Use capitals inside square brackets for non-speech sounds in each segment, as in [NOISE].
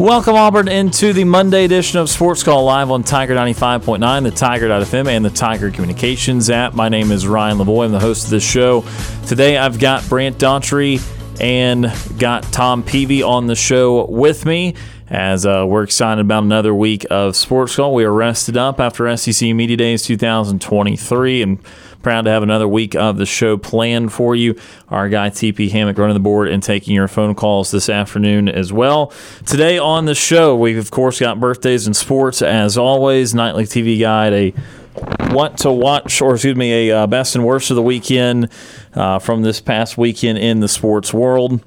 Welcome, Auburn, into the Monday edition of Sports Call live on Tiger 95.9, the Tiger.fm, and the Tiger Communications app. My name is Ryan Lavoie. I'm the host of this show. Today, I've got Brant Daughtry and got Tom Peavy on the show with me as uh, we're excited about another week of Sports Call. We are rested up after SEC Media Days 2023 and Proud to have another week of the show planned for you. Our guy TP Hammock running the board and taking your phone calls this afternoon as well. Today on the show, we've of course got birthdays and sports as always. Nightly TV guide, a want to watch, or excuse me, a uh, best and worst of the weekend uh, from this past weekend in the sports world.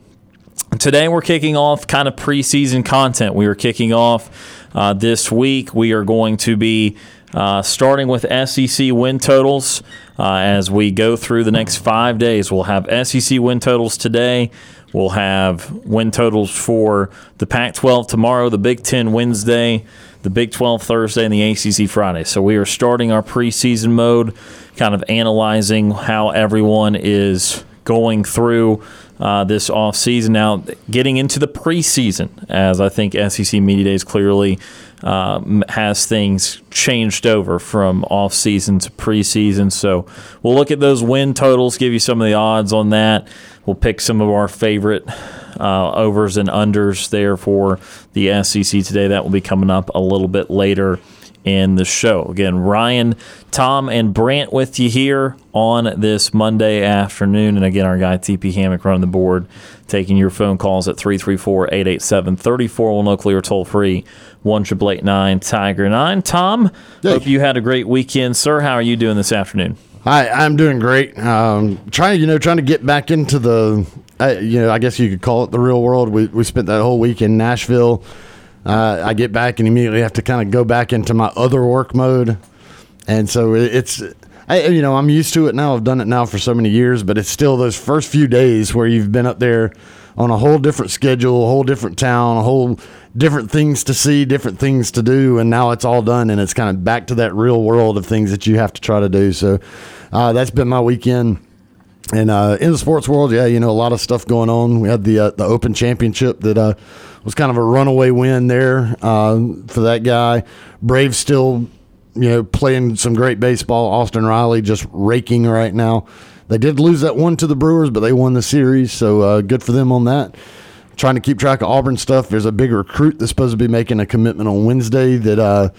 Today we're kicking off kind of preseason content. We are kicking off uh, this week. We are going to be uh, starting with SEC win totals uh, as we go through the next five days. We'll have SEC win totals today. We'll have win totals for the Pac 12 tomorrow, the Big Ten Wednesday, the Big 12 Thursday, and the ACC Friday. So we are starting our preseason mode, kind of analyzing how everyone is going through uh, this offseason. Now, getting into the preseason, as I think SEC Media Days clearly um, has things changed over from off season to preseason. So we'll look at those win totals, give you some of the odds on that. We'll pick some of our favorite uh, overs and unders there for the SEC today. That will be coming up a little bit later in the show. Again, Ryan, Tom, and Brant with you here on this Monday afternoon. And again, our guy TP Hammock running the board, taking your phone calls at 334 887 3410 or toll free 1 Tiger 9. Tom, hey. hope you had a great weekend, sir. How are you doing this afternoon? Hi, I'm doing great. Um, trying, you know, trying to get back into the, uh, you know, I guess you could call it the real world. We, we spent that whole week in Nashville uh, I get back and immediately have to kind of go back into my other work mode, and so it's. I, you know, I'm used to it now. I've done it now for so many years, but it's still those first few days where you've been up there on a whole different schedule, a whole different town, a whole different things to see, different things to do, and now it's all done, and it's kind of back to that real world of things that you have to try to do. So uh, that's been my weekend. And uh, in the sports world, yeah, you know, a lot of stuff going on. We had the uh, the Open Championship that uh, was kind of a runaway win there uh, for that guy. Braves still, you know, playing some great baseball. Austin Riley just raking right now. They did lose that one to the Brewers, but they won the series, so uh, good for them on that. Trying to keep track of Auburn stuff. There's a big recruit that's supposed to be making a commitment on Wednesday that. Uh,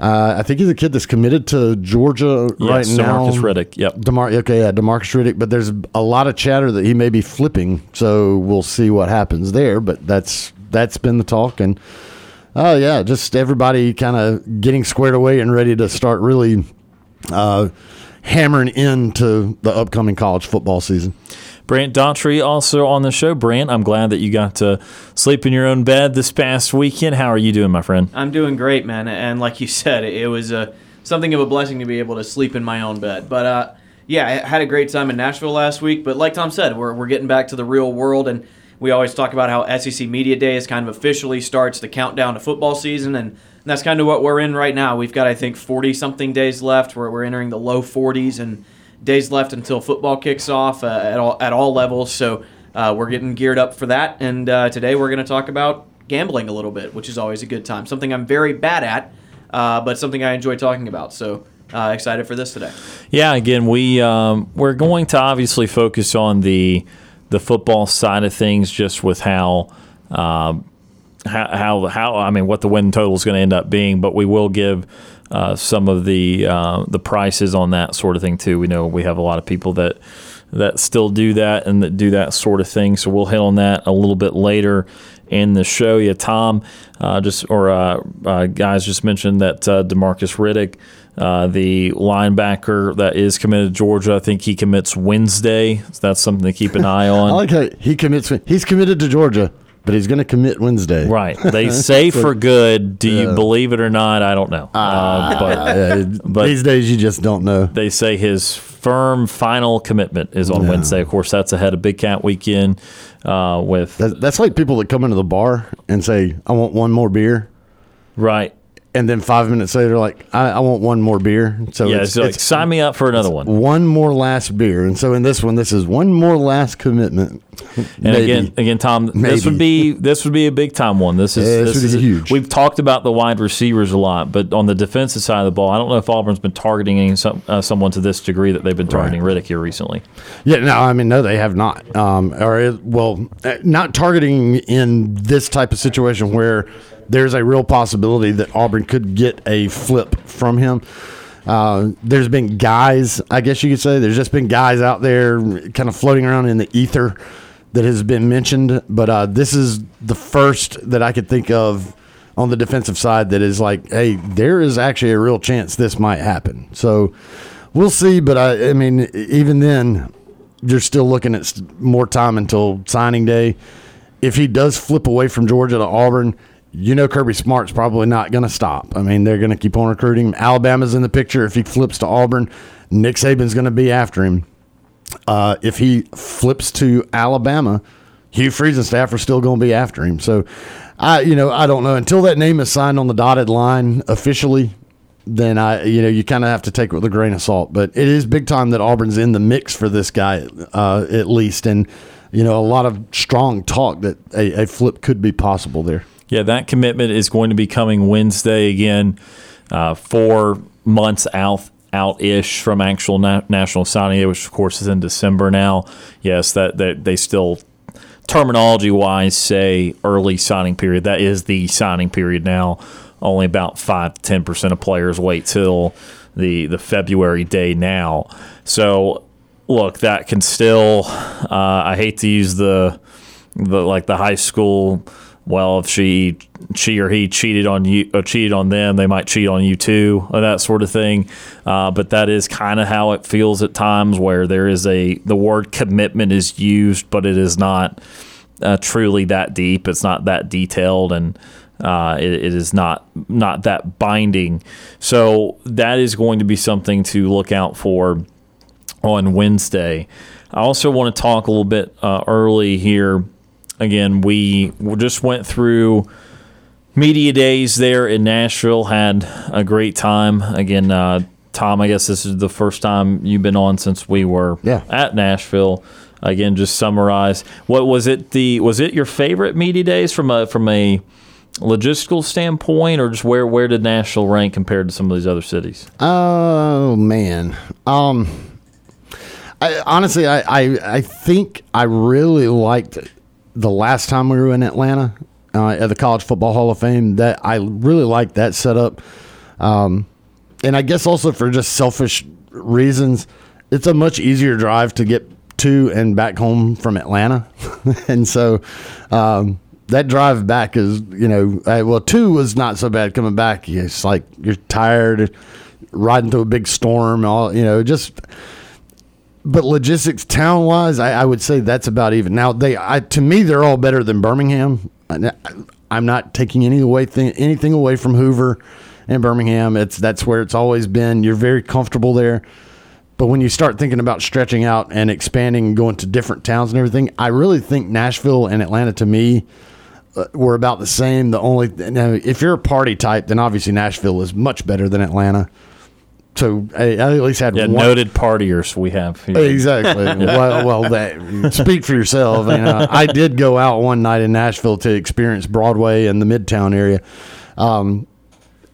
uh, I think he's a kid that's committed to Georgia yes, right now. Demarcus Riddick. Yep. Demar- okay, yeah, Demarcus Riddick. But there's a lot of chatter that he may be flipping, so we'll see what happens there. But that's that's been the talk, and oh uh, yeah, just everybody kind of getting squared away and ready to start really uh, hammering into the upcoming college football season. Brant Daughtry also on the show. Brant, I'm glad that you got to sleep in your own bed this past weekend. How are you doing, my friend? I'm doing great, man. And like you said, it was a, something of a blessing to be able to sleep in my own bed. But uh, yeah, I had a great time in Nashville last week. But like Tom said, we're, we're getting back to the real world. And we always talk about how SEC Media Days kind of officially starts the countdown to football season, and that's kind of what we're in right now. We've got, I think, 40 something days left. Where we're entering the low 40s and days left until football kicks off uh, at all at all levels. So uh, we're getting geared up for that. And uh, today we're going to talk about gambling a little bit, which is always a good time. Something I'm very bad at, uh, but something I enjoy talking about. So. Uh, excited for this today. Yeah, again, we um, we're going to obviously focus on the the football side of things, just with how. Uh, how, how, how I mean what the win total is going to end up being, but we will give uh, some of the uh, the prices on that sort of thing too. We know we have a lot of people that that still do that and that do that sort of thing. So we'll hit on that a little bit later in the show. Yeah, Tom, uh, just or uh, uh, guys just mentioned that uh, Demarcus Riddick, uh, the linebacker that is committed to Georgia, I think he commits Wednesday. So that's something to keep an eye [LAUGHS] on. I like how he commits. He's committed to Georgia, but he's going to commit Wednesday. Right. [LAUGHS] They say for good. Do you believe it or not? I don't know. Uh, but [LAUGHS] Uh, But- these days, you just don't know. they say his firm final commitment is on Wednesday. Of course, that's ahead of Big Cat Weekend uh, with That, that's like people that come into the bar and say, "I want one more beer," right. And then five minutes later, like, "I, I want one more beer." So Yeah, it's, it's, like sign me up for another one. one more last beer, and so in this one, this is one more last commitment. And again, again, Tom, this would be this would be a big time one. This is Yeah, this this is huge. We've talked about the wide receivers a lot, but on the defensive side of the ball, I don't know if Auburn's been targeting any, some, uh, someone to this degree that they've been targeting Riddick here recently. Yeah, no, I mean, no, they have not. Um, or it- well, uh, not targeting in this type of situation where there's a real possibility that Auburn could get a flip from him. Uh, there's been guys, I guess you could say, there's just been guys out there kind of floating around in the ether that has been mentioned, but uh, this is the first that I could think of on the defensive side that is like, hey, there is actually a real chance this might happen. So we'll see, but I, I mean, even then, you're still looking at more time until signing day. If he does flip away from Georgia to Auburn, you know Kirby Smart's probably not going to stop. I mean, they're going to keep on recruiting. Alabama's in the picture. If he flips to Auburn, Nick Saban's going to be after him. Uh, if he flips to Alabama, Hugh Freeze and staff are still going to be after him. So, I you know I don't know until that name is signed on the dotted line officially. Then I you know you kind of have to take it with a grain of salt. But it is big time that Auburn's in the mix for this guy uh, at least, and you know a lot of strong talk that a, a flip could be possible there. Yeah, that commitment is going to be coming Wednesday again, uh, four months out out ish from actual na- national signing day, which of course is in December now. Yes, that, that they still terminology wise say early signing period. That is the signing period now. Only about five to ten percent of players wait till the the February day now. So look, that can still. Uh, I hate to use the the like the high school. Well, if she she or he cheated on you, or cheated on them, they might cheat on you too, or that sort of thing. Uh, but that is kind of how it feels at times, where there is a the word commitment is used, but it is not uh, truly that deep. It's not that detailed, and uh, it, it is not not that binding. So that is going to be something to look out for on Wednesday. I also want to talk a little bit uh, early here. Again, we just went through media days there in Nashville. Had a great time. Again, uh, Tom, I guess this is the first time you've been on since we were Yeah. at Nashville. Again, just summarize. What was it? The was it your favorite media days from a from a logistical standpoint, or just where where did Nashville rank compared to some of these other cities? Oh man. Um I honestly I, I I think I really liked the last time we were in Atlanta uh, at the College Football Hall of Fame. That I really liked that setup. Um and I guess also for just selfish reasons, it's a much easier drive to get to and back home from Atlanta. [LAUGHS] and so um that drive back is, you know, well, two was not so bad coming back. It's like you're tired, riding through a big storm, all you know, just. But logistics, town wise, I, I would say that's about even. Now they, I, to me, they're all better than Birmingham. I- I'm not taking any away thing, anything away from Hoover and Birmingham. It's that's where it's always been. You're very comfortable there. But when you start thinking about stretching out and expanding and going to different towns and everything, I really think Nashville and Atlanta to me uh, were about the same. The only now, if you're a party type, then obviously Nashville is much better than Atlanta. So I, I at least had Yeah, one. noted partiers we have. Here. Exactly. [LAUGHS] well, well, that speak for yourself. You know, I did go out one night in Nashville to experience Broadway and the Midtown area. Um,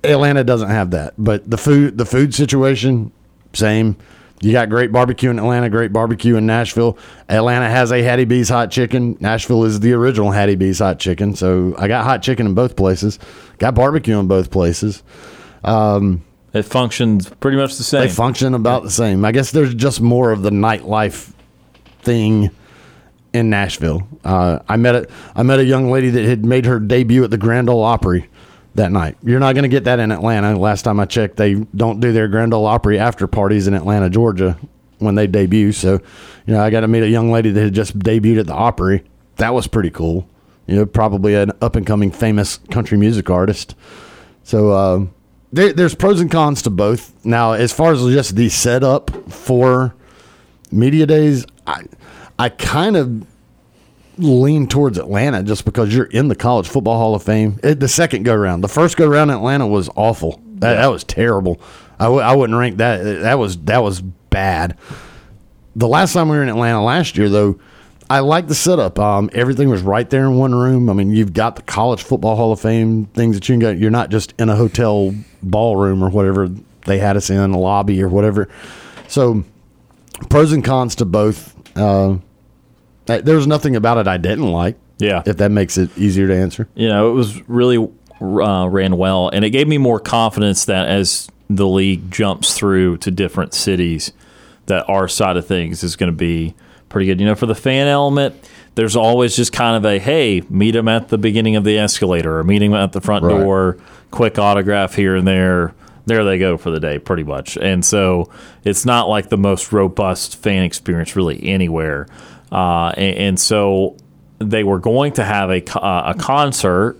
Atlanta doesn't have that, but the food, the food situation, same. You got great barbecue in Atlanta, great barbecue in Nashville. Atlanta has a Hattie B's hot chicken. Nashville is the original Hattie B's hot chicken. So I got hot chicken in both places. Got barbecue in both places. Um, It functions pretty much the same. They function about the same. I guess there's just more of the nightlife thing in Nashville. Uh, I met a I met a young lady that had made her debut at the Grand Ole Opry that night. You're not going to get that in Atlanta. Last time I checked, they don't do their Grand Ole Opry after parties in Atlanta, Georgia, when they debut. So, you know, I got to meet a young lady that had just debuted at the Opry. That was pretty cool. You know, probably an up and coming famous country music artist. So uh, there, there's pros and cons to both. Now, as far as just the setup for media days, I I kind of lean towards Atlanta just because you're in the College Football Hall of Fame. It, the second go round, the first go round in Atlanta was awful. That, that was terrible. I w- I wouldn't rank that. That was that was bad. The last time we were in Atlanta last year, though, I like the setup. Um, everything was right there in one room. I mean, you've got the College Football Hall of Fame things that you can get. You're not just in a hotel ballroom or whatever they had us in a lobby or whatever. So, pros and cons to both. Uh, there was nothing about it I didn't like. Yeah. If that makes it easier to answer. you know, it was really uh, ran well, and it gave me more confidence that as the league jumps through to different cities, that our side of things is going to be pretty good. You know, for the fan element, there's always just kind of a hey, meet them at the beginning of the escalator or meet them at the front Right. door, quick autograph here and there. There they go for the day, pretty much. And so it's not like the most robust fan experience really anywhere. Uh, and, and so they were going to have a, uh, a concert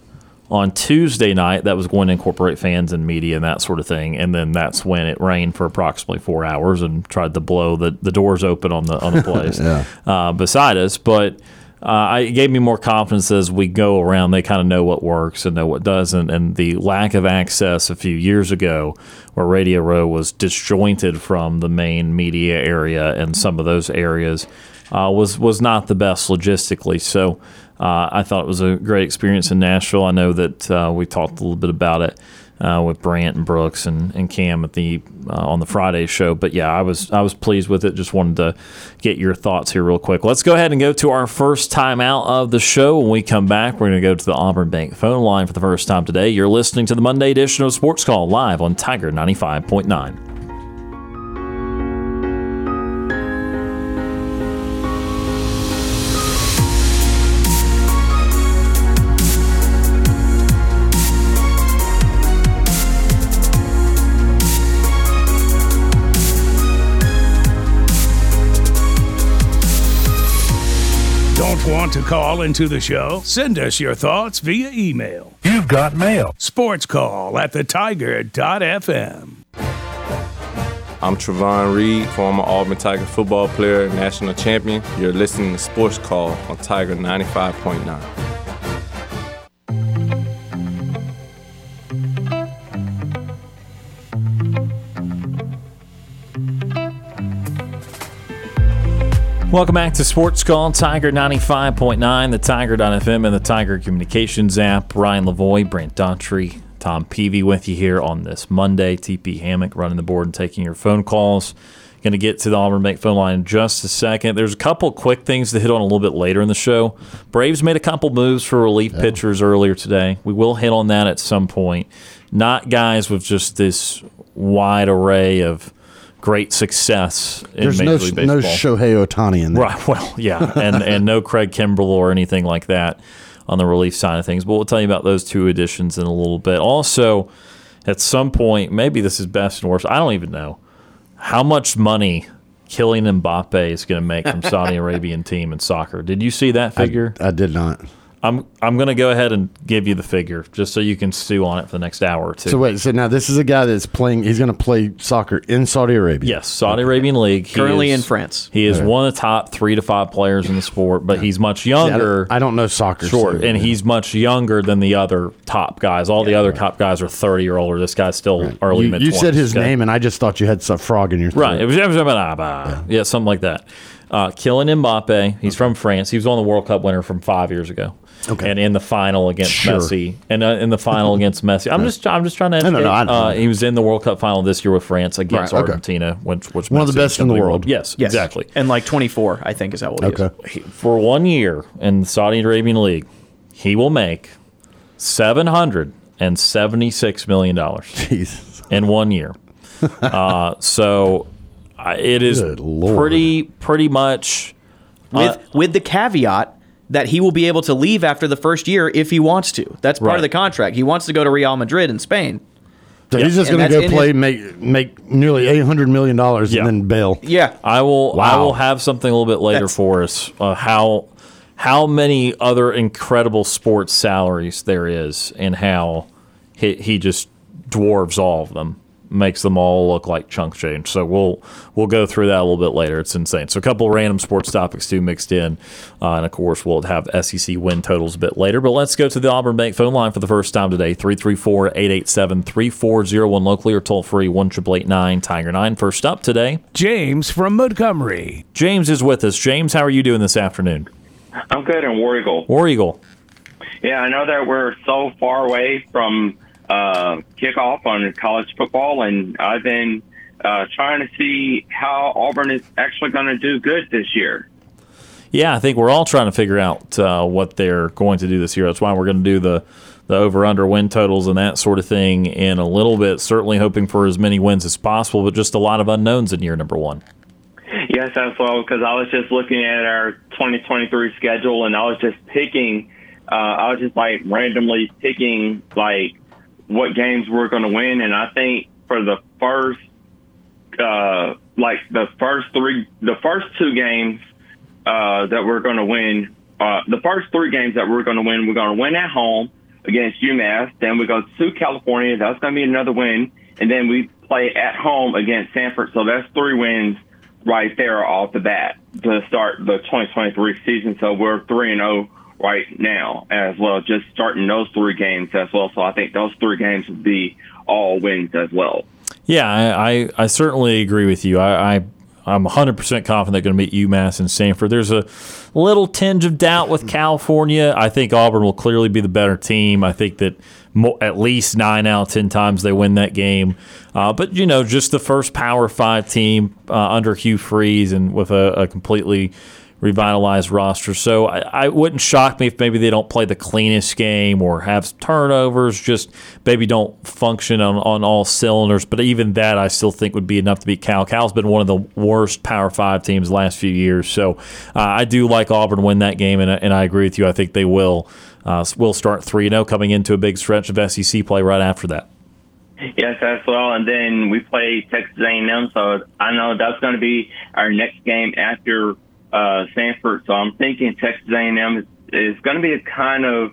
on Tuesday night that was going to incorporate fans and media and that sort of thing. And then that's when it rained for approximately four hours and tried to blow the, the doors open on the on the [LAUGHS] place uh, beside us. But uh, I, it gave me more confidence as we go around. They kind of know what works and know what doesn't. And the lack of access a few years ago, where Radio Row was disjointed from the main media area and some of those areas, uh, was was not the best logistically. So uh, I thought it was a great experience in Nashville. I know that uh, we talked a little bit about it uh, with Brant and Brooks and, and Cam at the uh, on the Friday show. But yeah, I was I was pleased with it. Just wanted to get your thoughts here real quick. Let's go ahead and go to our first time out of the show. When we come back, we're going to go to the Auburn Bank phone line for the first time today. You're listening to the Monday edition of Sports Call live on Tiger 95.9. Don't want to call into the show? Send us your thoughts via email. You've got mail. Sports call at thetiger.fm. I'm Trevon Reed, former Auburn Tiger football player, national champion. You're listening to Sports Call on Tiger 95.9. Welcome back to Sports Call Tiger 95.9, the Tiger.fm, and the Tiger Communications app. Ryan Lavoie, Brant Daughtry, Tom Peavy with you here on this Monday. TP Hammock running the board and taking your phone calls. Going to get to the Auburn Bank phone line in just a second. There's a couple quick things to hit on a little bit later in the show. Braves made a couple moves for relief pitchers earlier today. We will hit on that at some point. Not guys with just this wide array of great success in There's Major no League no Shohei Ohtani in there. Right. Well, yeah, and [LAUGHS] and no Craig Kimbrel or anything like that on the relief side of things. But we'll tell you about those two additions in a little bit. Also, at some point, maybe this is best and worst. I don't even know how much money Kylian Mbappe is going to make from Saudi [LAUGHS] Arabian team in soccer. Did you see that figure? I did not. I'm I'm going to go ahead and give you the figure just so you can stew on it for the next hour or two. So wait, so now this is a guy that's playing. He's going to play soccer in Saudi Arabia. Yes, Saudi Arabian League. He Currently is- in France. He is one of the top three to five players in the sport, but he's much See, I don't- younger. I don't know soccer. Sure, so- and he's much younger than the other top guys. All the other top guys are thirty or older. This guy's still early You, mid. you said his name, and I just thought you had some frog in your throat. right? It was yeah. yeah, something like that. Uh, Kylian Mbappe. He's from France. He was on the World Cup winner from five years ago. Okay. And in the final against Sure. Messi, and uh, in the final [LAUGHS] against Messi, I'm just I'm just trying to. no, no, educate. I know. uh, he was in the World Cup final this year with France against Right, okay. Argentina, which, was One of the best in the simply world. Yes, Yes. exactly. And like 24, I think is how old he is. Okay. He- for one year in the Saudi Arabian League, he will make seven hundred and seventy six million dollars Jesus. in one year. [LAUGHS] uh, so it is pretty pretty much. with Uh, with the caveat that he will be able to leave after the first year if he wants to. That's part Right. of the contract. He wants to go to Real Madrid in Spain. So he's just going to go play, his- make make nearly eight hundred million dollars, Yeah. and then bail. Yeah. I will. I will have something a little bit later That's- for us. Uh, how how many other incredible sports salaries there is, and how he, he just dwarves all of them, makes them all look like chunk change. So we'll we'll go through that a little bit later. It's insane. So a couple of random sports topics too mixed in, uh, and of course we'll have SEC win totals a bit later. But let's go to the Auburn Bank phone line for the first time today 334-887-3401 locally or toll free one triple eight nine Tiger nine. First up today. James from Montgomery. James is with us. James, how are you doing this afternoon? I'm good in War Eagle. War Eagle. Yeah, I know that we're so far away from uh, kickoff on college football, and I've been uh, trying to see how Auburn is actually going to do good this year. Yeah, I think we're all trying to figure out uh, what they're going to do this year. That's why we're going to do the the over under win totals and that sort of thing in a little bit. Certainly hoping for as many wins as possible, but just a lot of unknowns in year number one. Yes, as well, because I was just looking at our 2023 schedule, and I was just picking. Uh, I was just like randomly picking like what games we're going to win, and I think for the first, uh, like the first three, the first two games uh, that we're going to win, uh, the first three games that we're going to win, we're going to win at home against UMass. Then we go to California. That's going to be another win, and then we play at home against Samford. So that's three wins right there off the bat to start the 2023 season. So we're three and zero right now as well. Just starting those three games as well. So I think those three games would be all wins as well. Yeah, I, I, I certainly agree with you. I, I I'm 100% confident they're going to meet UMass and Samford. There's a little tinge of doubt with California. I think Auburn will clearly be the better team. I think that mo- at least nine out of 10 times they win that game. Uh, but, you know, just the first Power Five team uh, under Hugh Freeze and with a, a completely revitalized roster. So I, I wouldn't shock me if maybe they don't play the cleanest game or have turnovers, just maybe don't function on, on all cylinders. But even that, I still think would be enough to beat Cal. Cal's been one of the worst Power Five teams the last few years. So uh, I do like Auburn win that game, and, and I agree with you. I think they will. Uh, will start 3 0 coming into a big stretch of SEC play right after that. Yes, as well. And then we play Texas A&M, so I know that's going to be our next game after uh, Samford. So I'm thinking Texas A&M is, is going to be a kind of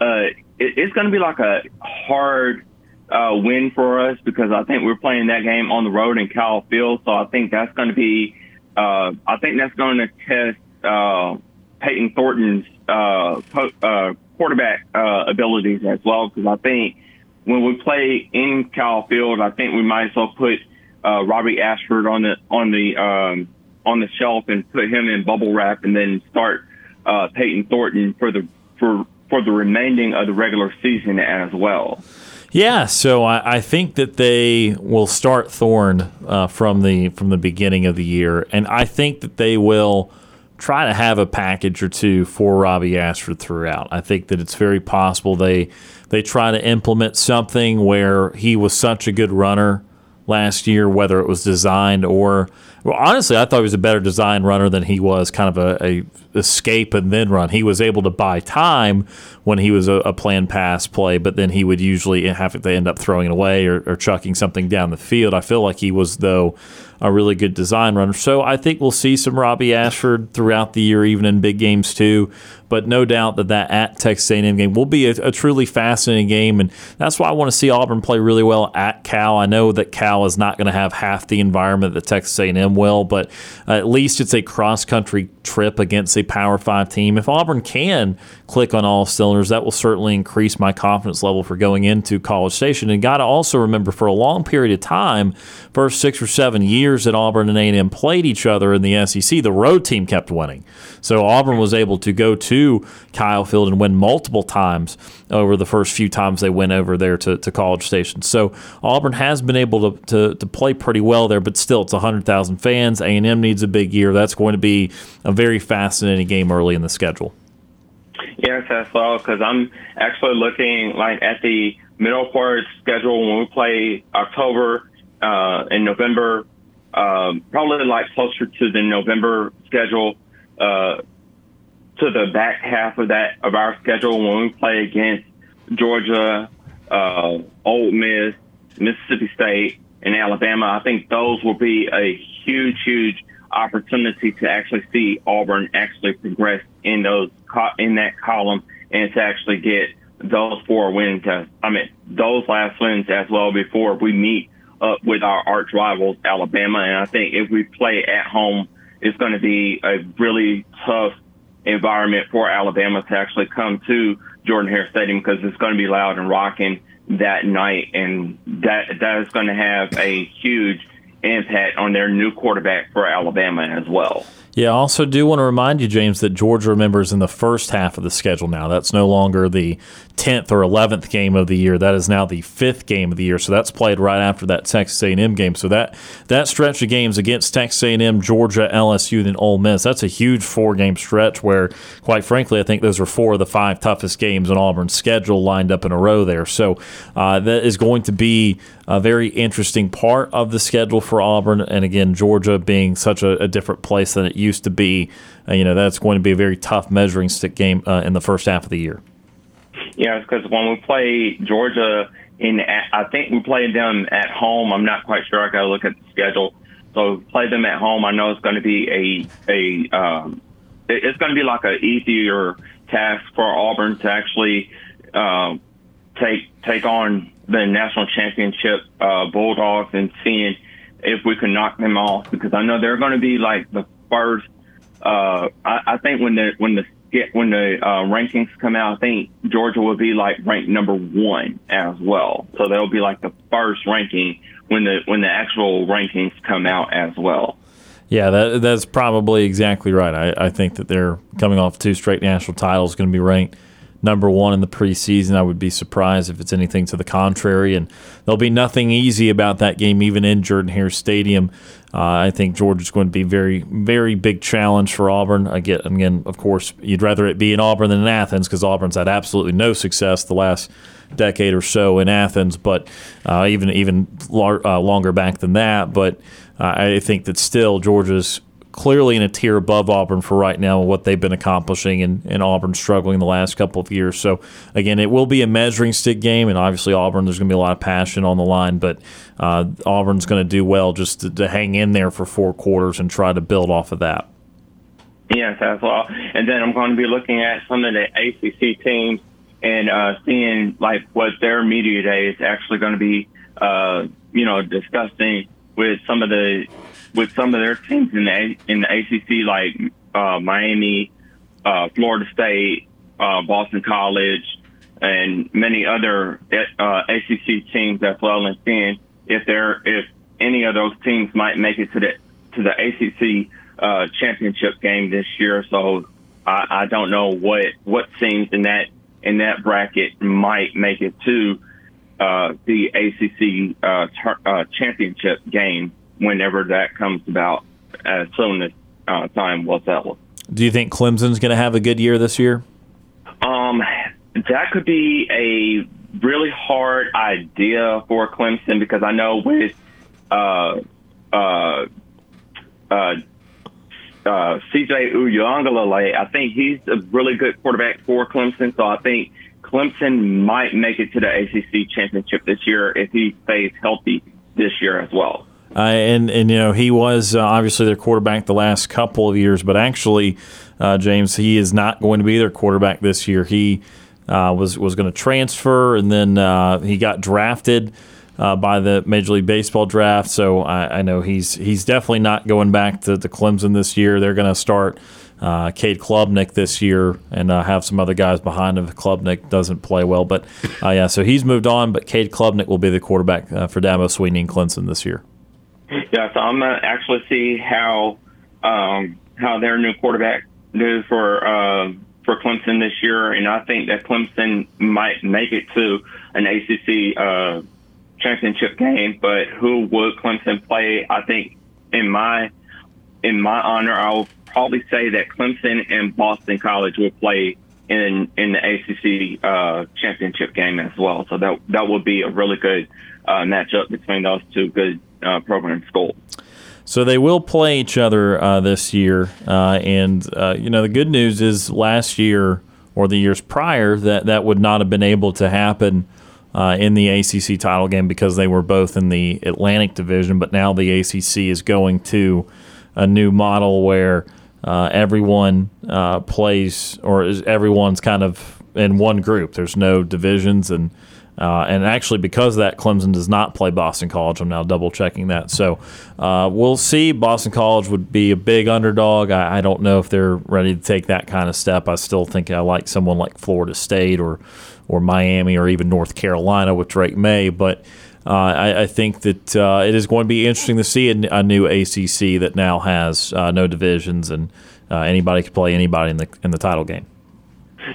uh, it, it's going to be like a hard uh, win for us because I think we're playing that game on the road in Kyle Field. So I think that's going to be uh, I think that's going to test uh, Peyton Thornton's uh, po- uh, quarterback uh, abilities as well because I think when we play in Kyle Field, I think we might as well put uh, Robbie Ashford on the on the um, on the shelf and put him in bubble wrap, and then start uh, Peyton Thornton for the for for the remaining of the regular season as well. Yeah, so I, I think that they will start Thorne uh, from the from the beginning of the year, and I think that they will try to have a package or two for Robbie Ashford throughout. I think that it's very possible they they try to implement something where he was such a good runner last year, whether it was designed or well, honestly, I thought he was a better design runner than he was kind of a, a escape and then run. He was able to buy time when he was a, a planned pass play, but then he would usually have to end up throwing it away or, or chucking something down the field. I feel like he was though a really good design runner. So I think we'll see some Robbie Ashford throughout the year, even in big games too. But no doubt that that at Texas A&M game will be a, a truly fascinating game, and that's why I want to see Auburn play really well at Cal. I know that Cal is not going to have half the environment that Texas A&M will, but at least it's a cross country trip against a Power Five team. If Auburn can click on all cylinders, that will certainly increase my confidence level for going into College Station. And got to also remember, for a long period of time, first six or seven years that Auburn and A&M played each other in the SEC, the road team kept winning. So Auburn was able to go to Kyle Field and win multiple times over the first few times they went over there to, to College Station. So Auburn has been able to, to, to play pretty well there, but still it's 100,000 fans. A&M needs a big year. That's going to be a very fascinating game early in the schedule. Yes, as well, because I'm actually looking like at the middle part schedule when we play October uh, and November, um, probably like closer to the November schedule, uh, to the back half of that of our schedule when we play against Georgia, uh, Ole Miss, Mississippi State, and Alabama. I think those will be a huge, huge opportunity to actually see Auburn actually progress in those in that column and to actually get those four wins. I mean, those last wins as well before we meet up with our arch rivals, Alabama. And I think if we play at home, it's going to be a really tough environment for Alabama to actually come to Jordan Hare Stadium because it's going to be loud and rocking that night, and that that is going to have a huge impact on their new quarterback for Alabama as well. Yeah, I also do want to remind you, James, that Georgia remembers in the first half of the schedule now. That's no longer the 10th or 11th game of the year. That is now the fifth game of the year. So that's played right after that Texas A&M game. So that that stretch of games against Texas A&M, Georgia, LSU, then Ole Miss, that's a huge four-game stretch where, quite frankly, I think those are four of the five toughest games in Auburn's schedule lined up in a row there. So uh, that is going to be a very interesting part of the schedule for Auburn. And again, Georgia being such a, a different place than it used to be, uh, you know, that's going to be a very tough measuring stick game uh, in the first half of the year. Yeah, because when we play Georgia in, I think we played them at home. I'm not quite sure. I got to look at the schedule. So play them at home. I know it's going to be a a um, it's going to be like an easier task for Auburn to actually uh, take take on the national championship uh, Bulldogs and seeing if we can knock them off because I know they're going to be like the first. Uh, I, I think when the when the when the uh, rankings come out, I think Georgia will be like ranked number one as well. So that'll be like the first ranking when the when the actual rankings come out as well. Yeah, that, that's probably exactly right. I, I think that they're coming off two straight national titles, going to be ranked number one in the preseason. I would be surprised if it's anything to the contrary. And there'll be nothing easy about that game, even in Jordan Hare Stadium. Uh, I think Georgia's going to be very, very big challenge for Auburn. Again, again, of course, you'd rather it be in Auburn than in Athens because Auburn's had absolutely no success the last decade or so in Athens, but uh, even even lar- uh, longer back than that. But uh, I think that still Georgia's clearly in a tier above Auburn for right now what they've been accomplishing and, and Auburn struggling the last couple of years. So again, it will be a measuring stick game, and obviously Auburn there's going to be a lot of passion on the line, but uh, Auburn's going to do well just to, to, hang in there for four quarters and try to build off of that. Yes, as well. And then I'm going to be looking at some of the ACC teams and uh, seeing like what their media day is actually going to be, uh, you know, discussing with some of the with some of their teams in the in the ACC, like uh, Miami, uh, Florida State, uh, Boston College, and many other uh, ACC teams as well, and seeing if there if any of those teams might make it to the to the ACC uh, championship game this year. So I, I don't know what what teams in that in that bracket might make it to uh, the ACC uh, ter- uh, championship game whenever that comes about as soon as uh, time will tell. Do you think Clemson's going to have a good year this year? Um, that could be a really hard idea for Clemson because I know with uh, uh, uh, uh, CJ Uiagalelei, I think he's a really good quarterback for Clemson. So I think Clemson might make it to the ACC championship this year if he stays healthy this year as well. Uh, and and you know he was uh, obviously their quarterback the last couple of years, but actually, uh, James, he is not going to be their quarterback this year. He uh, was was going to transfer, and then uh, he got drafted uh, by the Major League Baseball draft. So I, I, know he's he's definitely not going back to, to Clemson this year. They're going to start uh, Cade Klubnik this year and uh, have some other guys behind him Klubnik doesn't play well. But uh, yeah, so he's moved on, but Cade Klubnik will be the quarterback uh, for Dabo Swinney and Clemson this year. Yeah, so I'm gonna actually see how um, how their new quarterback does for uh, for Clemson this year, and I think that Clemson might make it to an ACC uh, championship game. But who would Clemson play? I think in my in my honor, I'll probably say that Clemson and Boston College will play in in the ACC uh, championship game as well. So that that would be a really good uh, matchup between those two good uh, program schools. So they will play each other uh, this year, uh, and uh, you know the good news is last year or the years prior that that would not have been able to happen uh, in the ACC title game because they were both in the Atlantic Division. But now the ACC is going to a new model where uh, everyone plays or is, everyone's kind of in one group. There's no divisions and uh, and actually, because that, Clemson does not play Boston College. I'm now double checking that. So uh, we'll see. Boston College would be a big underdog. I, I, don't know if they're ready to take that kind of step. I still think I like someone like Florida State or or Miami or even North Carolina with Drake Maye. But uh, I, I, think that uh, it is going to be interesting to see a, a new ACC that now has uh, no divisions and uh, anybody can play anybody in the in the title game.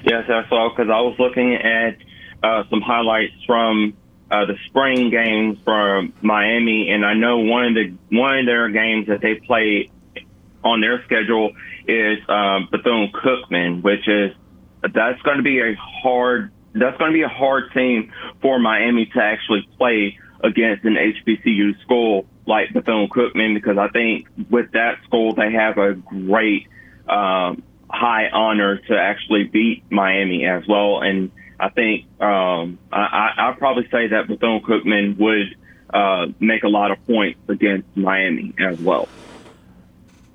Yes, that's all. Because I was looking at uh, some highlights from uh, the spring games from Miami, and I know one of the one of their games that they play on their schedule is um, Bethune Cookman, which is that's going to be a hard that's going to be a hard team for Miami to actually play against an HBCU school like Bethune Cookman because I think with that school they have a great um, high honor to actually beat Miami as well. And I think um, I, I'll probably say that Bethune Cookman would uh, make a lot of points against Miami as well.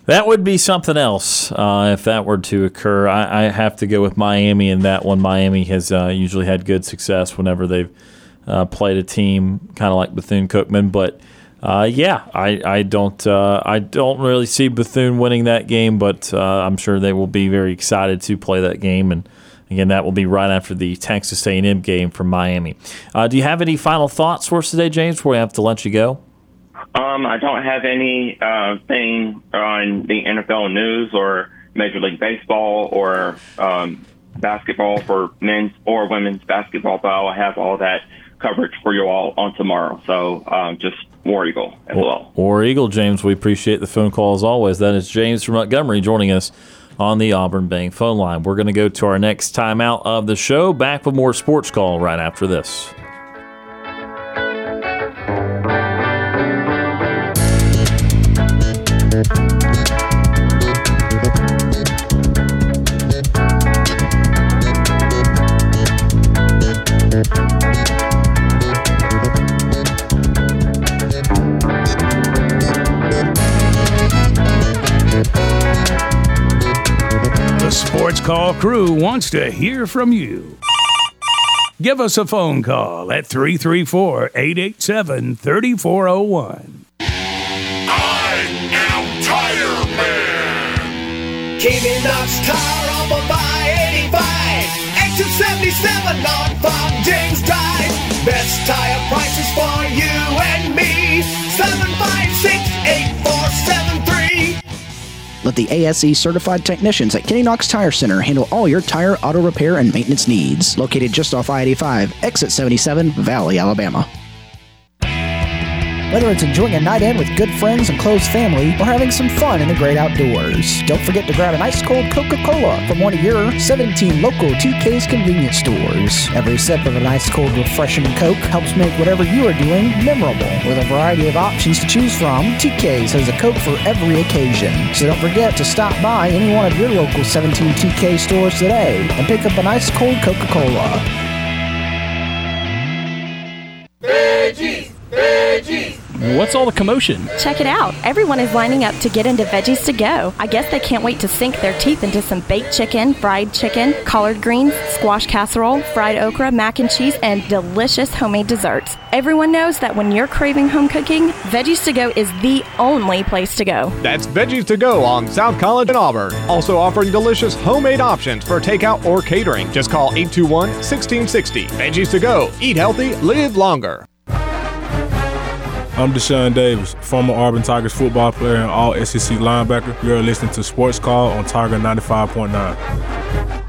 That would be something else uh, if that were to occur. I, I, have to go with Miami in that one. Miami has uh, usually had good success whenever they've uh, played a team kind of like Bethune Cookman, but uh, yeah, I, I don't uh, I don't really see Bethune winning that game, but I'm sure they will be very excited to play that game and Again, that will be right after the Texas A&M game from Miami. Uh, do you have any final thoughts for us today, James, before we have to let you go? Um, I don't have any uh, thing on the NFL news or Major League Baseball or um, basketball for men's or women's basketball, but I'll have all that coverage for you all on tomorrow. So um, just War Eagle as well. War Eagle, James. We appreciate the phone call as always. That is James from Montgomery joining us on the Auburn Bank phone line. We're going to go to our next timeout of the show. Back with more sports call right after this. Call crew wants to hear from you. Give us a phone call at 334 887 3401. I am Tire Man. Keeping Knox Tire on by 85. 8277 on Farm James Drive. Best tire prices for you and me. 756 8473. Let the ASE certified technicians at Kenny Knox Tire Center handle all your tire, auto repair, and maintenance needs. Located just off I 85, exit 77, Valley, Alabama. Whether it's enjoying a night in with good friends and close family or having some fun in the great outdoors, don't forget to grab an ice cold Coca Cola from one of your 17 local TK's convenience stores. Every sip of an ice cold refreshing Coke helps make whatever you are doing memorable. With a variety of options to choose from, TK's has a Coke for every occasion. So don't forget to stop by any one of your local 17 TK stores today and pick up an ice cold Coca Cola. Veggies! Veggies! What's all the commotion? Check it out. Everyone is lining up to get into Veggies to Go. I guess they can't wait to sink their teeth into some baked chicken, fried chicken, collard greens, squash casserole, fried okra, mac and cheese, and delicious homemade desserts. Everyone knows that when you're craving home cooking, Veggies to Go is the only place to go. That's Veggies to Go on South College in Auburn. Also offering delicious homemade options for takeout or catering. Just call 821 1660. Veggies to Go. Eat healthy, live longer. I'm Deshaun Davis, former Auburn Tigers football player and all SEC linebacker. You're listening to Sports Call on Tiger 95.9.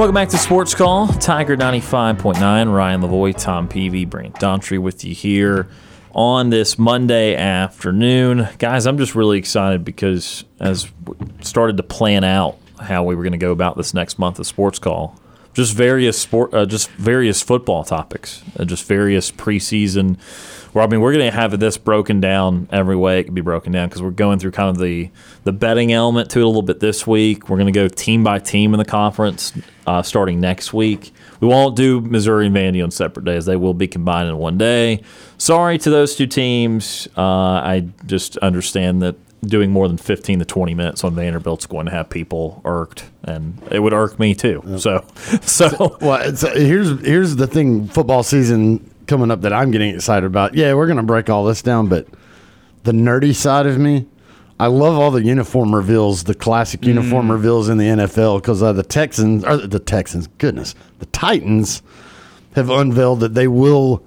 Welcome back to Sports Call, Tiger 95.9. Ryan Lavoie, Tom Peavy, Brant Daughtry with you here on this Monday afternoon. Guys, I'm just really excited because as we started to plan out how we were going to go about this next month of Sports Call, just various sport, uh, just various football topics, uh, just various preseason. Well, I mean, we're going to have this broken down every way it can be broken down because we're going through kind of the the betting element to it a little bit this week. We're going to go team by team in the conference uh, starting next week. We won't do Missouri and Vandy on separate days; they will be combined in one day. Sorry to those two teams. Uh, I just understand that doing more than 15 to 20 minutes on Vanderbilt's going to have people irked, and it would irk me too. So, [LAUGHS] so well, it's, uh, here's here's the thing: football season coming up that I'm getting excited about. Yeah, we're gonna break all this down, but the nerdy side of me, I love all the uniform reveals, the classic uniform Mm. reveals in the NFL because uh, the Texans or the Texans, goodness, the Titans have unveiled that they will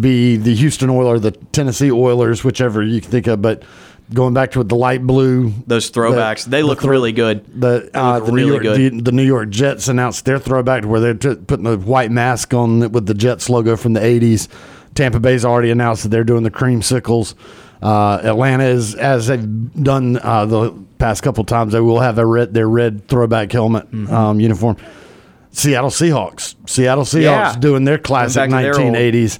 be the Houston Oilers, the Tennessee Oilers, whichever you can think of, but. Going back to the light blue, Those throwbacks, they look really good. The uh, look the really New York good. The, the New York Jets announced their throwback to where they're t- putting the white mask on with the Jets logo from the '80s. Tampa Bay's already announced that they're doing the creamsicles. Uh, Atlanta is as they've done uh, the past couple times. They will have a red their red throwback helmet Mm-hmm. um, uniform. Seattle Seahawks. Seattle Seahawks Yeah. doing their classic back to their 1980s.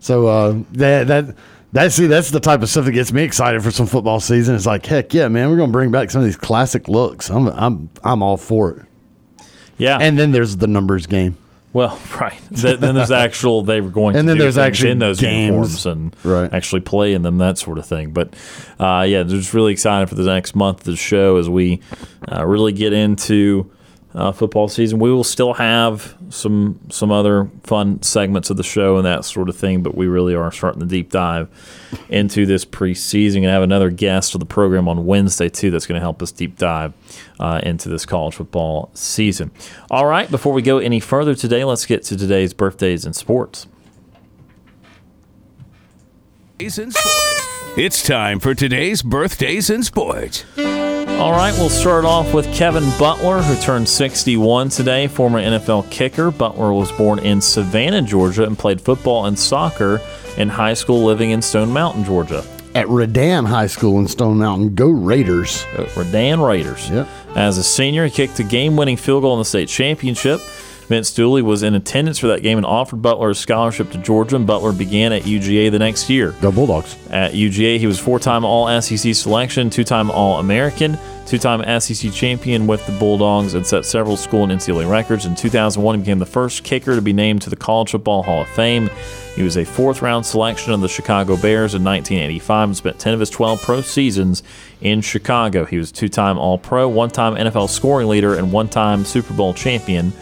So uh, that that that see that's the type of stuff that gets me excited for some football season. It's like heck yeah, man, we're gonna bring back some of these classic looks. I'm I'm I'm all for it. yeah. And then there's the numbers game. Well, [LAUGHS] right. Th- then there's actual they were going [LAUGHS] And to then do there's actually in those games. uniforms and Right. actually play in them, that sort of thing. But uh, yeah, just really excited for the next month of the show as we uh, really get into uh, football season. We will still have some some other fun segments of the show and that sort of thing, but we really are starting to deep dive into this preseason and have another guest of the program on Wednesday too. That's going to help us deep dive uh, into this college football season. All right, before we go any further today, let's get to today's birthdays in sports. In sports. It's time for today's birthdays in sports. All right, we'll start off with Kevin Butler, who turned 61 today, former NFL kicker. Butler was born in Savannah, Georgia, and played football and soccer in high school living in Stone Mountain, Georgia. At Redan High School in Stone Mountain, go Raiders. Redan Raiders. Yep. As a senior, he kicked a game winning field goal in the state championship. Vince Dooley was in attendance for that game and offered Butler a scholarship to Georgia, and Butler began at UGA the next year. Go Bulldogs. At UGA, he was four time All SEC selection, two time All American, two time SEC champion with the Bulldogs, and set several school and NCAA records. In 2001, he became the first kicker to be named to the College Football Hall of Fame. He was a fourth round selection of the Chicago Bears in 1985 and spent 10 of his 12 pro seasons in Chicago. He was two time All Pro, one time NFL scoring leader, and one time Super Bowl champion.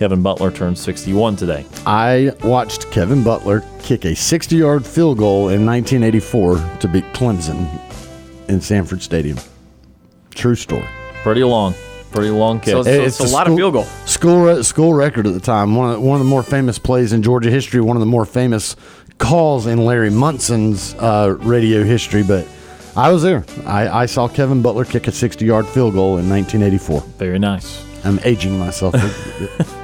Kevin Butler turned 61 today. I watched Kevin Butler kick a 60 yard field goal in 1984 to beat Clemson in Sanford Stadium. True story. Pretty long. Pretty long kick. So- it's a lot of field goal. School re- school record at the time. One of the, one of the more famous plays in Georgia history. One of the more famous calls in Larry Munson's uh, radio history. But I was there. I, I saw Kevin Butler kick a 60 yard field goal in 1984. Very nice. I'm aging myself. [LAUGHS]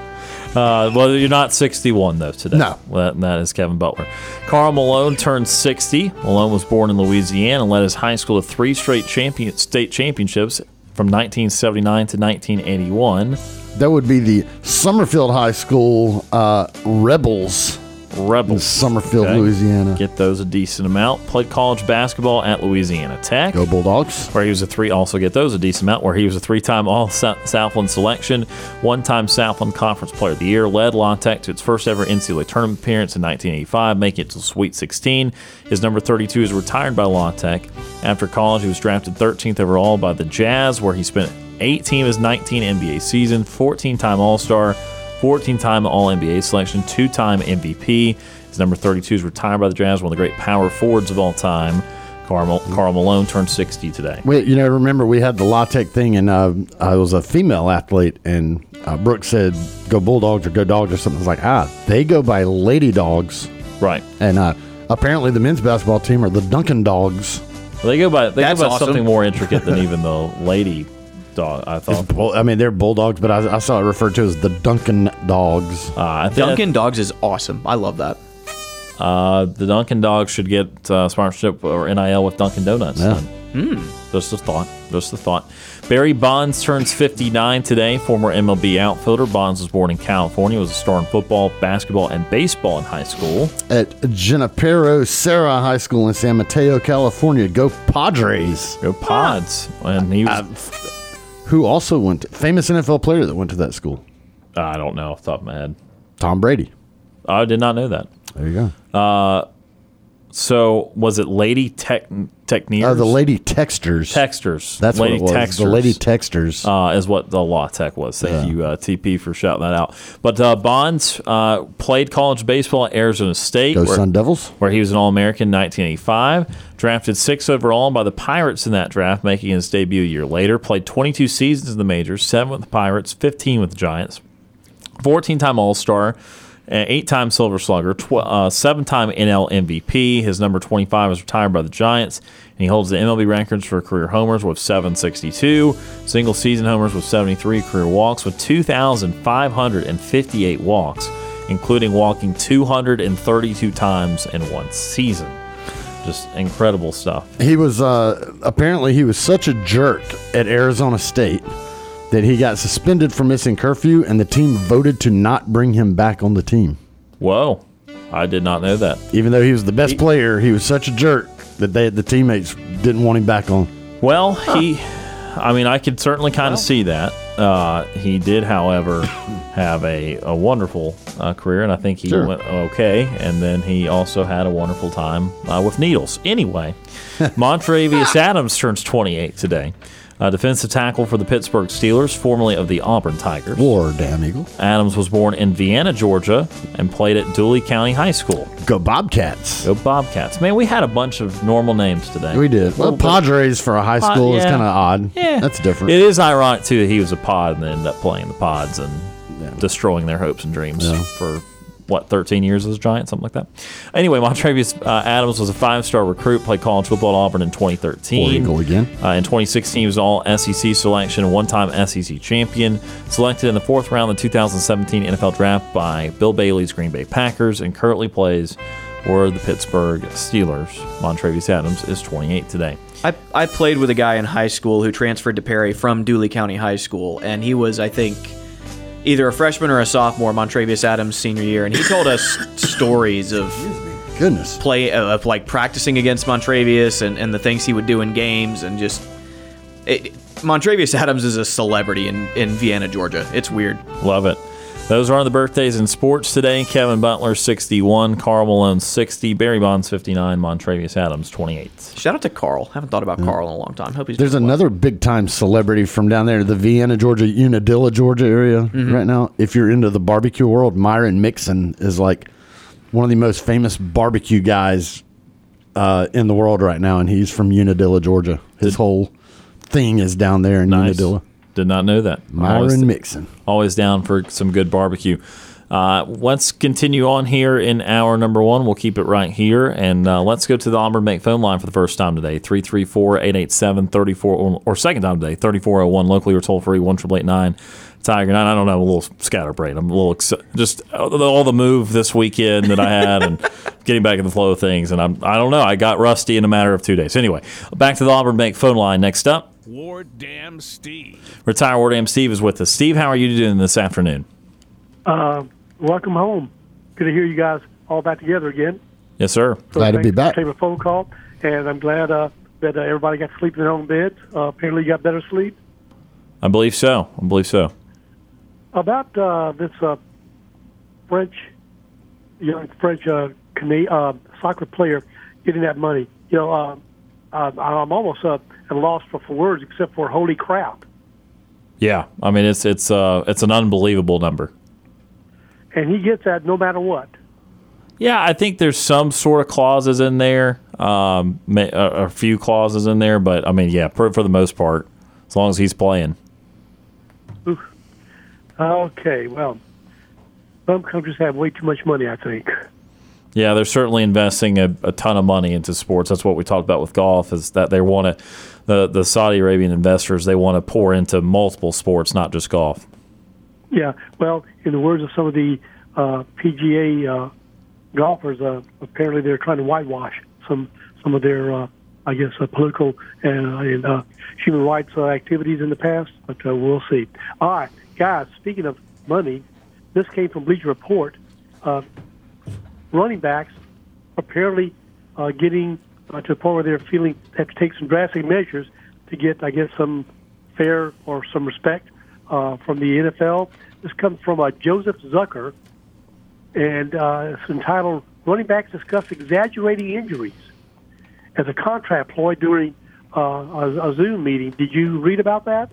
Uh, well, you're not 61 though today. No. Well, that, that is Kevin Butler. Karl Malone turned 60. Malone was born in Louisiana and led his high school to three straight champion state championships from 1979 to 1981. that would be the Summerfield High School uh, Rebels. In Rebels. Summerfield, Okay. Louisiana. Get those a decent amount. Played college basketball at Louisiana Tech. Go Bulldogs. where he was a three. Also get those a decent amount. Where he was a three-time All Southland selection, one-time Southland Conference Player of the Year. Led La Tech to its first ever NCAA tournament appearance in 1985, making it to Sweet 16. His number 32 is retired by La Tech. After college, he was drafted 13th overall by the Jazz, where he spent 18 of his 19 NBA season, 14-time All-Star, 14-time All-NBA selection, two-time MVP. His number 32 is retired by the Jazz, one of the great power forwards of all time. Karl, Karl Malone turned 60 today. We, you know, remember we had the La Tech thing, and uh, I was a female athlete, and uh, Brooke said, "Go Bulldogs" or "Go Dogs" or something. I was like, ah, they go by Lady Dogs, Right. and uh, apparently the men's basketball team are the Dunkin' Dogs. Well, they go by they That's go by awesome. something more intricate than even the [LAUGHS] lady dog. I thought. Bull- I mean, they're bulldogs, but I, I saw it referred to as the Dunkin' dogs. Uh, I think Dunkin' Dogs is awesome. I love that. Uh, the Dunkin' Dogs should get uh, sponsorship or NIL with Dunkin' Donuts. Yeah. then. Just a thought. Just a thought. Barry Bonds turns 59 today. Former MLB outfielder. Bonds was born in California. Was a star in football, basketball, and baseball in high school. At Junipero Serra High School in San Mateo, California. Go Padres. Go Pods. And he was. Who also went, to, famous NFL player that went to that school? I don't know off the top of my head. Tom Brady. I did not know that. There you go. Uh, so was it Lady Tech Techneers? Uh, the Lady Techsters. Techsters. That's Lady what it was. The Lady Techsters. uh, is what the La Tech was. Thank Yeah. you, uh, TP, for shouting that out. But uh, Bonds uh, played college baseball at Arizona State. Go where, Sun Devils. where he was an All American in 1985. Drafted six overall by the Pirates in that draft, making his debut a year later. Played 22 seasons in the majors, seven with the Pirates, 15 with the Giants. 14 time All Star, eight time Silver Slugger, tw- uh, seven time NL MVP. His number 25 is retired by the Giants, and he holds the MLB records for career homers with 762, single season homers with 73, career walks with 2,558 walks, including walking 232 times in one season. Just incredible stuff. He was uh, apparently he was such a jerk at Arizona State that he got suspended for missing curfew, and the team voted to not bring him back on the team. Whoa. I did not know that. Even though he was the best player, he was such a jerk that they the teammates didn't want him back on. Well, he, I mean, I could certainly kind of see that. Uh, he did, however, have a, a wonderful uh, career, and I think he Sure. went okay. And then he also had a wonderful time uh, with needles. Anyway, [LAUGHS] Montrevious Adams turns 28 today. Uh, defensive tackle for the Pittsburgh Steelers, formerly of the Auburn Tigers. War, damn eagle. Adams was born in Vienna, Georgia, and played at Dooly County High School. Go Bobcats. Go Bobcats. Man, we had a bunch of normal names today. We did. Well, bit- Padres for a high Pod- school is kind of odd. Yeah, that's different. It is ironic too that he was a pod and then ended up playing the pods and destroying their hopes and dreams Yeah. for what 13 years as a Giant, something like that. Anyway, Montrevious [LAUGHS] uh, Adams was a five-star recruit, played college football at Auburn in 2013. War Eagle again. Uh, in 2016, he was all SEC selection, one-time SEC champion, selected in the fourth round of the 2017 NFL Draft by Bill Bailey's Green Bay Packers, and currently plays for the Pittsburgh Steelers. Montrevious Adams is 28 today. I, I played with a guy in high school who transferred to Perry from Dooly County High School, and he was, I think, either a freshman or a sophomore, Montrevious Adams' senior year, and he told us stories of goodness play uh, of like practicing against Montrevious and, and the things he would do in games, and just it, Montrevious Adams is a celebrity in, in Vienna, Georgia. It's weird. Love it. Those are the birthdays in sports today. Kevin Butler, 61. Karl Malone, 60. Barry Bonds, 59. Montrevious Adams, 28. Shout out to Karl. Haven't thought about Karl in a long time. Hope he's There's doing well. another big time celebrity from down there, the Vienna, Georgia, Unadilla, Georgia area Mm-hmm. right now. If you're into the barbecue world, Myron Mixon is like one of the most famous barbecue guys uh, in the world right now, and he's from Unadilla, Georgia. His whole thing is down there in Nice. Unadilla. Did not know that. Myron Always- Mixon. Always down for some good barbecue. Uh, let's continue on here in hour number one. We'll keep it right here. And uh, let's go to the Auburn Bank phone line for the first time today 334 887 34 or second time today 3401 locally or toll free 1 Tiger 9. I don't know, a little scatterbrained. I'm a little ex- just all the move this weekend that I had and [LAUGHS] getting back in the flow of things. And I'm, I don't know, I got rusty in a matter of two days. Anyway, back to the Auburn Bank phone line next up. Ward Dam Steve. Retire Ward Am Steve is with us. Steve, how are you doing this afternoon? Uh, welcome home. Good to hear you guys all back together again. Yes, sir. So thanks for taking a phone call, and I'm glad uh, that uh, everybody got to sleep in their own beds. Uh, apparently, you got better sleep. I believe so. I believe so. About uh, this uh, French, young French uh, Cana- uh, soccer player getting that money, you know, uh, uh, I'm almost uh, at a loss for, for words except for holy crap. Yeah, I mean it's it's uh it's an unbelievable number. And he gets that no matter what. Yeah, I think there's some sort of clauses in there, um, a, a few clauses in there, but I mean, yeah, for, for the most part, as long as he's playing. Okay, well, some countries have way too much money, I think. Yeah, they're certainly investing a, a ton of money into sports. That's what we talked about with golf. Is that they want to the the Saudi Arabian investors they want to pour into multiple sports, not just golf. Yeah, well, in the words of some of the uh, PGA uh, golfers, uh, apparently they're trying to whitewash some some of their, uh, I guess, uh, political and, uh, and uh, human rights uh, activities in the past. But uh, we'll see. All right, guys. Speaking of money, this came from Bleacher Report. Uh, running backs apparently uh, getting uh, to the point where they're feeling have to take some drastic measures to get, I guess, some fair or some respect uh, from the NFL. This comes from uh, Joseph Zucker, and uh, it's entitled "Running Backs Discuss Exaggerating Injuries" as a contract ploy during uh, a, a Zoom meeting. Did you read about that?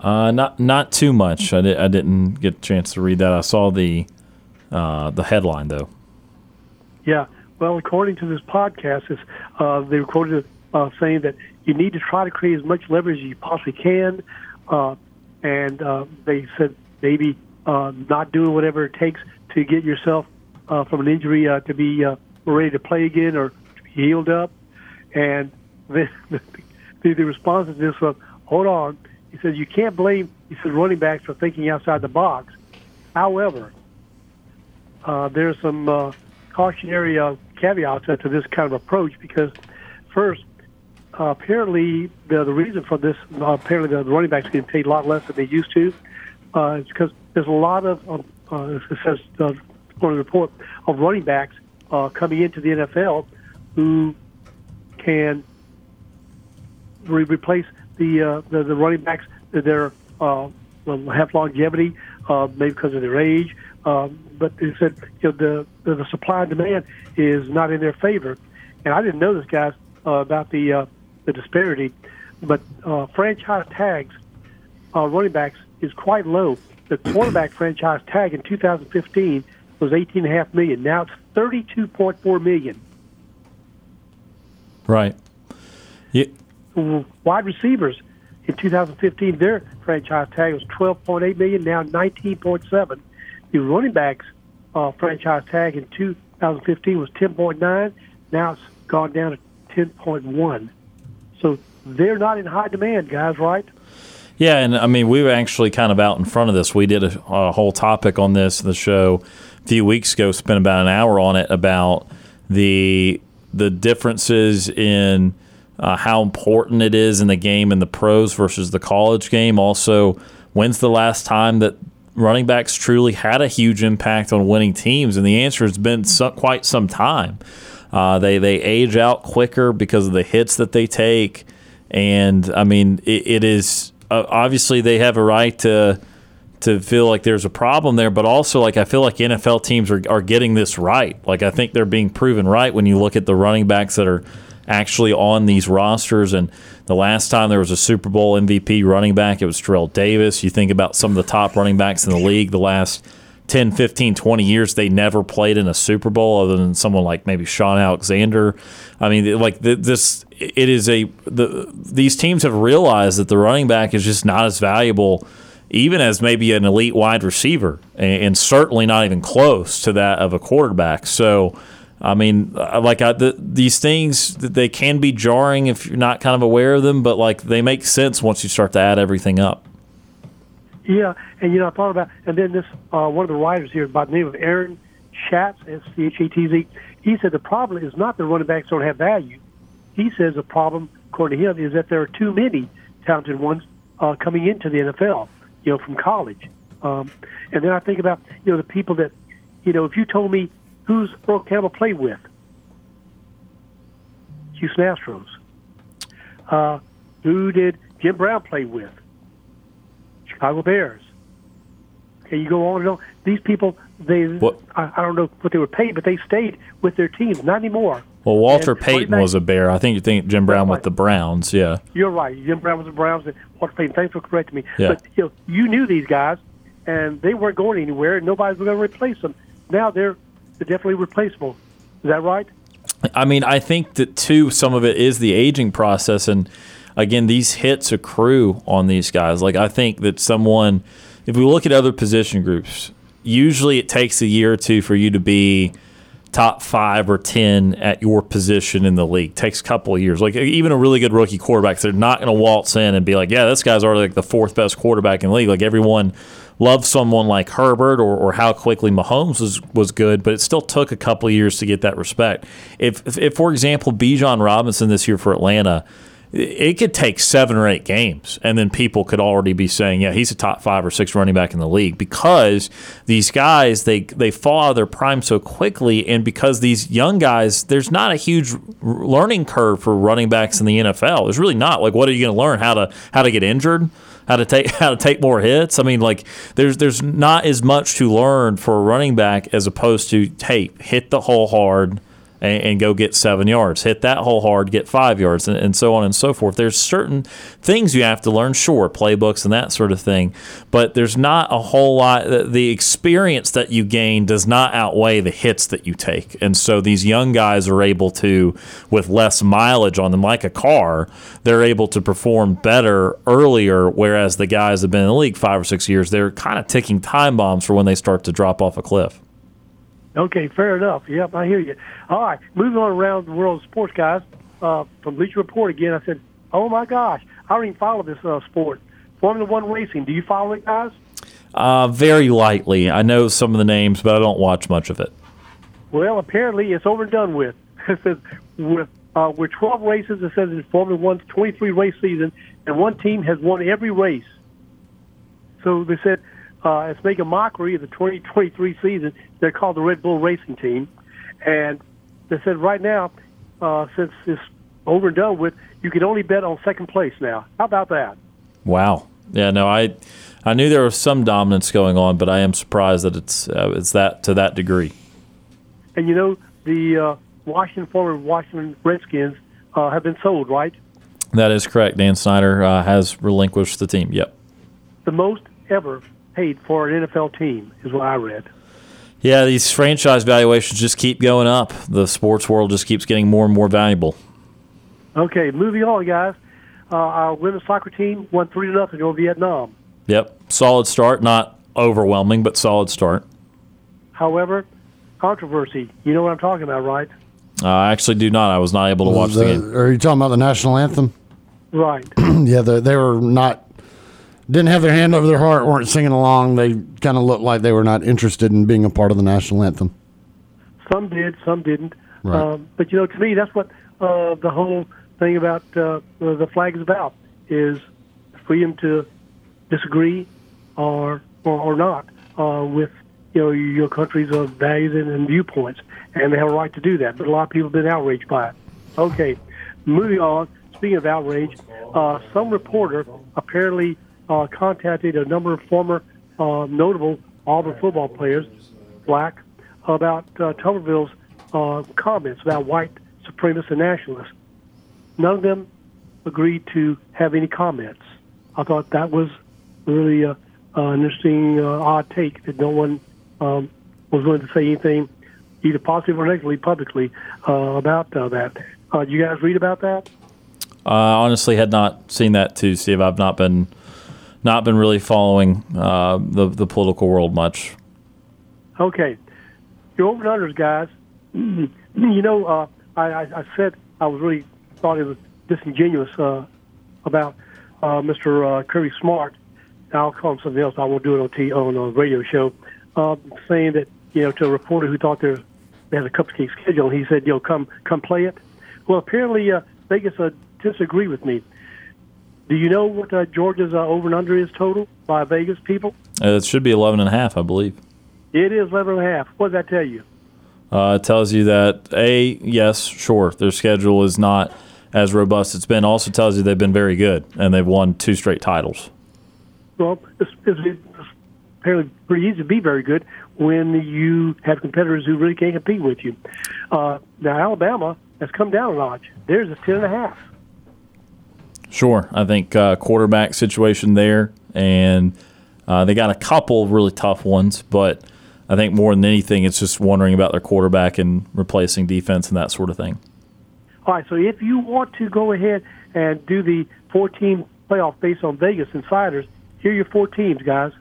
Uh, not not too much. I, di- I didn't get a chance to read that. I saw the uh, the headline though. Yeah. Well, according to this podcast, is uh, they were quoted uh, saying that you need to try to create as much leverage as you possibly can, uh, and uh, they said maybe uh, not doing whatever it takes to get yourself uh, from an injury uh, to be uh, ready to play again or to be healed up. And [LAUGHS] the the, the response is this: uh, Hold on. He said you can't blame. He said running backs for thinking outside the box. However, uh, there's some uh, cautionary uh, caveats to this kind of approach because, first, uh, apparently the the reason for this uh, apparently the running backs getting paid a lot less than they used to uh, is because there's a lot of um, uh, it says uh, on the report of running backs uh, coming into the NFL who can re- replace the, uh, the the running backs that they're uh, have longevity, uh, maybe because of their age. Um, but they said you know the, the the supply and demand is not in their favor, and I didn't know this guys uh, about the uh, the disparity, but uh, franchise tags uh, running backs is quite low. The quarterback franchise tag in 2015 was 18.5 million. Now it's 32.4 million. Right. Wide receivers in 2015, their franchise tag was 12.8 million. Now 19.7. The running backs uh, franchise tag in 2015 was 10.9. Now it's gone down to 10.1. So they're not in high demand, guys. Right? Yeah, and I mean, we were actually kind of out in front of this. We did a, a whole topic on this in the show a few weeks ago. Spent about an hour on it about the the differences in uh, how important it is in the game in the pros versus the college game. Also, when's the last time that running backs truly had a huge impact on winning teams? And the answer has been quite some time. Uh, they they age out quicker because of the hits that they take, and I mean it, it is uh, obviously they have a right to to feel like there's a problem there, but also like I feel like NFL teams are, are getting this right. Like I think they're being proven right when you look at the running backs that are actually on these rosters. And the last time there was a Super Bowl MVP running back, it was Terrell Davis. You think about some of the top running backs in the league the last 10, 15, 20 years, they never played in a Super Bowl other than someone like maybe Shaun Alexander. I mean, like this, it is a, the, these teams have realized that the running back is just not as valuable even as maybe an elite wide receiver, and, and certainly not even close to that of a quarterback. So, I mean, like I, the, these things, they can be jarring if you're not kind of aware of them, but like they make sense once you start to add everything up. Yeah, and you know, I thought about, and then this uh, one of the writers here by the name of Aaron Schatz, S C H A T Z. He said the problem is not that running backs don't have value. He says the problem, according to him, is that there are too many talented ones uh, coming into the NFL you know, from college. Um, and then I think about, you know, the people that, you know, if you told me who's Earl Campbell played with, Houston Astros. Uh, who did Jim Brown play with? Chicago Bears. Okay, you go on and on. These people, they, I, I don't know what they were paid, but they stayed with their teams. Not anymore. Well, Walter And Payton was a bear. I think you think Jim Brown with the Browns. Yeah. You're right. Jim Brown was the Browns. And Walter Payton. Thanks for correcting me. Yeah. But you know, you knew these guys, and they weren't going anywhere. and Nobody was going to replace them. Now they're definitely replaceable. Is that right? I mean, I think that too, some of it is the aging process. And again, these hits accrue on these guys. Like, I think that someone, if we look at other position groups, usually it takes a year or two for you to be top five or ten at your position in the league. Takes a couple of years. Like even a really good rookie quarterback, they're not going to waltz in and be like, "Yeah, this guy's already like the fourth best quarterback in the league." Like everyone loves someone like Herbert or, or how quickly Mahomes was was good, but it still took a couple years to get that respect. If, if, if for example, Bijan Robinson this year for Atlanta it could take seven or eight games, and then people could already be saying, "Yeah, he's a top five or six running back in the league." Because these guys, they they fall out of their prime so quickly, and because these young guys, there's not a huge learning curve for running backs in the NFL. There's really not. Like, what are you going to learn? How to how to get injured? How to take [LAUGHS] how to take more hits? I mean, like, there's there's not as much to learn for a running back as opposed to hey, hit the hole hard and, and, go get seven yards. Hit that hole hard, get five yards, and, and, so on and so forth. There's certain things you have to learn, sure, playbooks and that sort of thing, but there's not a whole lot. The experience that you gain does not outweigh the hits that you take. And so these young guys are able to, with less mileage on them, like a car, they're able to perform better earlier, whereas the guys have been in the league five or six years, they're kind of ticking time bombs for when they start to drop off a cliff. Okay, fair enough. Yep, I hear you. All right, moving on around the world of sports, guys. Uh, from Bleacher Report again, I said, "Oh my gosh, I don't even follow this uh, sport, Formula One racing. Do you follow it, guys?" Uh, very lightly. I know some of the names, but I don't watch much of it. Well, apparently it's over and done with. [LAUGHS] It says with uh, with 12 races. It says in Formula One's 23 race season, and one team has won every race. So they said uh, it's making mockery of the 2023 season. They're called the Red Bull Racing Team, and they said right now, uh, since it's over and done with, you can only bet on second place now. How about that? Wow. Yeah. No, I I knew there was some dominance going on, but I am surprised that it's uh, it's that to that degree. And you know the uh, Washington former Washington Redskins uh, have been sold, right? That is correct. Dan Snyder uh, has relinquished the team. Yep. The most ever paid for an NFL team, is what I read. Yeah, these franchise valuations just keep going up. The sports world just keeps getting more and more valuable. Okay, moving on, guys. Uh, our women's soccer team won three to nothing over Vietnam. Yep, solid start. Not overwhelming, but solid start. However, controversy. You know what I'm talking about, right? Uh, I actually do not. I was not able to watch the, the game. Are you talking about the national anthem? Right. [CLEARS THROAT] yeah, they, they were not didn't have their hand over their heart, weren't singing along. They kind of looked like they were not interested in being a part of the national anthem. Some did, some didn't. Right. Um, but you know, to me, that's what uh, the whole thing about uh, the flag is about: is freedom to disagree or or, or not uh, with you know your country's uh, values and, and viewpoints, and they have a right to do that. But a lot of people have been outraged by it. Okay, moving on. Speaking of outrage, uh, some reporter apparently uh, contacted a number of former uh, notable Auburn football players, black, about uh, Tuberville's uh, comments about white supremacists and nationalists. None of them agreed to have any comments. I thought that was really uh, uh, an interesting, uh, odd take that no one um, was willing to say anything, either positive or negatively, publicly about that. Uh, you guys read about that? I honestly had not seen that too, Steve. I've not been not been really following uh, the the political world much. Okay, your over unders, guys. [CLEARS THROAT] you know, uh, I, I, said I was really thought it was disingenuous uh, about uh, Mr. Uh, Kirby Smart. I'll call him something else. I won't do it on T on a radio show. Uh, saying that you know to a reporter who thought there they had a cupcake schedule, he said, "Yo, come come play it." Well, apparently uh, Vegas uh, disagree with me. Do you know what uh, Georgia's uh, over and under is total by Vegas people? Uh, it should be 11 and a half, I believe. It is 11 and a half. What does that tell you? Uh, it tells you that a yes, sure, their schedule is not as robust it's been. Also tells you they've been very good and they've won two straight titles. Well, it's, it's, it's apparently pretty easy to be very good when you have competitors who really can't compete with you. Uh, now Alabama has come down a notch. There's a ten and a half. Sure, I think uh, quarterback situation there, and uh, they got a couple really tough ones, but I think more than anything, it's just wondering about their quarterback and replacing defense and that sort of thing. All right, so if you want to go ahead and do the 14 playoff based on Vegas insiders, here are your four teams, guys.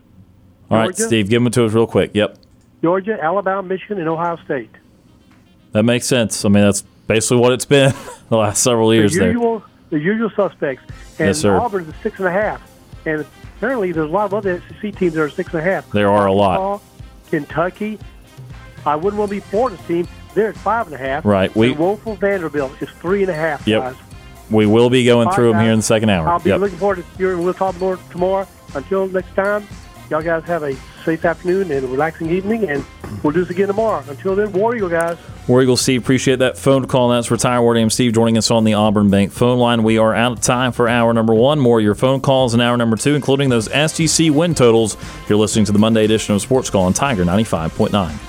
All right, Steve, give them to us real quick. Yep. Georgia, Alabama, Michigan, and Ohio State. that makes sense. I mean, that's basically what it's been [LAUGHS] the last several years the there. usual, the usual suspects. And Yes, sir. Auburn's a six and a half. And apparently, there's a lot of other SEC teams that are six and a half. There are a lot. Kentucky. I wouldn't want to be Florida's team. They're at five and a half. Right, we- and Woeful Vanderbilt is three and a half. Yep. Guys. We will be going through them here in the second hour. I'll be Yep. looking forward to hearing. We'll talk more tomorrow. Until next time, y'all guys have a safe afternoon and relaxing evening, and we'll do this again tomorrow. Until then, War Eagle guys. War Eagle Steve, appreciate that phone call. That's retired War Dam Steve joining us on the Auburn Bank phone line. We are out of time for hour number one. More your phone calls in hour number two, including those SEC win totals. You're listening to the Monday edition of Sports Call on Tiger 95.9.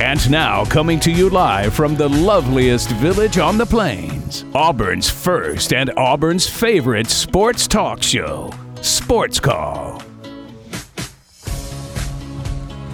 And now, coming to you live from the loveliest village on the plains, Auburn's first and Auburn's favorite sports talk show, Sports Call.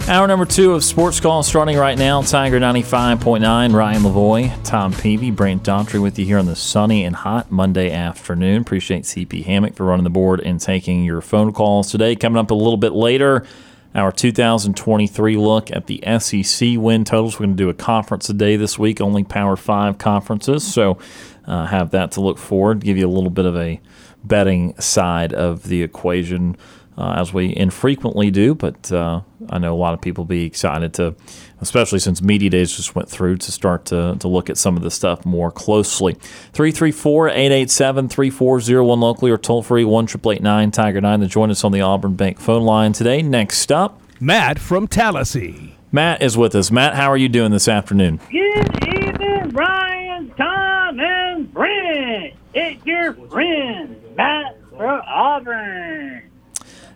Hour number two of Sports Call starting right now. Tiger 95.9, Ryan Lavoie, Tom Peavy, Brant Daughtry with you here on the sunny and hot Monday afternoon. Appreciate CP Hammock for running the board and taking your phone calls today. Coming up a little bit later, our 2023 look at the SEC win totals. We're going to do a conference a day this week, only Power 5 conferences. So uh, have that to look forward, give you a little bit of a betting side of the equation uh, as we infrequently do. But uh, I know a lot of people will be excited to, especially since Media Days just went through, to start to, to look at some of this stuff more closely. 334 887 3401 locally or toll free 1 Tiger 9 to join us on the Auburn Bank phone line today. Next up, Matt from Tallahassee. Matt is with us. Matt, how are you doing this afternoon? Good evening, Brian, Tom, and Brent. It's your friend, Matt from Auburn.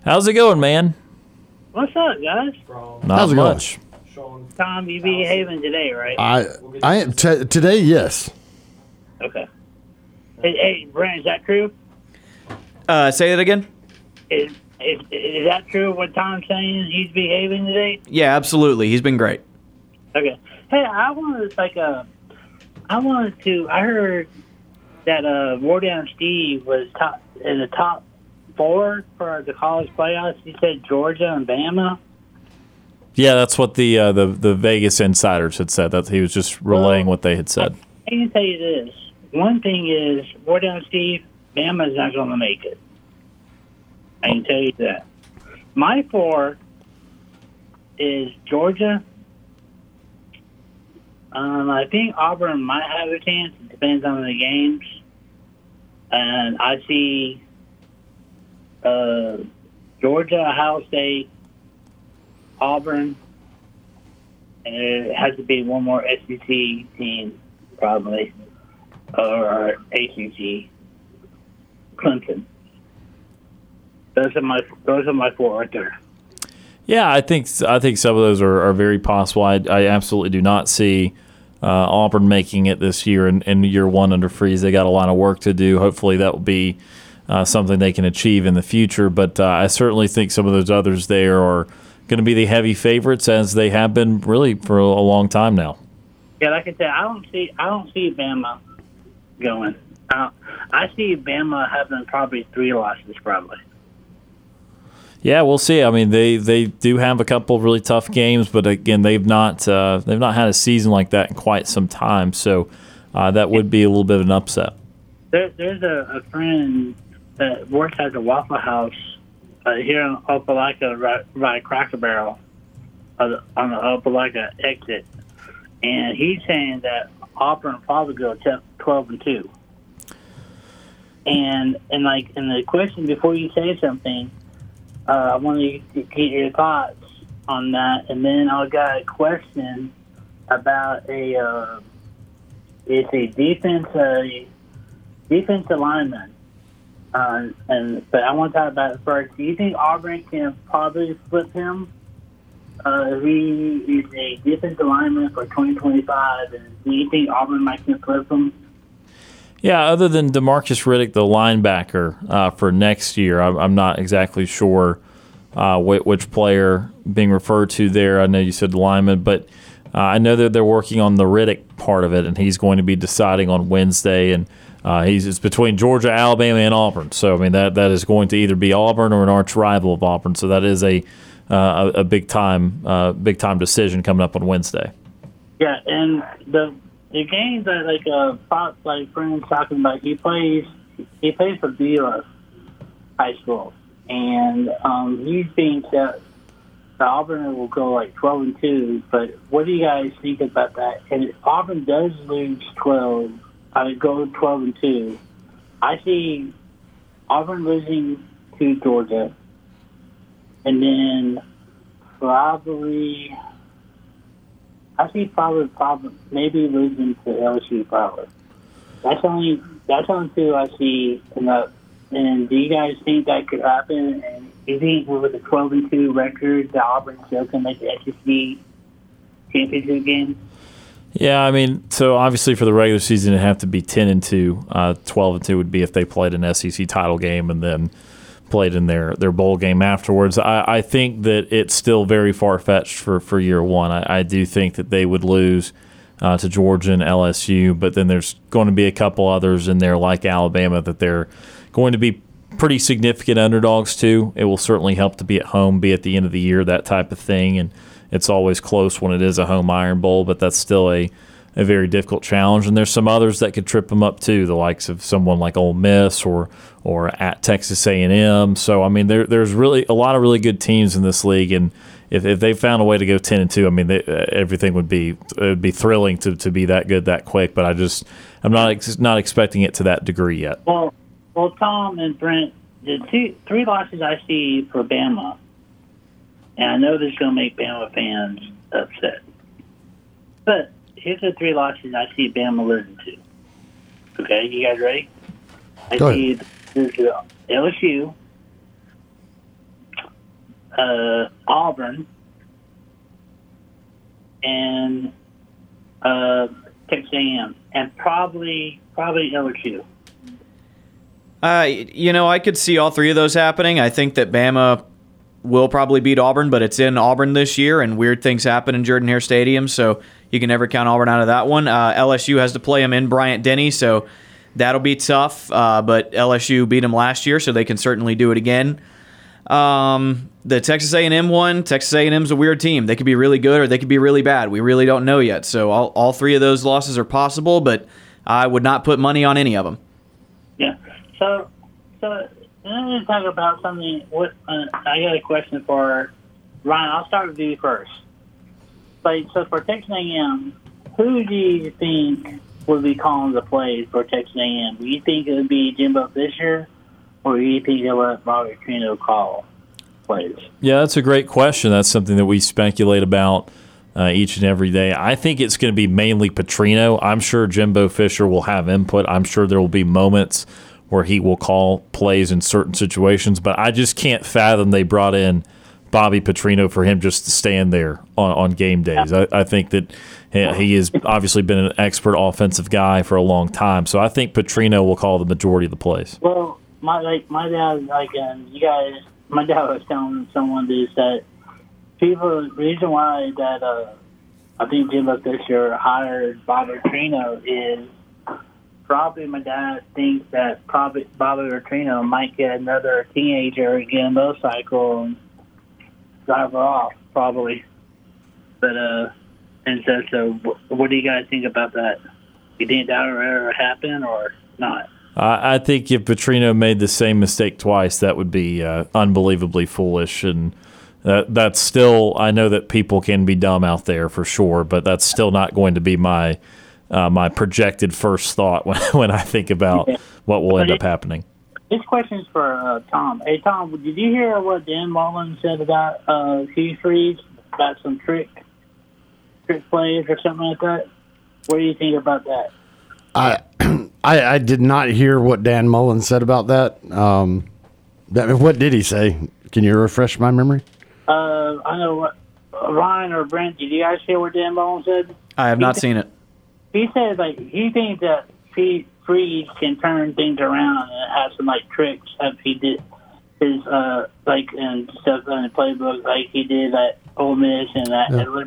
How's it going, man? What's up, guys? Not How's it going? much. Tom, you be behaving today, right? I I am t- today. Yes. okay. Hey, hey, Brent, is that true? Uh, say that again. Is, is, is that true what Tom's saying? He's behaving today? Yeah, absolutely. He's been great. Okay. Hey, I wanted like uh, I wanted to. I heard that uh, Wardown Steve was top in the top four for the college playoffs. He said Georgia and Bama. Yeah, that's what the uh, the the Vegas insiders had said. That he was just relaying what they had said. I can tell you this. One thing is, Wardown Steve, Bama's not going to make it. I can tell you that. My four is Georgia. Um, I think Auburn might have a chance. It depends on the games. And I see uh, Georgia, Ohio State, Auburn, and it has to be one more SEC team, probably, or ACC, Clemson. Those are my those are my four right there. Yeah, I think I think some of those are, are very possible. I, I absolutely do not see uh, Auburn making it this year in, in year one under Freeze. They got a lot of work to do. Hopefully, that will be uh, something they can achieve in the future. But uh, I certainly think some of those others there are going to be the heavy favorites, as they have been really for a, long time now. Yeah, like I said, I don't see I don't see Bama going. I, I see Bama having probably three losses, probably. Yeah, we'll see. I mean, they, they do have a couple of really tough games, but again, they've not uh, they've not had a season like that in quite some time. So uh, that would be a little bit of an upset. There, there's a, a friend that works at the Waffle House uh, here in Opelika, right by Cracker Barrel, uh, on the Opelika exit, and he's saying that Auburn probably go twelve and two. And and like and the question before you say something, uh, I want to get your thoughts on that, and then I got a question about a uh, it's a defense uh, defense alignment. Uh, and but I want to talk about it first. Do you think Auburn can probably flip him? Uh, he is a defensive lineman for 2025, and do you think Auburn might can flip him? Yeah, other than Demarcus Riddick, the linebacker uh, for next year, I'm, I'm not exactly sure uh, which, player being referred to there. I know you said the lineman, but uh, I know that they're working on the Riddick part of it, and he's going to be deciding on Wednesday. And uh, he's it's between Georgia, Alabama, and Auburn. So I mean that that is going to either be Auburn or an arch rival of Auburn. So that is a uh, a, big time uh, big time decision coming up on Wednesday. Yeah, and the the games that like uh Fox like friends talking about he plays he plays for Beulah High School and um he thinks that the Auburn will go like twelve and two, but what do you guys think about that? And if Auburn does lose twelve I would go twelve and two, I see Auburn losing to Georgia and then probably I see probably probably maybe losing to LSU probably. That's only that's only two I see enough. And do you guys think that could happen? And do you think with a twelve and two record, the Auburn still can make the SEC championship game? Yeah, I mean, so obviously for the regular season, it'd have to be ten and two. Uh, Twelve and two would be if they played an SEC title game and then played in their, their bowl game afterwards. I, I think that it's still very far fetched for, for year one. I, I do think that they would lose uh, to Georgia and LSU, but then there's going to be a couple others in there like Alabama that they're going to be pretty significant underdogs to. It will certainly help to be at home, be at the end of the year, that type of thing, and it's always close when it is a home Iron Bowl, but that's still a a very difficult challenge. And there's some others that could trip them up too, the likes of someone like Ole Miss or or at Texas A&M. So I mean, there, there's really a lot of really good teams in this league, and if, if they found a way to go ten and two, I mean, they, uh, everything would be it would be thrilling to, to be that good that quick. But I just I'm not ex- not expecting it to that degree yet. Well, well, Tom and Brent, the two three losses I see for Bama, and I know this is going to make Bama fans upset, but here's the three losses I see Bama losing to. Okay, you guys ready? I Go see this is LSU, uh, Auburn, and uh, Texas A&M, and probably probably LSU. Uh, you know, I could see all three of those happening. I think that Bama will probably beat Auburn, but it's in Auburn this year, and weird things happen in Jordan Hare Stadium, so you can never count Auburn out of that one. Uh, LSU has to play them in Bryant Denny, so that'll be tough. Uh, but LSU beat them last year, so they can certainly do it again. Um, the Texas A&M one, Texas A&M's a weird team. They could be really good or they could be really bad. We really don't know yet. So all, all three of those losses are possible, but I would not put money on any of them. Yeah. So, so let me talk about something. What uh, I got a question for Ryan. I'll start with you first. Like, so for Texas A&M, who do you think would be calling the plays for Texas A&M? Do you think it would be Jimbo Fisher, or do you think they'll let Bobby Trino call plays? Yeah, that's a great question. That's something that we speculate about uh, each and every day. I think it's going to be mainly Petrino. I'm sure Jimbo Fisher will have input. I'm sure there will be moments where he will call plays in certain situations, but I just can't fathom they brought in Bobby Petrino for him just to stand there on, on game days. I, I think that he has obviously been an expert offensive guy for a long time, so I think Petrino will call the majority of the plays. Well, my like my dad like um, you guys. My dad was telling someone this that people reason why that uh, I think Jimbo Fisher hired Bobby Trino is probably my dad thinks that probably Bobby Petrino might get another teenager get a motorcycle and drive her off probably. But uh, and so so wh- what do you guys think about that? You think that ever happen or not? I I think if Petrino made the same mistake twice, that would be uh, unbelievably foolish. And that, that's still, I know that people can be dumb out there for sure, but that's still not going to be my uh, my projected first thought when, [LAUGHS] when I think about what will end up happening. This question is for uh, Tom. Hey, Tom, did you hear what Dan Mullen said about uh, Hugh Freeze about some trick trick plays or something like that? What do you think about that? I, [CLEARS THROAT] I I did not hear what Dan Mullen said about that. Um, that what did he say? Can you refresh my memory? Uh, I know what Ryan or Brent. Did you guys hear what Dan Mullen said? I have not seen it. He said like he thinks that Free- Freeze can turn things around and have some like tricks if he did his uh like and stuff in the playbook like he did at Ole Miss and that. Yeah.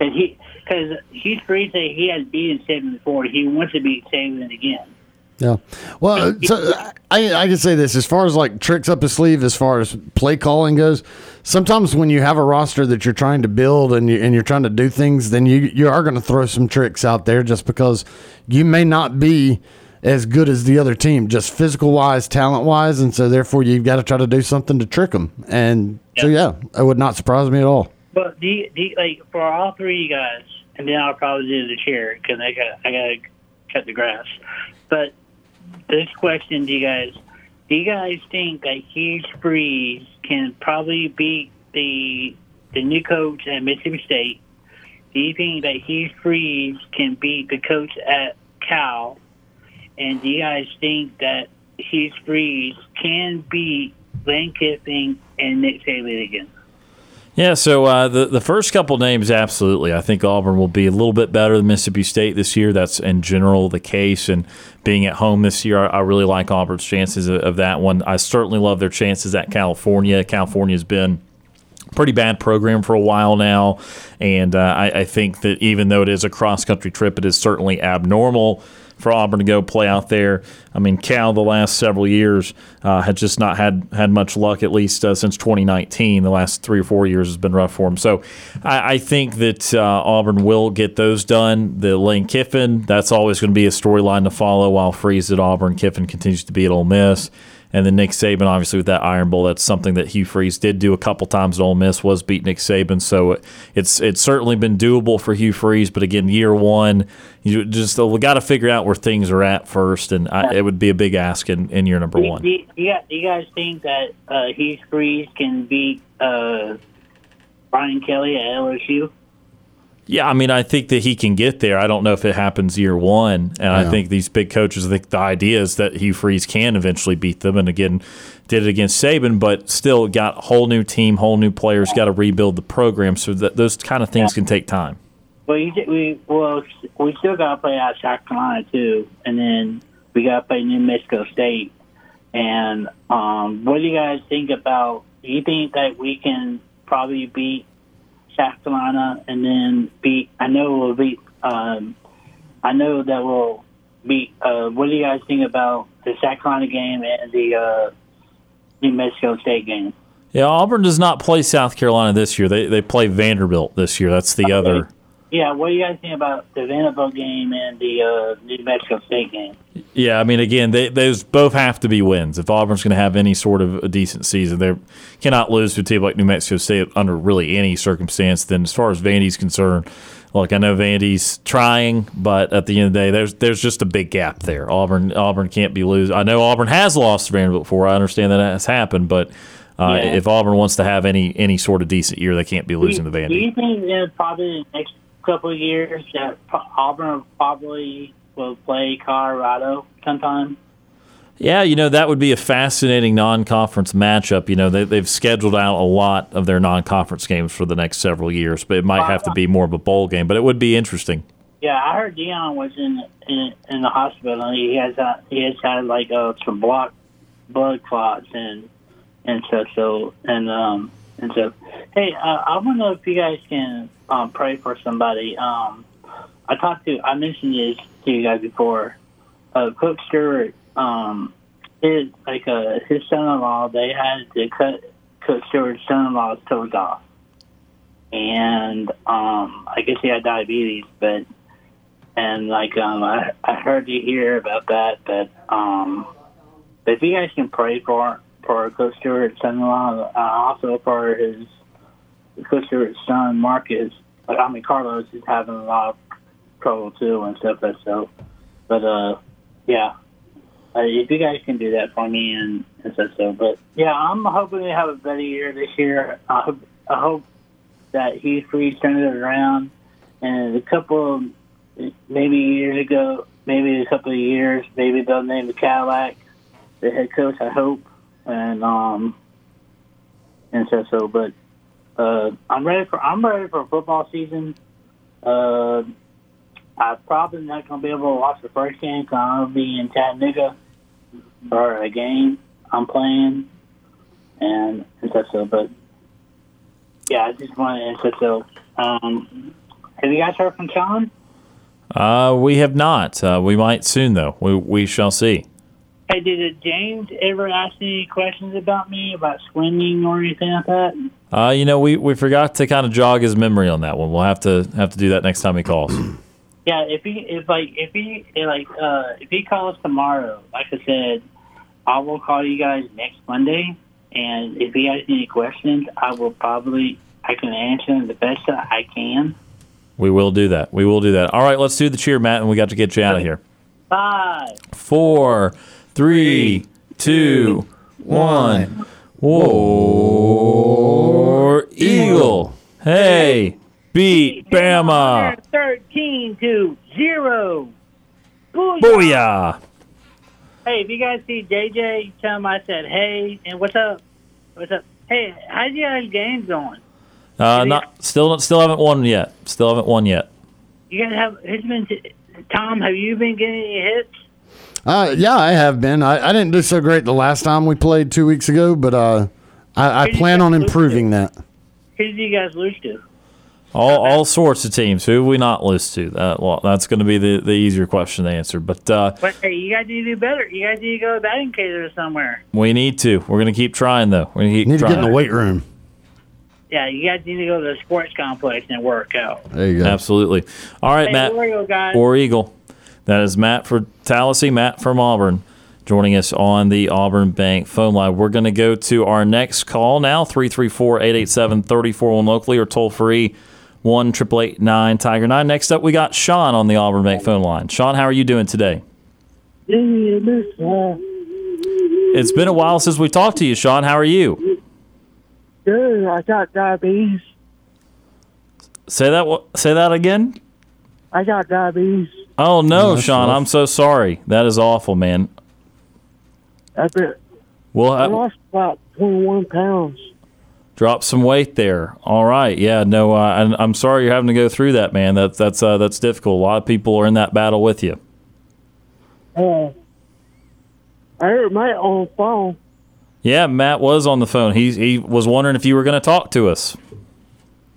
And he because Hugh Freeze said he has beaten Saban before. He wants to beat Saban again. Yeah. Well, so I, I can say this as far as like tricks up his sleeve, as far as play calling goes. Sometimes when you have a roster that you're trying to build and you and you're trying to do things, then you you are going to throw some tricks out there just because you may not be as good as the other team, just physical wise, talent wise, and so therefore you've got to try to do something to trick them. And so yeah, it would not surprise me at all. But do you, do you, like for all three of you guys, and then I'll probably do the chair because I got I got to cut the grass. But this question, do you guys do you guys think that Hugh Freeze can probably beat the the new coach at Mississippi State? Do you think that Hugh Freeze can beat the coach at Cal? And do you guys think that Hugh Freeze can beat Lane Kiffin and Nick Saban again? Yeah, so uh, the the first couple names, absolutely. I think Auburn will be a little bit better than Mississippi State this year. That's in general the case. And being at home this year, I, I really like Auburn's chances of, of that one. I certainly love their chances at California. California's been a pretty bad program for a while now, and uh, I, I think that even though it is a cross country trip, it is certainly abnormal for Auburn to go play out there. I mean, Cal the last several years uh, had just not had had much luck, at least uh, since 2019. The last three or four years has been rough for them. So I, I think that uh, Auburn will get those done. The Lane Kiffin, that's always going to be a storyline to follow while Freeze at Auburn. Kiffin continues to be at Ole Miss. And then Nick Saban, obviously with that Iron Bowl, that's something that Hugh Freeze did do a couple times at Ole Miss was beat Nick Saban. So it's it's certainly been doable for Hugh Freeze. But again, year one, you just we got to figure out where things are at first, and I, it would be a big ask in, in year number one. Do you, guys- do you guys think that uh, Hugh Freeze can beat uh, Brian Kelly at LSU? Yeah, I mean, I think that he can get there. I don't know if it happens year one, and I think these big coaches. I think the idea is that Hugh Freeze can eventually beat them, and again, did it against Saban, but still got a whole new team, whole new players, got to rebuild the program. So that those kind of things can take time. Well, you, we well we still got to play out South Carolina too, and then we got to play New Mexico State. And um, what do you guys think about? Do you think that we can probably beat South Carolina and then beat? I know we'll beat. Um, I know that we'll beat. Uh, what do you guys think about the South Carolina game and the uh, New Mexico State game? Yeah, Auburn does not play South Carolina this year. They they play Vanderbilt this year. That's the other. Yeah, what do you guys think about the Vanderbilt game and the uh, New Mexico State game? Yeah, I mean, again, they, those both have to be wins. If Auburn's going to have any sort of a decent season, they cannot lose to a team like New Mexico State under really any circumstance. Then, as far as Vandy's concerned, look, I know Vandy's trying, but at the end of the day, there's there's just a big gap there. Auburn Auburn can't be losing. I know Auburn has lost to Vanderbilt before. I understand that has happened, but uh, Yeah. if Auburn wants to have any any sort of decent year, they can't be losing to Do Vandy. you think that probably the next couple of years that Auburn probably will play Colorado sometime? Yeah, you know, that would be a fascinating non conference matchup. You know, they, they've scheduled out a lot of their non conference games for the next several years, but it might have to be more of a bowl game, but it would be interesting. Yeah, I heard Deion was in in, in the hospital. and He has uh, he has had like uh, some block blood clots and and so so and um and so. Hey, uh, I want to know if you guys can um, pray for somebody. Um, I talked to I mentioned this to you guys before. Uh, Cook Stewart, um, his like uh, his son-in-law, they had to cut Cook Stewart's son-in-law's toes off, and um, I guess he had diabetes, but and like um, I I heard you hear about that. That um, but if you guys can pray for for Coach Stewart's son-in-law, uh, also for his Coach Stewart's son Marcus. Like I mean, Carlos is having a lot of trouble too and stuff like so. But uh, yeah, uh, if you guys can do that for me and, and stuff so. But yeah, I'm hoping to have a better year this year. I hope I hope that Hugh Freeze turned it around. And a couple of maybe years ago, maybe a couple of years, maybe they'll name the Cadillac the head coach. I hope, and um, and so so. But uh, I'm ready for I'm ready for football season. Uh, I'm probably not to be able to watch the first game because I'll be in Chattanooga for a game I'm playing, and and so so. But yeah, I just wanted to so. Um, have you guys heard from Sean? Uh, we have not. Uh, we might soon, though. We we shall see. Hey, did James ever ask any questions about me about swimming or anything like that? Uh, you know, we, we forgot to kind of jog his memory on that one. We'll have to have to do that next time he calls. [CLEARS THROAT] Yeah, if he if like if he like uh if he calls tomorrow, like I said, I will call you guys next Monday, and if he has any questions, I will probably I can answer them the best that I can. we will do that. We will do that. All right, let's do the cheer, Matt, and we got to get you out of here. Five. Four, three, two, one. War Eagle. Hey, beat Bama. Thirteen to zero. Booyah. Booyah. Hey, if you guys see JJ, tell him I said hey and what's up? What's up? Hey, how's your guys games going? Uh, not still still haven't won yet. Still haven't won yet. You guys have it's been Tom. Have you been getting any hits? Uh, yeah, I have been. I, I didn't do so great the last time we played two weeks ago, but uh, I, I plan on improving that. Who did you guys lose to? All all sorts of teams. Who have we not lose to? That well, that's going to be the, the easier question to answer. But uh, But hey, you guys need to do better. You guys need to go to batting cater somewhere. we need to. We're going to keep trying though. We keep Need to get in the weight room. Yeah, you guys need to go to the sports complex and work out. There you go. Absolutely. All right, Hey, Matt. War Eagle, guys. War Eagle. That is Matt for Tallahassee, Matt from Auburn, joining us on the Auburn Bank phone line. We're going to go to our next call now 334 887 341 locally or toll free 1 888 Tiger 9. Next up, we got Sean on the Auburn Bank phone line. Sean, how are you doing today? It's been a while since we talked to you, Sean. How are you? Good. I got diabetes. Say that. Say that again. I got diabetes. Oh no, that's Sean! rough. I'm so sorry. That is awful, man. I've been, We'll I lost about 21 pounds. drop some weight there. All right, yeah. No, uh, and I'm sorry you're having to go through that, man. That's that's uh, that's difficult. A lot of people are in that battle with you. Uh, I heard Matt on the phone. Yeah, Matt was on the phone. He he was wondering if you were going to talk to us.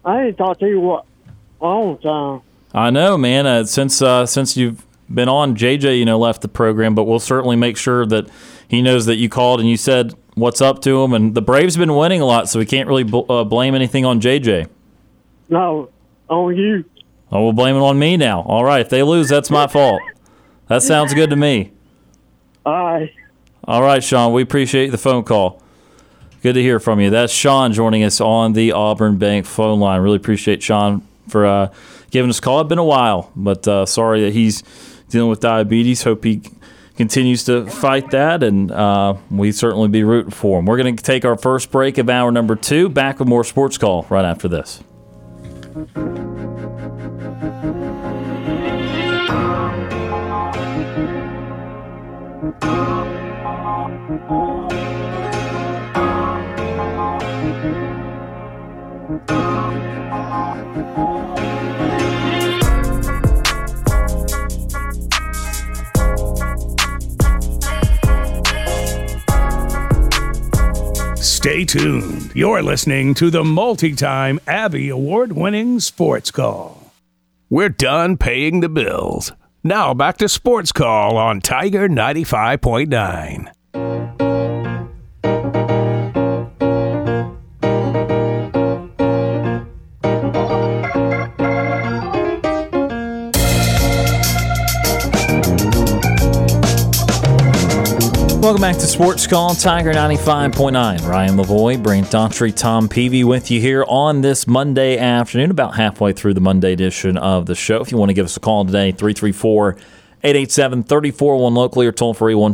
I didn't talk to you what a long time. I know, man. Uh, since uh, since you've been on, JJ, you know, left the program, but we'll certainly make sure that he knows that you called and you said what's up to him. And the Braves been winning a lot, so we can't really bl- uh, blame anything on JJ. No, on you. Oh, we'll blame it on me now. All right, if they lose, that's my fault. That sounds good to me. Aye. All right, Sean, we appreciate the phone call. Good to hear from you. That's Sean joining us on the Auburn Bank phone line. Really appreciate Sean for uh, giving us a call. It's been a while, but uh, sorry that he's dealing with diabetes. Hope he continues to fight that, and uh, we certainly be rooting for him. We're going to take our first break of hour number two. Back with more sports call right after this. Stay tuned. You're listening to the multi time Abby Award winning Sports Call. We're done paying the bills. Now back to Sports Call on Tiger 95.9. Welcome back to Sports Call Tiger 95.9. Ryan Lavoie, Brant Daughtry, Tom Peavy with you here on this Monday afternoon, about halfway through the Monday edition of the show. If you want to give us a call today, 334 887 341 locally or toll free 1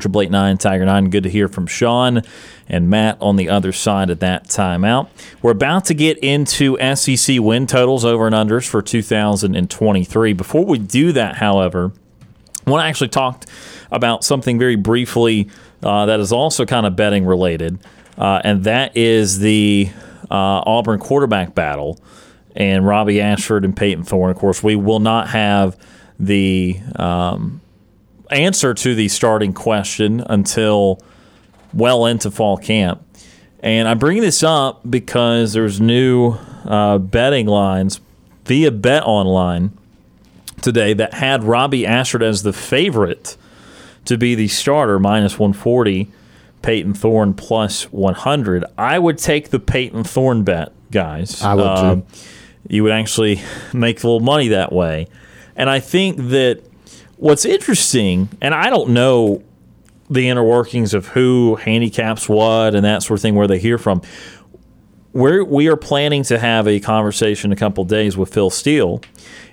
Tiger 9. Good to hear from Sean and Matt on the other side of that timeout. We're about to get into SEC win totals over and unders for 2023. Before we do that, however, I want to actually talk about something very briefly uh, that is also kind of betting related, uh, and that is the uh, Auburn quarterback battle and Robbie Ashford and Peyton Thorne. Of course, we will not have the um, answer to the starting question until well into fall camp. And I bring this up because there's new uh, betting lines via Bet Online today that had Robbie Ashford as the favorite to be the starter, minus 140, Peyton Thorne plus 100. I would take the Peyton Thorne bet, guys. I would um, You would actually [LAUGHS] make a little money that way. And I think that what's interesting, and I don't know the inner workings of who handicaps what and that sort of thing, where they hear from. We're, we are planning to have a conversation a couple days with Phil Steele,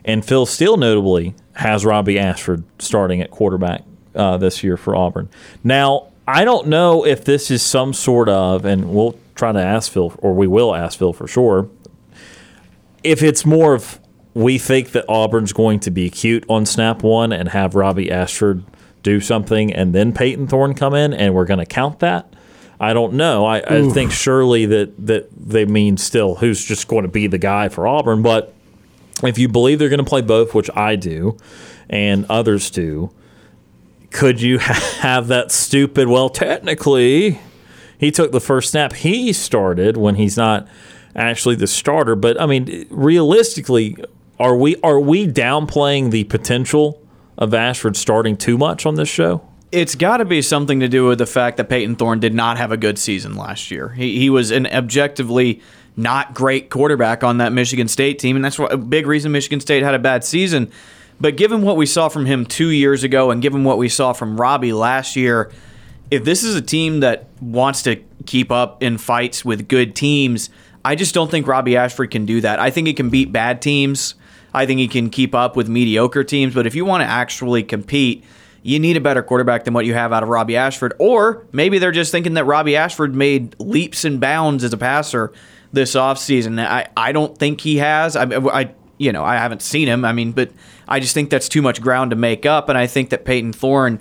and Phil Steele notably has Robbie Ashford starting at quarterback uh, this year for Auburn. Now, I don't know if this is some sort of, and we'll try to ask Phil, or we will ask Phil for sure, if it's more of we think that Auburn's going to be cute on snap one and have Robbie Ashford do something and then Peyton Thorne come in and we're going to count that. I don't know. I, I think surely that, that they mean still who's just going to be the guy for Auburn. But if you believe they're going to play both, which I do and others do, could you [LAUGHS] have that stupid, well, technically, he took the first snap. He started when he's not actually the starter. But I mean, realistically, are we are we downplaying the potential of Ashford starting too much on this show? It's got to be something to do with the fact that Peyton Thorne did not have a good season last year. He, he was an objectively not great quarterback on that Michigan State team, and that's a big reason Michigan State had a bad season. But given what we saw from him two years ago, and given what we saw from Robbie last year, if this is a team that wants to keep up in fights with good teams, I just don't think Robbie Ashford can do that. I think he can beat bad teams. I think he can keep up with mediocre teams. But if you want to actually compete, you need a better quarterback than what you have out of Robbie Ashford. Or maybe they're just thinking that Robbie Ashford made leaps and bounds as a passer this offseason. I, I don't think he has. I, I you know, I haven't seen him. I mean, but I just think that's too much ground to make up. And I think that Peyton Thorne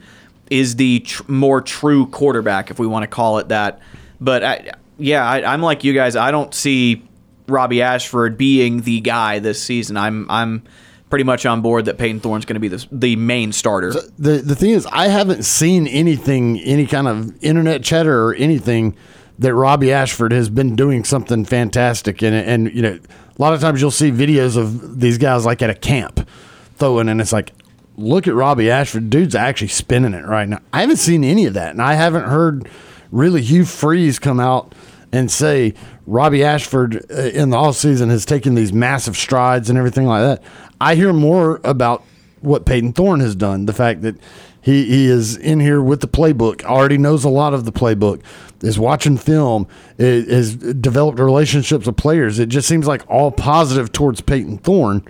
is the tr- more true quarterback, if we want to call it that. But I, yeah, I, I'm like you guys. I don't see Robbie Ashford being the guy this season. I'm I'm pretty much on board that Peyton Thorne's going to be the the main starter. The the thing is, I haven't seen anything, any kind of internet chatter or anything that Robbie Ashford has been doing something fantastic. And and you know, a lot of times you'll see videos of these guys like at a camp throwing, and it's like, look at Robbie Ashford, dude's actually spinning it right now. I haven't seen any of that, and I haven't heard really Hugh Freeze come out and say Robbie Ashford uh, in the off season has taken these massive strides and everything like that. I hear more about what Peyton Thorne has done. The fact that he, he is in here with the playbook, already knows a lot of the playbook, is watching film, has developed relationships with players. It just seems like all positive towards Peyton Thorne.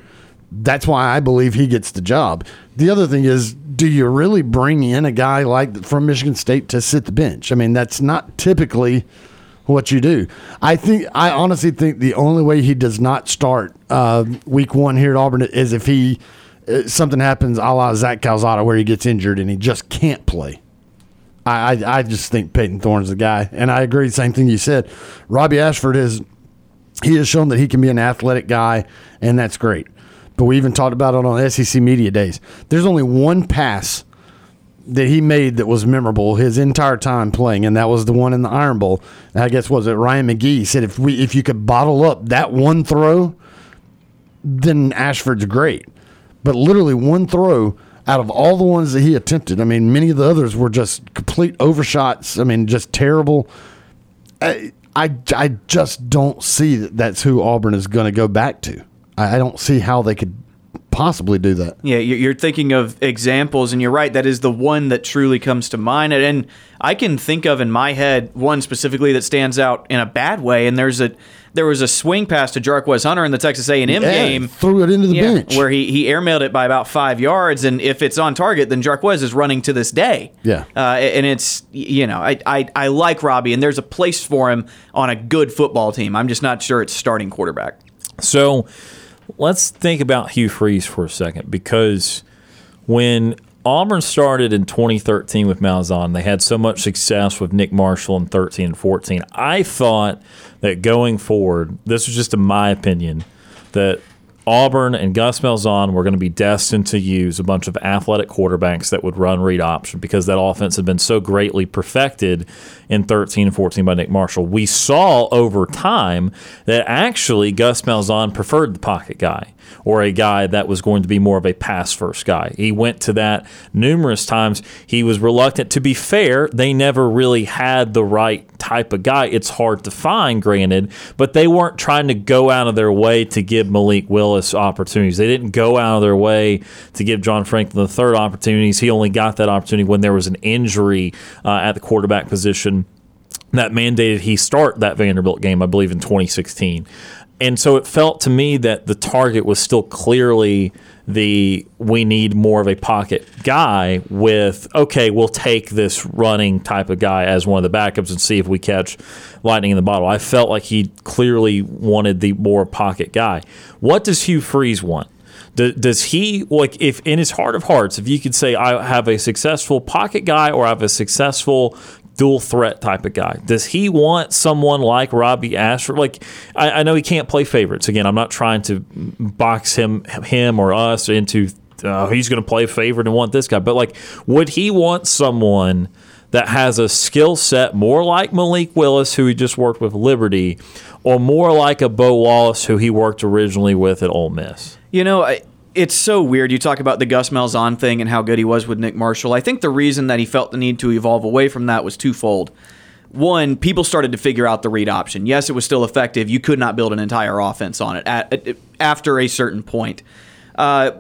That's why I believe he gets the job. The other thing is, do you really bring in a guy like from Michigan State to sit the bench? I mean, that's not typically what you do. I think I honestly think the only way he does not start uh, week one here at Auburn is if he uh, something happens a la Zach Calzada where he gets injured and he just can't play. I, I, I just think Peyton Thorne's the guy, and I agree. Same thing you said. Robbie Ashford is he has shown that he can be an athletic guy, and that's great. But we even talked about it on SEC media days. There's only one pass that he made that was memorable his entire time playing, and that was the one in the Iron Bowl. I guess was it Ryan McGee said if we if you could bottle up that one throw, then Ashford's great. But literally one throw out of all the ones that he attempted, I mean, many of the others were just complete overshots. I mean, just terrible. I I, I just don't see that that's who Auburn is going to go back to. I, I don't see how they could possibly do that. Yeah, you're you're thinking of examples, and you're right. That is the one that truly comes to mind. And I can think of in my head one specifically that stands out in a bad way. And there's a there was a swing pass to Jarquez Hunter in the Texas A&M Yeah, game. threw it into the Yeah, bench. where he he airmailed it by about five yards, and if it's on target, then Jarquez is running to this day. Yeah. uh, and it's you know I, I I like Robbie, and there's a place for him on a good football team. I'm just not sure it's starting quarterback. So let's think about Hugh Freeze for a second because when Auburn started in 2013 with Malzahn, they had so much success with Nick Marshall in 13 and 14. I thought that going forward, this was just in my opinion, that Auburn and Gus Malzahn were going to be destined to use a bunch of athletic quarterbacks that would run read option because that offense had been so greatly perfected in 13 and 14 by Nick Marshall. We saw over time that actually Gus Malzahn preferred the pocket guy or a guy that was going to be more of a pass first guy. He went to that numerous times. He was reluctant. To be fair, they never really had the right type of guy. It's hard to find, granted, but they weren't trying to go out of their way to give Malik Willis opportunities. They didn't go out of their way to give John Franklin the third opportunities. He only got that opportunity when there was an injury uh, at the quarterback position that mandated he start that Vanderbilt game, I believe, in 2016. And so it felt to me that the target was still clearly the we need more of a pocket guy with okay we'll take this running type of guy as one of the backups and see if we catch lightning in the bottle. I felt like he clearly wanted the more pocket guy. What does hugh freeze want? Does he like if in his heart of hearts if you could say i have a successful pocket guy or i have a successful dual threat type of guy. Does he want someone like Robbie Ashford? Like, I, I know he can't play favorites. Again, I'm not trying to box him, him or us into uh, he's going to play favorite and want this guy. But like, would he want someone that has a skill set more like Malik Willis, who he just worked with Liberty, or more like a Bo Wallace, who he worked originally with at Ole Miss? You know, I, it's so weird. You talk about the Gus Malzahn thing and how good he was with Nick Marshall. I think the reason that he felt the need to evolve away from that was twofold. One, people started to figure out the read option. Yes, it was still effective. You could not build an entire offense on it at, at- after a certain point. Uh,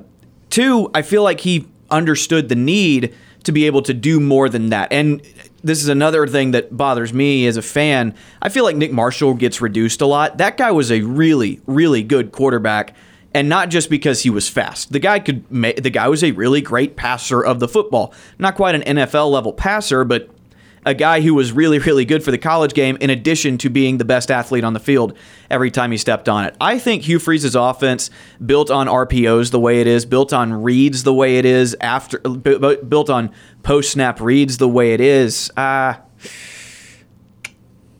two, I feel like he understood the need to be able to do more than that. And this is another thing that bothers me as a fan. I feel like Nick Marshall gets reduced a lot. That guy was a really, really good quarterback, and not just because he was fast. The guy could. Ma- the guy was a really great passer of the football. Not quite an NFL level passer, but a guy who was really, really good for the college game, in addition to being the best athlete on the field every time he stepped on it. I think Hugh Freeze's offense, built on RPOs the way it is, built on reads the way it is, after bu- bu- built on post snap reads the way it is. Uh,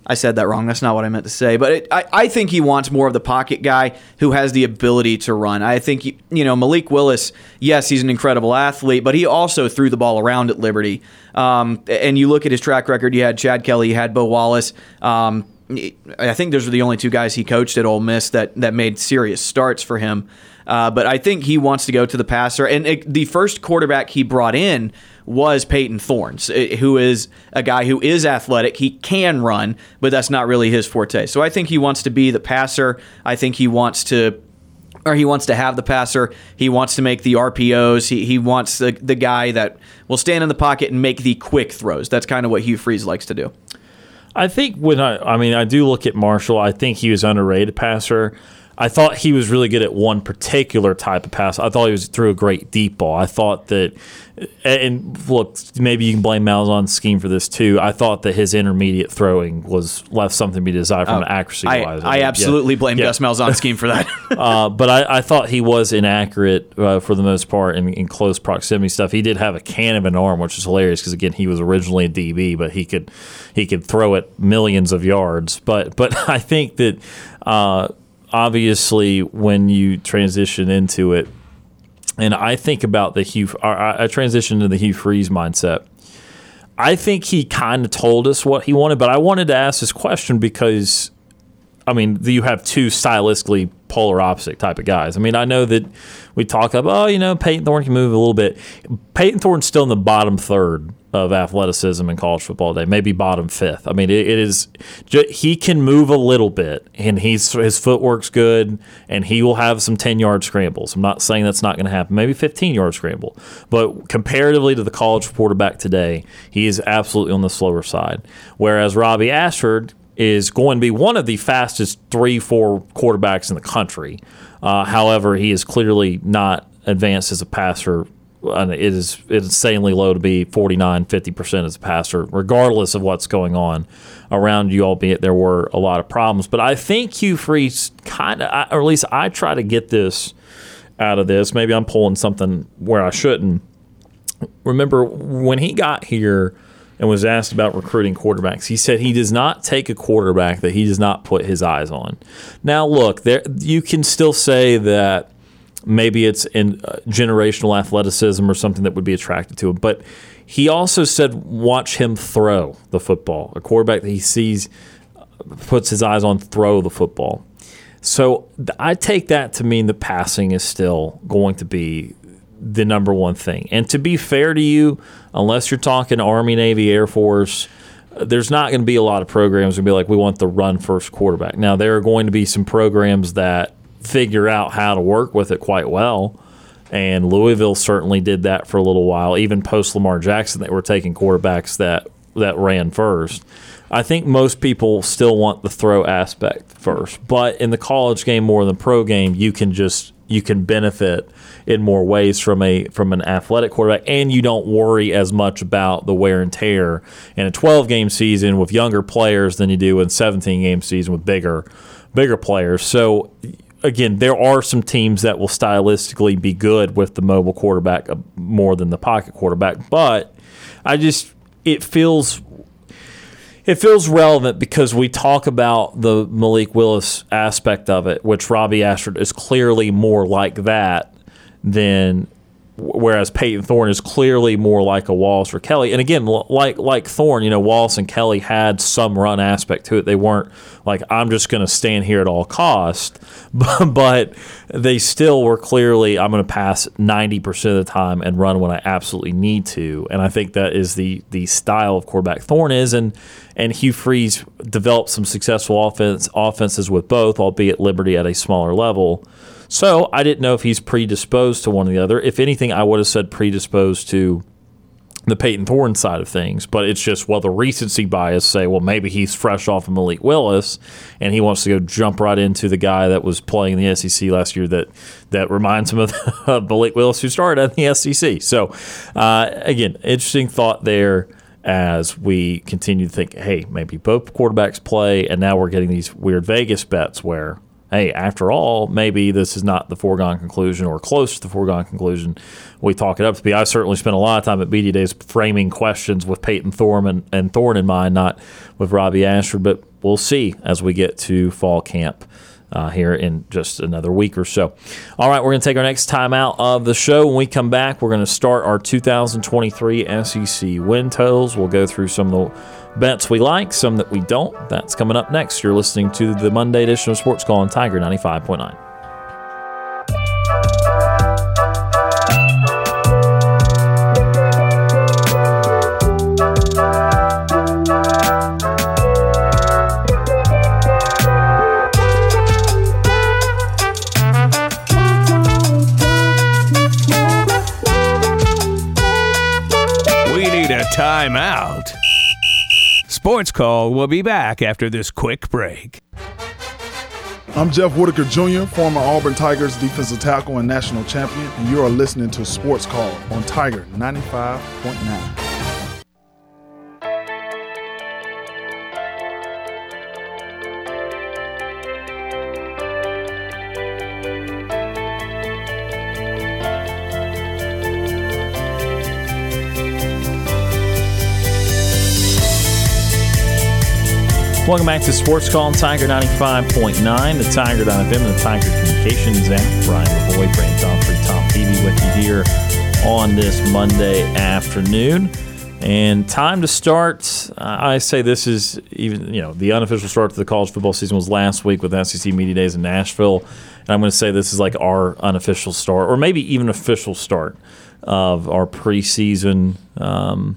I said that wrong. That's not what I meant to say. But it, I, I think he wants more of the pocket guy who has the ability to run. I think, he- you know, Malik Willis, yes, he's an incredible athlete, but he also threw the ball around at Liberty. Um, and you look at his track record, you had Chad Kelly, you had Bo Wallace. Um, I think those were the only two guys he coached at Ole Miss that, that made serious starts for him. Uh, but I think he wants to go to the passer. And it, the first quarterback he brought in was Peyton Thorns, eh, who is a guy who is athletic. He can run, but that's not really his forte. So I think he wants to be the passer. I think he wants to. Or he wants to have the passer. He wants to make the RPOs. He, he wants the, the guy that will stand in the pocket and make the quick throws. That's kind of what Hugh Freeze likes to do. I think when I, I mean, I do look at Marshall. I think he was underrated passer. I thought he was really good at one particular type of pass. I thought he was threw a great deep ball. I thought that, and look, maybe you can blame Malzahn's scheme for this too. I thought that his intermediate throwing was left something to be desired from Oh, an accuracy I, wise. I absolutely blame Gus Malzahn's scheme for that. [LAUGHS] uh, but I, I thought he was inaccurate uh, for the most part in, in close proximity stuff. He did have a can of an arm, which is hilarious because again he was originally a DB, but he could he could throw it millions of yards. But but [LAUGHS] I think that uh, obviously when you transition into it, and I think about the Hugh, I I transitioned to the Hugh Freeze mindset. I think he kind of told us what he wanted, but I wanted to ask this question because I mean, you have two stylistically polar opposite type of guys. I mean, I know that we talk about, oh, you know, Peyton Thorne can move a little bit. Peyton Thorne's still in the bottom third of athleticism in college football today, maybe bottom fifth. I mean, it, it is he can move a little bit, and he's his footwork's good, and he will have some ten yard scrambles. I'm not saying that's not going to happen. Maybe 15 yard scramble, but comparatively to the college quarterback today, he is absolutely on the slower side. Whereas Robbie Ashford is going to be one of the fastest three four quarterbacks in the country. Uh, however, he is clearly not advanced as a passer. It is insanely low to be 49 50% as a passer regardless of what's going on around you albeit there were a lot of problems. But i think hugh freeze kind of or at least i try to get this out of this. Maybe i'm pulling something where i shouldn't. Remember when he got here and was asked about recruiting quarterbacks. He said he does not take a quarterback that he does not put his eyes on. Now, look, there you can still say that maybe it's in uh, generational athleticism or something that would be attracted to him. But he also said, watch him throw the football. A quarterback that he sees uh, puts his eyes on throw the football. So I take that to mean that passing is still going to be the number one thing. And to be fair to you, unless you're talking Army, Navy, Air Force, there's not going to be a lot of programs going to be like, we want the run first quarterback. Now, there are going to be some programs that figure out how to work with it quite well. And Louisville certainly did that for a little while. Even post Lamar Jackson, they were taking quarterbacks that that ran first. I think most people still want the throw aspect first, but in the college game more than pro game, you can just you can benefit in more ways from a from an athletic quarterback, and you don't worry as much about the wear and tear in a 12 game season with younger players than you do in 17 game season with bigger bigger players. So again, there are some teams that will stylistically be good with the mobile quarterback uh, more than the pocket quarterback, but I just it feels it feels relevant because we talk about the Malik Willis aspect of it, which Robbie Ashford is clearly more like that than whereas Peyton Thorne is clearly more like a Wallace or Kelly. And again, like like Thorne, you know, Wallace and Kelly had some run aspect to it. They weren't like I'm just going to stand here at all cost, [LAUGHS] but they still were clearly I'm going to pass 90% of the time and run when I absolutely need to. And I think that is the the style of quarterback Thorne is and and Hugh Freeze developed some successful offense offenses with both, albeit Liberty at a smaller level. So I didn't know if he's predisposed to one or the other. If anything, I would have said predisposed to the Peyton Thorne side of things, but it's just well the recency bias say well maybe he's fresh off of Malik Willis and he wants to go jump right into the guy that was playing in the SEC last year that that reminds him of, [LAUGHS] of Malik Willis who started at the SEC. So uh, again, interesting thought there as we continue to think, hey, maybe both quarterbacks play, and now we're getting these weird Vegas bets where hey, after all, maybe this is not the foregone conclusion or close to the foregone conclusion we talk it up to be. I certainly spent a lot of time at Media Days framing questions with Peyton Thorne and, and Thorne in mind, not with Robbie Ashford, but we'll see as we get to fall camp. Uh, here in just another week or so. All right, we're going to take our next time out of the show. When we come back, we're going to start our 2023 SEC win totals. We'll go through some of the bets we like, some that we don't. That's coming up next. You're listening to the Monday edition of Sports Call on Tiger 95.9. We need a timeout. Sports Call will be back after this quick break. I'm Jeff Whitaker Jr., former Auburn Tigers defensive tackle and national champion, and you are listening to Sports Call on Tiger 95.9. Welcome back to Sports Call on Tiger 95.9, the Tiger.fm, and the Tiger Communications app. Ryan Lavoie, Brant Daughtry, Tom Peavy with you here on this Monday afternoon. And time to start. I say this is even, you know, the unofficial start to the college football season was last week with SEC Media Days in Nashville. And I'm going to say this is like our unofficial start, or maybe even official start of our preseason um,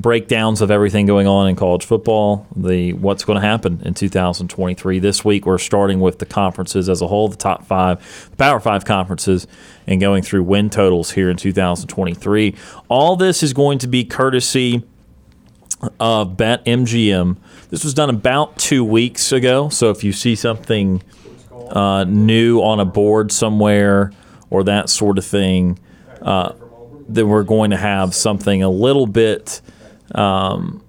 breakdowns of everything going on in college football, the what's going to happen in 2023. This week, we're starting with the conferences as a whole, the top five, the Power Five conferences, and going through win totals here in 2023. All this is going to be courtesy of BetMGM. This was done about two weeks ago. So if you see something uh, new on a board somewhere or that sort of thing, uh, then we're going to have something a little bit. Um,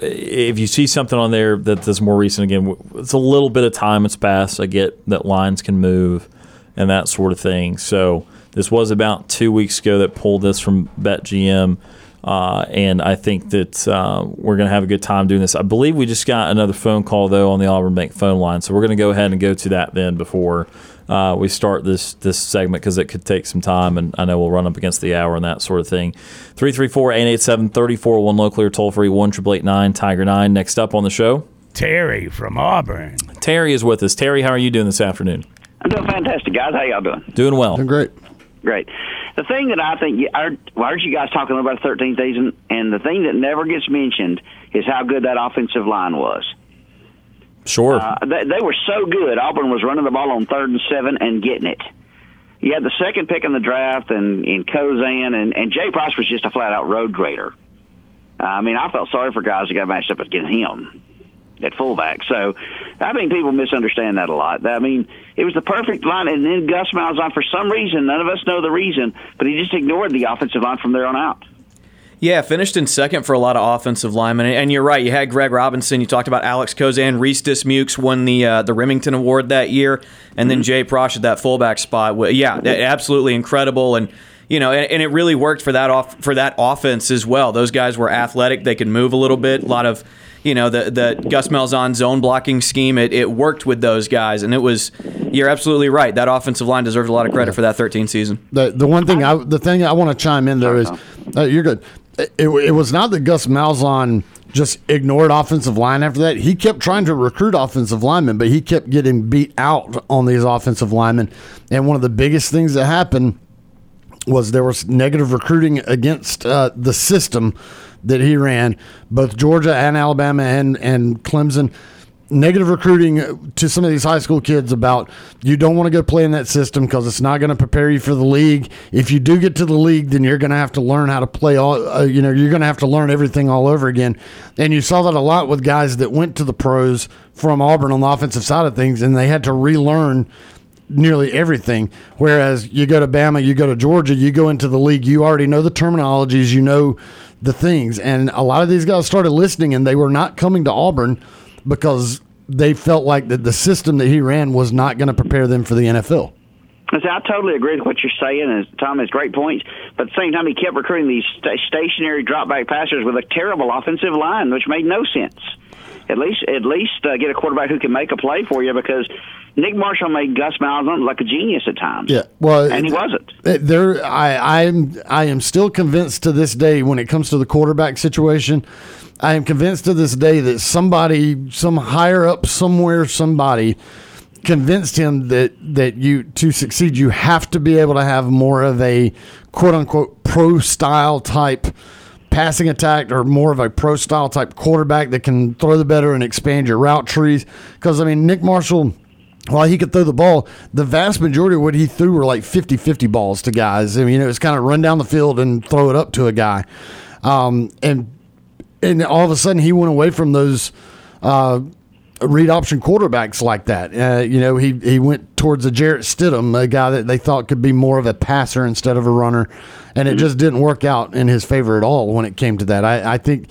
if you see something on there that that's more recent, again, it's a little bit of time it's passed. I get that lines can move and that sort of thing. So this was about two weeks ago that pulled this from BetMGM. Uh, and I think that uh, we're going to have a good time doing this. I believe we just got another phone call though on the Auburn Bank phone line, so we're going to go ahead and go to that then before uh, we start this this segment because it could take some time, and I know we'll run up against the hour and that sort of thing. 334-887-3401 locally or toll free one triple eight nine Tiger nine. Next up on the show, Terry from Auburn. Terry is with us. Terry, how are you doing this afternoon? I'm doing fantastic, guys. How y'all doing? Doing well. Doing great. Great. The thing that I think, I heard, well, I heard you guys talking about the 13th season, and the thing that never gets mentioned is how good that offensive line was. Sure. Uh, they, they were so good. Auburn was running the ball on third and seven and getting it. You had the second pick in the draft, and in Kozan, and, and Jay Prosch was just a flat out road grader. Uh, I mean, I felt sorry for guys that got matched up against him at fullback. So I think people misunderstand that a lot. I mean, it was the perfect line, and then Gus Malzahn, for some reason, none of us know the reason, but he just ignored the offensive line from there on out. Yeah, finished in second for a lot of offensive linemen, and you're right. You had Greg Robinson. You talked about Alex Kozan. Reese Dismukes won the uh, the Remington Award that year, and then Jay Prosch at that fullback spot. Well, Yeah, absolutely incredible, and you know, and, and, it really worked for that off for that offense as well. Those guys were athletic; they could move a little bit. A lot of you know the the Gus Malzahn zone blocking scheme. It, it worked with those guys, and it was. You're absolutely right. That offensive line deserves a lot of credit for that 13 season. The the one thing I the thing I want to chime in there is, uh, you're good. It, it was not that Gus Malzahn just ignored offensive line after that. He kept trying to recruit offensive linemen, but he kept getting beat out on these offensive linemen. And one of the biggest things that happened was there was negative recruiting against uh, the system that he ran, both Georgia and Alabama and and Clemson. Negative recruiting to some of these high school kids about you don't want to go play in that system because it's not going to prepare you for the league. If you do get to the league, then you're going to have to learn how to play all. Uh, you know, you're going to have to learn everything all over again. And you saw that a lot with guys that went to the pros from Auburn on the offensive side of things, and they had to relearn nearly everything. Whereas you go to Bama, you go to Georgia, you go into the league, you already know the terminologies, you know the things. And a lot of these guys started listening and they were not coming to Auburn because they felt like that the system that he ran was not going to prepare them for the NFL. I totally agree with what you're saying, and Tom has great points. But at the same time, he kept recruiting these st- stationary drop back passers with a terrible offensive line, which made no sense. At least, at least uh, get a quarterback who can make a play for you because Nick Marshall made Gus Malzahn look like a genius at times. Yeah, well, and he wasn't. There, I, I'm, I am still convinced to this day when it comes to the quarterback situation. I am convinced to this day that somebody, some higher up somewhere, somebody convinced him that that you to succeed you have to be able to have more of a quote unquote pro style type passing attack or more of a pro style type quarterback that can throw the better and expand your route trees because I mean Nick Marshall while he could throw the ball, the vast majority of what he threw were like 50 50 balls to guys. I mean, it was kind of run down the field and throw it up to a guy. Um, and and all of a sudden, he went away from those uh, read option quarterbacks like that. Uh, you know, he, he went towards a Jarrett Stidham, a guy that they thought could be more of a passer instead of a runner. And it just didn't work out in his favor at all when it came to that. I, I think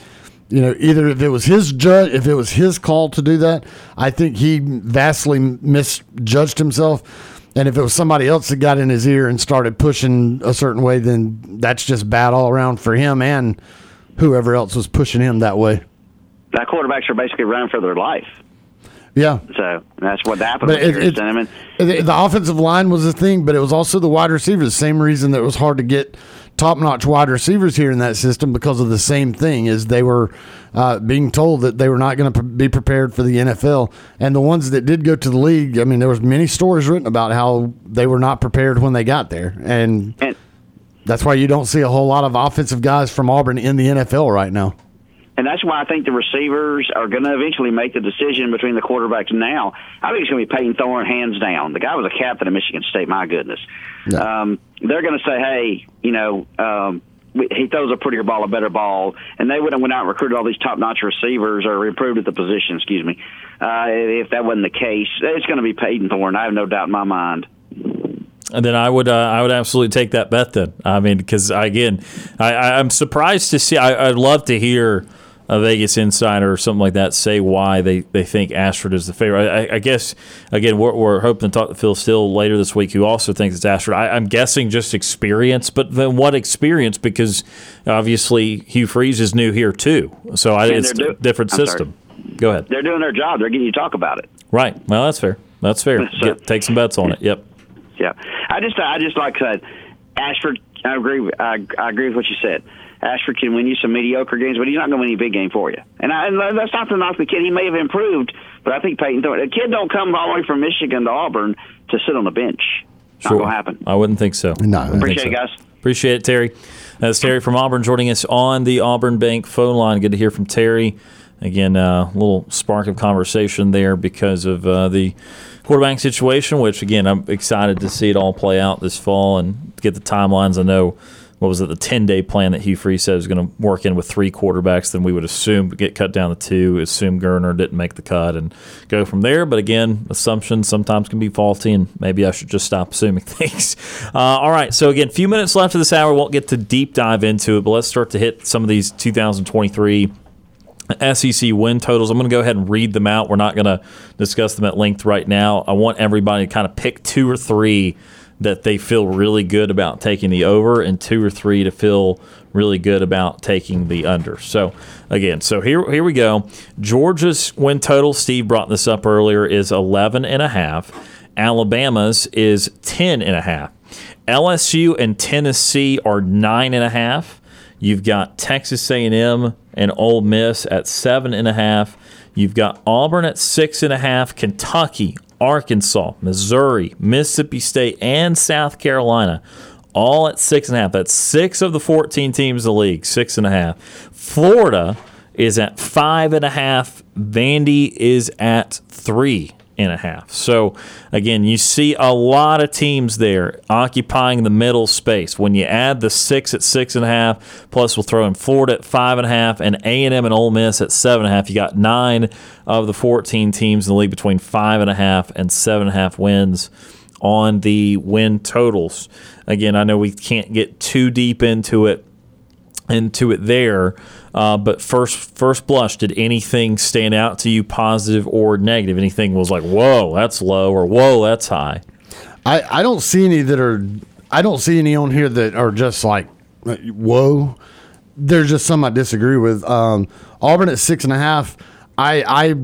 you know, either if it was his judge, if it was his call to do that, I think he vastly misjudged himself. And if it was somebody else that got in his ear and started pushing a certain way, then that's just bad all around for him and whoever else was pushing him that way. That quarterbacks are basically running for their life. Yeah. So that's what happened But it- it- The, the offensive line was a thing, but it was also the wide receivers. The same reason that it was hard to get top notch wide receivers here in that system because of the same thing is they were uh, being told that they were not going to be prepared for the NFL. And the ones that did go to the league, I mean, there was many stories written about how they were not prepared when they got there, and that's why you don't see a whole lot of offensive guys from Auburn in the NFL right now. And that's why I think the receivers are going to eventually make the decision between the quarterbacks now. I think it's going to be Peyton Thorne hands down. The guy was a captain of Michigan State. My goodness. Um, they're going to say, hey, you know, um, he throws a prettier ball, a better ball, and they would have went out and recruited all these top-notch receivers or improved at the position. Excuse me. Uh, if that wasn't the case, it's going to be Peyton Thorne. I have no doubt in my mind. And then I would uh, I would absolutely take that bet then. I mean, because again, I, I'm surprised to see. I, I'd love to hear a Vegas insider or something like that say why they, they think Ashford is the favorite. I, I guess again we're, we're hoping to talk to Phil Steele later this week, who also thinks it's Ashford. I, I'm guessing just experience, but then what experience? Because obviously Hugh Freeze is new here too, so I, it's a different I'm sorry. system. Go ahead. They're doing their job. They're getting you to talk about it. Right. Well, that's fair. That's fair. [LAUGHS] Get, take some bets on it. Yep. Yeah, I just, I just like I said, Ashford. I agree. I, I agree with what you said. Ashford can win you some mediocre games, but he's not going to win any big game for you. And, I, and that's not to knock the kid. He may have improved, but I think Peyton Thorne. A kid don't come all the way from Michigan to Auburn to sit on the bench. Not Sure. going to happen. I wouldn't think so. No, Appreciate it, guys. Appreciate it, Terry. That's Terry from Auburn joining us on the Auburn Bank phone line. Good to hear from Terry. Again, a uh, little spark of conversation there because of uh, the quarterback situation, which, again, I'm excited to see it all play out this fall and get the timelines. I know, what was it, the 10 day plan that Hugh Freeze said was going to work in with three quarterbacks. Then we would assume get cut down to two, assume Geriner didn't make the cut, and go from there. But again, assumptions sometimes can be faulty, and maybe I should just stop assuming [LAUGHS] things. Uh, all right, so again, a few minutes left of this hour. Won't get to deep dive into it, but let's start to hit some of these 2023 SEC win totals. I'm going to go ahead and read them out. We're not going to discuss them at length right now. I want everybody to kind of pick two or three that they feel really good about taking the over, and two or three to feel really good about taking the under. So again, so here here we go. Georgia's win total. Steve brought this up earlier. Is 11 and a half. Alabama's is 10 and a half. LSU and Tennessee are nine and a half. You've got Texas A&M and Ole Miss at seven and a half. You've got Auburn at six and a half. Kentucky, Arkansas, Missouri, Mississippi State, and South Carolina all at six and a half. That's six of the 14 teams in the league, six and a half. Florida is at five and a half. Vandy is at three and a half. So again, you see a lot of teams there occupying the middle space. When you add the six at six and a half, plus we'll throw in Florida at five and a half, and A and M and Ole Miss at seven and a half. You got nine of the fourteen teams in the league between five and a half and seven and a half wins on the win totals. Again, I know we can't get too deep into it into it there. Uh, but first, first blush, did anything stand out to you, positive or negative? Anything was like, "Whoa, that's low," or "Whoa, that's high." I, I don't see any that are I don't see any on here that are just like whoa. There's just some I disagree with. Um, Auburn at six and a half. I I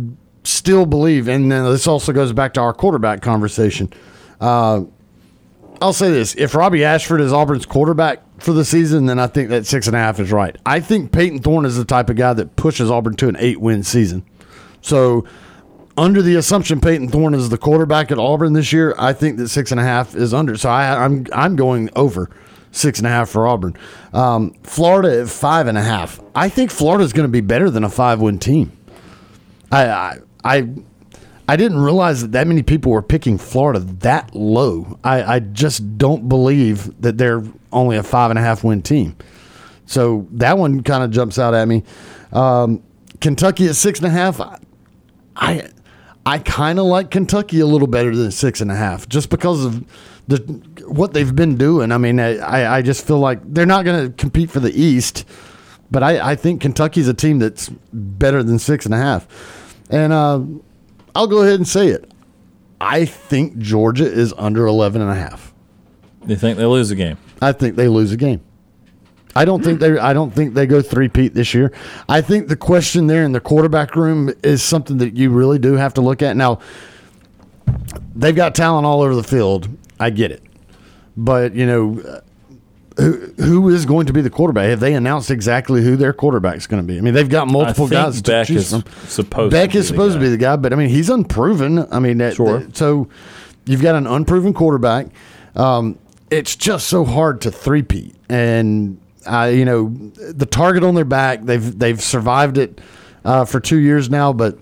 still believe, and then this also goes back to our quarterback conversation. Uh, I'll say this: if Robby Ashford is Auburn's quarterback for the season, then I think that six and a half is right. I think Peyton Thorne is the type of guy that pushes Auburn to an eight-win season. So, under the assumption Peyton Thorne is the quarterback at Auburn this year, I think that six and a half is under. So I, I'm I'm going over six and a half for Auburn. Um, Florida at five and a half. I think Florida is going to be better than a five-win team. I I. I I didn't realize that that many people were picking Florida that low. I, I just don't believe that they're only a five and a half win team. So that one kind of jumps out at me. Um, Kentucky at six and a half. I I kind of like Kentucky a little better than six and a half, just because of the what they've been doing. I mean, I, I just feel like they're not going to compete for the East, but I, I think Kentucky's a team that's better than six and a half. And uh, I'll go ahead and say it. I think Georgia is under 11 and a half. You think they lose a game? I think they lose a game. I don't think they I don't think they go three-peat this year. I think the question there in the quarterback room is something that you really do have to look at. Now, they've got talent all over the field. I get it. But, you know, who, who is going to be the quarterback? Have they announced exactly who their quarterback is going to be? I mean, they've got multiple guys Beck to choose is from. supposed Beck to be is the supposed to guy. be the guy, but I mean, he's unproven. I mean, that, Sure. that- so you've got an unproven quarterback. Um, it's just so hard to threepeat, and I, you know, the target on their back. They've they've survived it uh, for two years now, but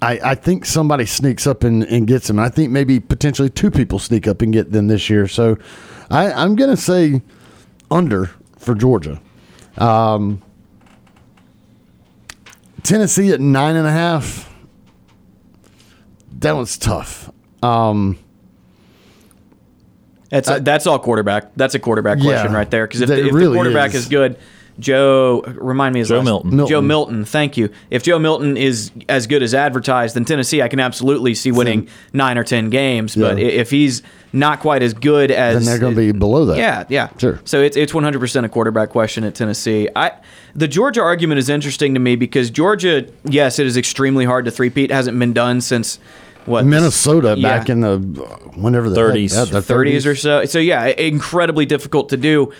I, I think somebody sneaks up and, and gets them. I think maybe potentially two people sneak up and get them this year. So I, I'm going to say under for Georgia. Um, Tennessee at nine and a half. That one's tough. Um, That's that's all quarterback. That's a quarterback Yeah. question right there. Because if, the, if really the quarterback is. is. good, Joe, remind me his Joe last- Milton. Milton. Joe Milton. Thank you. If Joe Milton is as good as advertised, then Tennessee, I can absolutely see winning nine or ten games. But Yeah. i if he's not quite as good as then they're going to be below that. Yeah, yeah, Sure. So it's it's 100 percent a quarterback question at Tennessee. I the Georgia argument is interesting to me because Georgia, yes, it is extremely hard to threepeat. It hasn't been done since what Minnesota Yeah. back in the whenever the 30s. heck, yeah, the 30s or so. So yeah, incredibly difficult to do.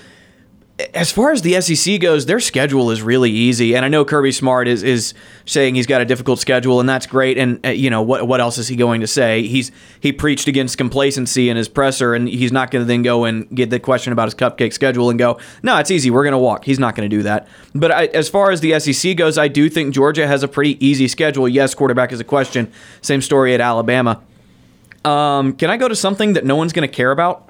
As far as the SEC goes, their schedule is really easy, and I know Kirby Smart is is saying he's got a difficult schedule, and that's great. And uh, you know what what else is he going to say? He's he preached against complacency in his presser, and he's not going to then go and get the question about his cupcake schedule and go, no, it's easy, we're going to walk. He's not going to do that. But I, as far as the SEC goes, I do think Georgia has a pretty easy schedule. Yes, quarterback is a question. Same story at Alabama. Um, can I go to something that no one's going to care about,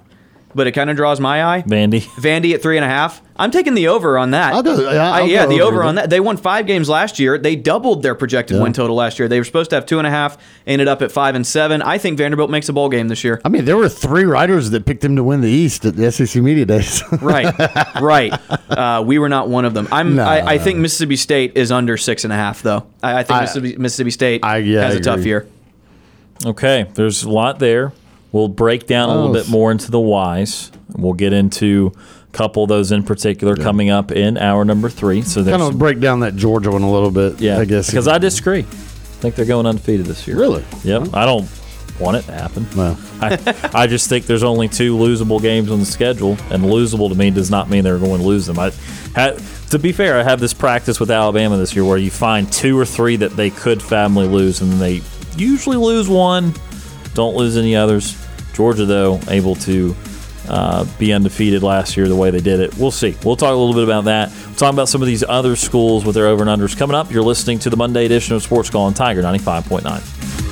but it kind of draws my eye? Vandy. Vandy at three and a half. I'm taking the over on that. I'll go- yeah, I- I'll yeah, go the over over on that. They won five games last year. They doubled their projected Yeah. win total last year. They were supposed to have two and a half. Ended up at five and seven. I think Vanderbilt makes a bowl game this year. I mean, there were three writers that picked him to win the East at the SEC Media Days. [LAUGHS] right, right. Uh, we were not one of them. I'm. No. I, I think Mississippi State is under six and a half, though. I, I think I- Mississippi, Mississippi State I- yeah, has I a tough year. Okay, there's a lot there. We'll break down a little Oh. bit more into the whys. We'll get into a couple of those in particular coming up in hour number three. So kind of break down that Georgia one a little bit. yeah, I guess because I disagree. I think they're going undefeated this year. Really? Yep. I don't want it to happen. Well. I, I just think there's only two losable games on the schedule, and losable to me does not mean they're going to lose them. I, ha, to be fair, I have this practice with Alabama this year where you find two or three that they could family lose, and they usually lose one, don't lose any others. Georgia, though, able to uh, be undefeated last year the way they did it. We'll see. We'll talk a little bit about that. We'll talk about some of these other schools with their over and unders coming up. You're listening to the Monday edition of Sports Call on Tiger 95.9.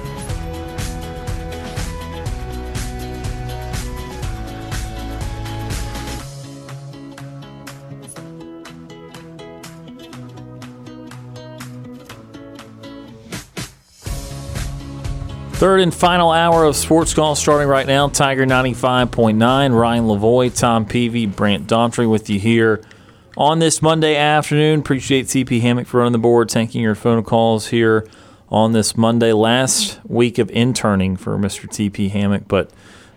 Third and final hour of Sports Call starting right now. Tiger 95.9. Ryan Lavoie, Tom Peavy, Brant Daughtry with you here on this Monday afternoon. Appreciate CP Hammock for running the board, taking your phone calls here on this Monday. Last week of interning for Mr. TP Hammock, but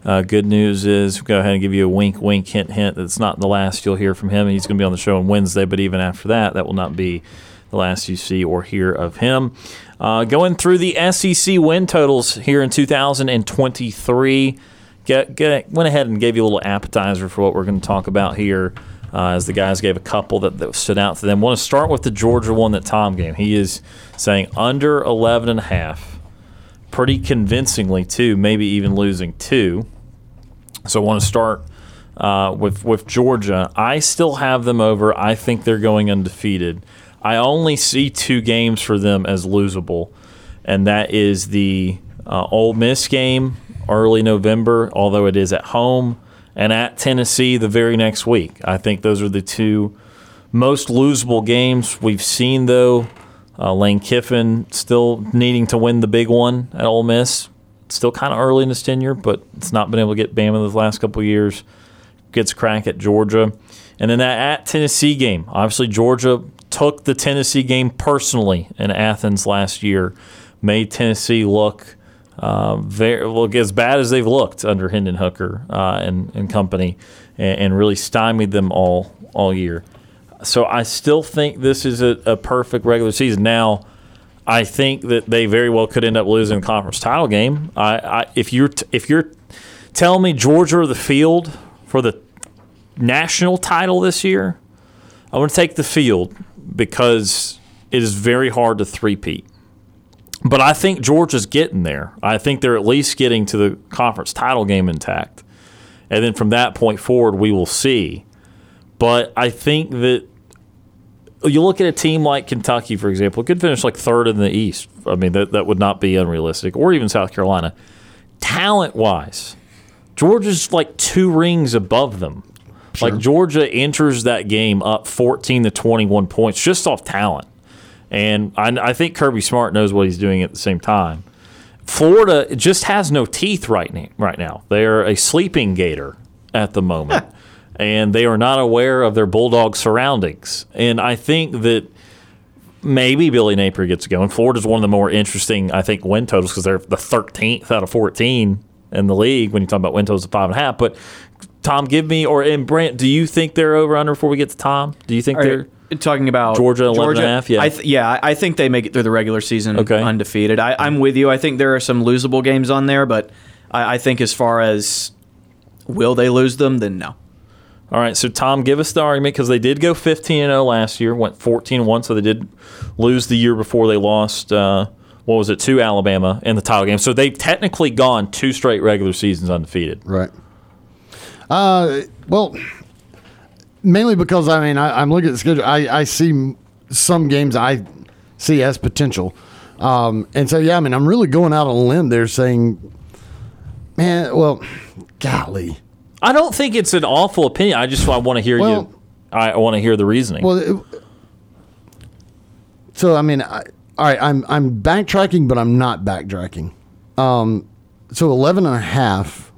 uh, good news is go ahead and give you a wink, wink, hint, hint. That's not the last you'll hear from him. He's going to be on the show on Wednesday, but even after that, that will not be the last you see or hear of him. Uh, going through the SEC win totals here in 2023, get, get, went ahead and gave you a little appetizer for what we're going to talk about here. Uh, as the guys gave a couple that, that stood out to them. want to start with the Georgia one that Tom gave. He is saying under 11 and a half pretty convincingly too, maybe even losing two. So I want to start uh, with with Georgia. I still have them over. I think they're going undefeated. I only see two games for them as losable, and that is the uh, Ole Miss game early November, although it is at home, and at Tennessee the very next week. I think those are the two most losable games we've seen, though. Uh, Lane Kiffin still needing to win the big one at Ole Miss. Still kind of early in his tenure, but it's not been able to get Bama the last couple years. Gets crack at Georgia. And then that at Tennessee game. Obviously, Georgia took the Tennessee game personally in Athens last year, made Tennessee look uh, very look as bad as they've looked under Hendon Hooker uh, and, and company, and, and really stymied them all all year. So I still think this is a, a perfect regular season. Now, I think that they very well could end up losing the conference title game. I, I if you're t- if you're telling me Georgia or the field for the national title this year, I want to take the field because it is very hard to three-peat. But I think Georgia's getting there. I think they're at least getting to the conference title game intact. And then from that point forward, we will see. But I think that you look at a team like Kentucky, for example, could finish like third in the East. I mean, that, that would not be unrealistic, or even South Carolina. Talent wise, Georgia's like two rings above them. Like Georgia enters that game up 14 to 21 points just off talent. And I, I think Kirby Smart knows what he's doing at the same time. Florida just has no teeth right now. Right now, they are a sleeping gator at the moment, and they are not aware of their bulldog surroundings. And I think that maybe Billy Napier gets going. Florida's one of the more interesting, I think, win totals because they're the 13th out of 14 in the league when you talk about win totals of five and a half. But Tom, give me or and Brant, do you think they're over under before we get to Tom? Do you think Are they're you talking about Georgia 11 and a half? Yeah. I th- yeah, I think they make it through the regular season Okay. undefeated. I, I'm with you. I think there are some losable games on there, but I, I think as far as will they lose them, then no. All right, so Tom, give us the argument because they did go 15 and 0 last year, went 14 and 1, so they did lose the year before they lost. Uh, what was it to Alabama in the title game? So they've technically gone two straight regular seasons undefeated. Right. Uh, well, mainly because I mean I, I'm looking at the schedule. I, I see some games I see as potential, um, and so yeah, I mean I'm really going out on a limb there, saying, man, well, golly, I don't think it's an awful opinion. I just I want to hear Well- you. I, I want to hear the reasoning. well. It, so I mean, I, all right, I'm I'm backtracking, but I'm not backtracking. Um, so 11 and a half.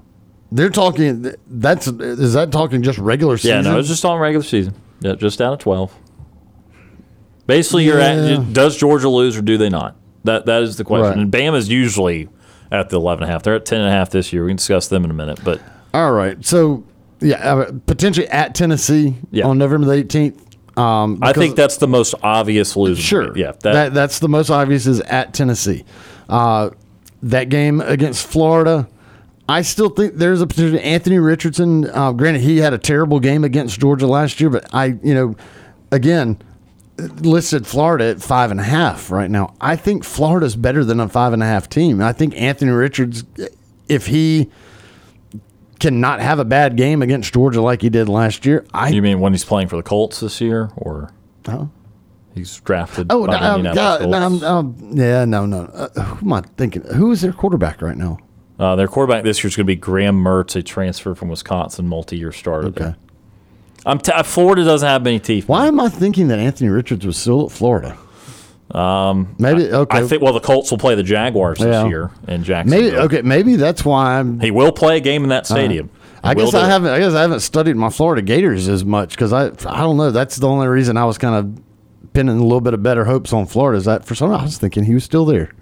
They're talking. That's is that talking just regular season? yeah, no, it's just on regular season. Yeah, just down to 12. Basically, you're Yeah. at does Georgia lose or do they not? That that is the question. Right. And Bama's usually at the 11 and a half. They're at 10 and a half this year. We can discuss them in a minute, but All right. So, yeah, uh, potentially at Tennessee Yeah. on November the 18th. Um, I think that's the most obvious loser. sure. Yeah. That, that's the most obvious is at Tennessee. Uh, that game against Florida, I still think there's a potential. Anthony Richardson, uh, granted, he had a terrible game against Georgia last year, but I, you know, again, listed Florida at five and a half right now. I think Florida's better than a five and a half team. I think Anthony Richards, if he cannot have a bad game against Georgia like he did last year, I you mean when he's playing for the Colts this year, or Huh? he's drafted? Oh, by no, um, God, no, um, um, yeah, no, no. Uh, who am I thinking? Who is their quarterback right now? Uh, their quarterback this year is going to be Graham Mertz, a transfer from Wisconsin, multi-year starter. Okay. I'm t- Florida doesn't have many teeth. Why am I thinking that Anthony Richards was still at Florida? Um, Maybe okay. I think well the Colts will play the Jaguars Yeah. this year in Jacksonville. maybe okay. Maybe that's why I'm. He will play a game in that stadium. I guess I haven't. I guess I haven't studied my Florida Gators as much because I. I don't know. That's the only reason I was kind of pinning a little bit of better hopes on Florida. Is that for some? Reason I was thinking he was still there.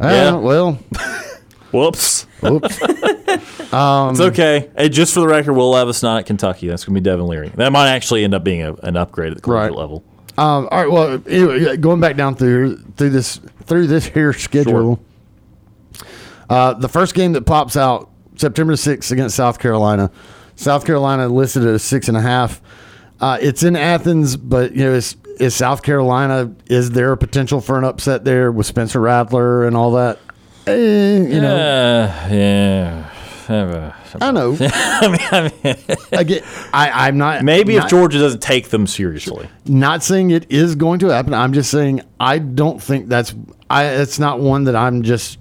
Yeah. Uh, well, [LAUGHS] Whoops. Whoops. [LAUGHS] um, it's okay. Hey, just for the record, Will Levis not at Kentucky. That's going to be Devin Leary. That might actually end up being a, an upgrade at the collegiate Right. level. Um, all right. Well, anyway, going back down through through this through this here schedule. Uh, the first game that pops out September sixth against South Carolina. South Carolina listed at a six and a half. Uh, it's in Athens, but you know, is is South Carolina? Is there a potential for an upset there with Spencer Rattler and all that? Eh, you know, Uh, yeah. I know. [LAUGHS] I mean, I mean [LAUGHS] get. I, I'm not. maybe not, if Georgia doesn't take them seriously. Not saying it is going to happen. I'm just saying I don't think that's. I. It's not one that I'm just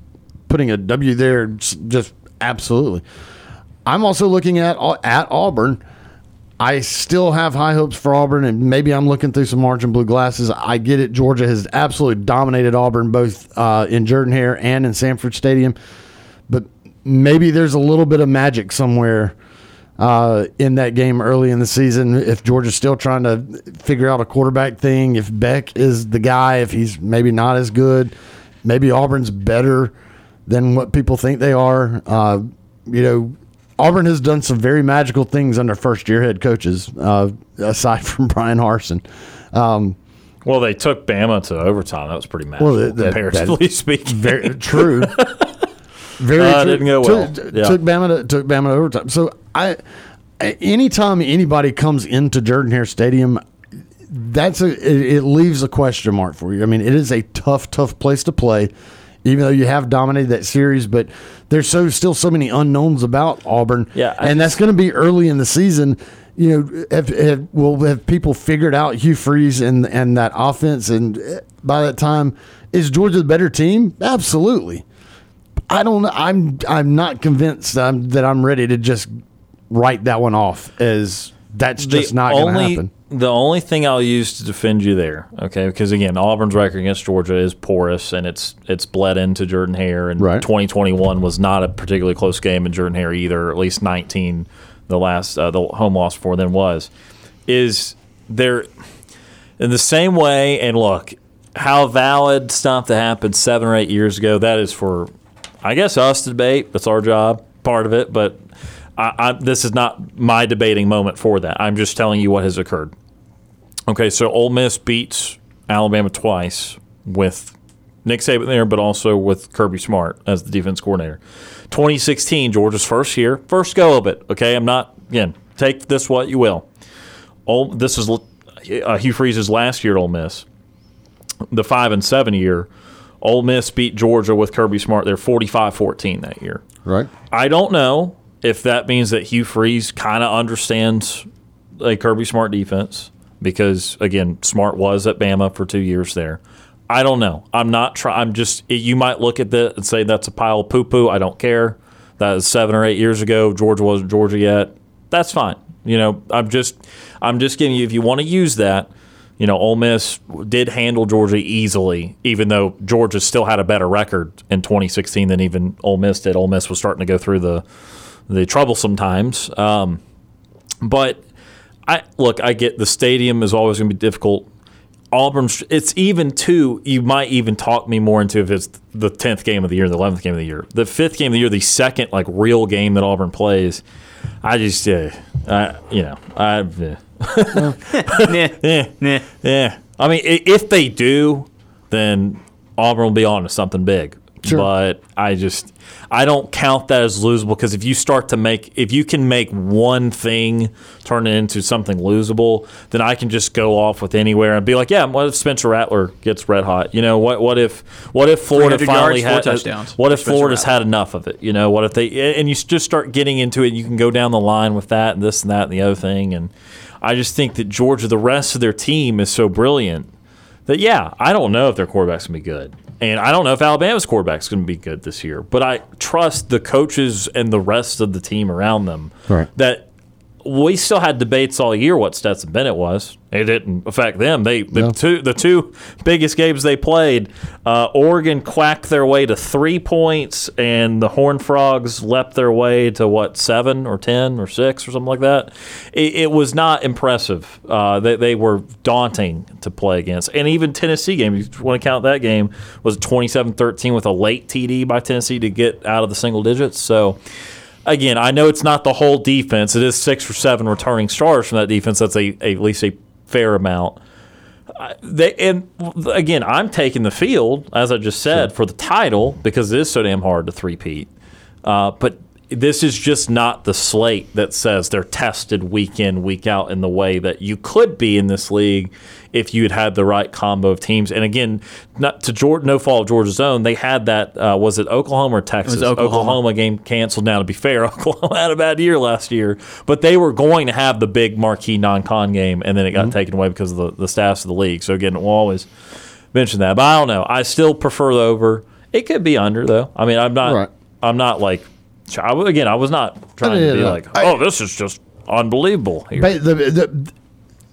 putting a W there. Just absolutely. I'm also looking at at Auburn. I still have high hopes for Auburn, and maybe I'm looking through some margin blue glasses. I get it. Georgia has absolutely dominated Auburn both uh, in Jordan Hare and in Sanford Stadium, but maybe there's a little bit of magic somewhere uh, in that game early in the season. If Georgia's still trying to figure out a quarterback thing, if Beck is the guy, if he's maybe not as good, maybe Auburn's better than what people think they are. Uh, you know, Auburn has done some very magical things under first year head coaches, uh, aside [LAUGHS] from Bryan Harsin. Um, Well, they took Bama to overtime. That was pretty magical, that- that- comparatively that- [LAUGHS] speaking. Very true. [LAUGHS] Very Uh, true. didn't go well. Took, Yeah. took Bama to took Bama to overtime. So I, anytime anybody comes into Jordan Hare Stadium, that's a it, it leaves a question mark for you. I mean, it is a tough, tough place to play. Even though you have dominated that series, but there's so still so many unknowns about Auburn. Yeah, I and that's going to be early in the season. You know, have, have, will have people figured out Hugh Freeze and and that offense? And by that time, is Georgia the better team? Absolutely. I don't. I'm. I'm not convinced that I'm, that I'm ready to just write that one off as that's just not going to happen. The only thing I'll use to defend you there, okay, because again, Auburn's record against Georgia is porous, and it's it's bled into Jordan Hare, and Right. 2021 was not a particularly close game in Jordan Hare either. At least 19, the last uh, the home loss for them was. Is there in the same way? And look, how valid stuff that happened seven or eight years ago. That is for, I guess, us to debate. That's our job, part of it. But I, I, this is not my debating moment for that. I'm just telling you what has occurred. Okay, so Ole Miss beats Alabama twice with Nick Saban there, but also with Kirby Smart as the defense coordinator. 2016, Georgia's first year, first go of it. Okay, I'm not again. Take this what you will. Ole, this is uh, Hugh Freeze's last year at Ole Miss. The five and seven year, Ole Miss beat Georgia with Kirby Smart. They're 45-14 that year. Right. I don't know if that means that Hugh Freeze kind of understands a Kirby Smart defense because again, Smart was at Bama for two years there. I don't know. I'm not trying. I'm just. You might look at that and say that's a pile of poo poo. I don't care. That was seven or eight years ago. Georgia wasn't Georgia yet. That's fine. You know, I'm just. I'm just giving you. If you want to use that, you know, Ole Miss did handle Georgia easily, even though Georgia still had a better record in 2016 than even Ole Miss did. Ole Miss was starting to go through the the troublesome times. Um, but I look, I get the stadium is always going to be difficult. Auburn, it's even two. You might even talk me more into if it's the tenth game of the year, the eleventh game of the year, the fifth game of the year, the second like real game that Auburn plays. I just, uh, I, you know, I, uh, [LAUGHS] [LAUGHS] yeah, yeah. I mean, if they do, then Auburn will be on to something big. But I just, I don't count that as losable because if you start to make, if you can make one thing turn it into something losable, then I can just go off with anywhere and be like, yeah, what if Spencer Rattler gets red hot? You know, what what if what if Florida finally yards, had uh, touchdowns what if Florida's Rattler. had enough of it? You know, what if they and you just start getting into it? You can go down the line with that and this and that and the other thing, and I just think that Georgia, the rest of their team is so brilliant that yeah, I don't know if their quarterback's gonna be good, and I don't know if Alabama's quarterback's gonna be good this year, but I trust the coaches and the rest of the team around them Right. that. We still had debates all year what Stetson Bennett was. It didn't affect them. They the No. two the two biggest games they played. Uh, Oregon quacked their way to three points, and the Horned Frogs leapt their way to what seven or ten or six or something like that. It, it was not impressive. Uh, they, they were daunting to play against, and even Tennessee game. If you want to count that game was 27-13 with a late TD by Tennessee to get out of the single digits. So again, I know it's not the whole defense. It is six or seven returning stars from that defense. That's a, a at least a fair amount. I- They and again, I'm taking the field as I just said for the title because it is so damn hard to three-peat. Uh, but this is just not the slate that says they're tested week in, week out in the way that you could be in this league if you had had the right combo of teams. And again, not to Georgia, no fault of Georgia's own, they had that. Uh, was it Oklahoma or Texas? Oklahoma. game canceled. Now, to be fair, [LAUGHS] Oklahoma had a bad year last year, but they were going to have the big marquee non-con game, and then it got taken away because of the, the staffs of the league. So again, we'll always mention that. But I don't know. I still prefer the over. It could be under though. I mean, I'm not. Right. I'm not like. I, again, I was not trying to be like, oh, this is just unbelievable. Here. Ba- the, the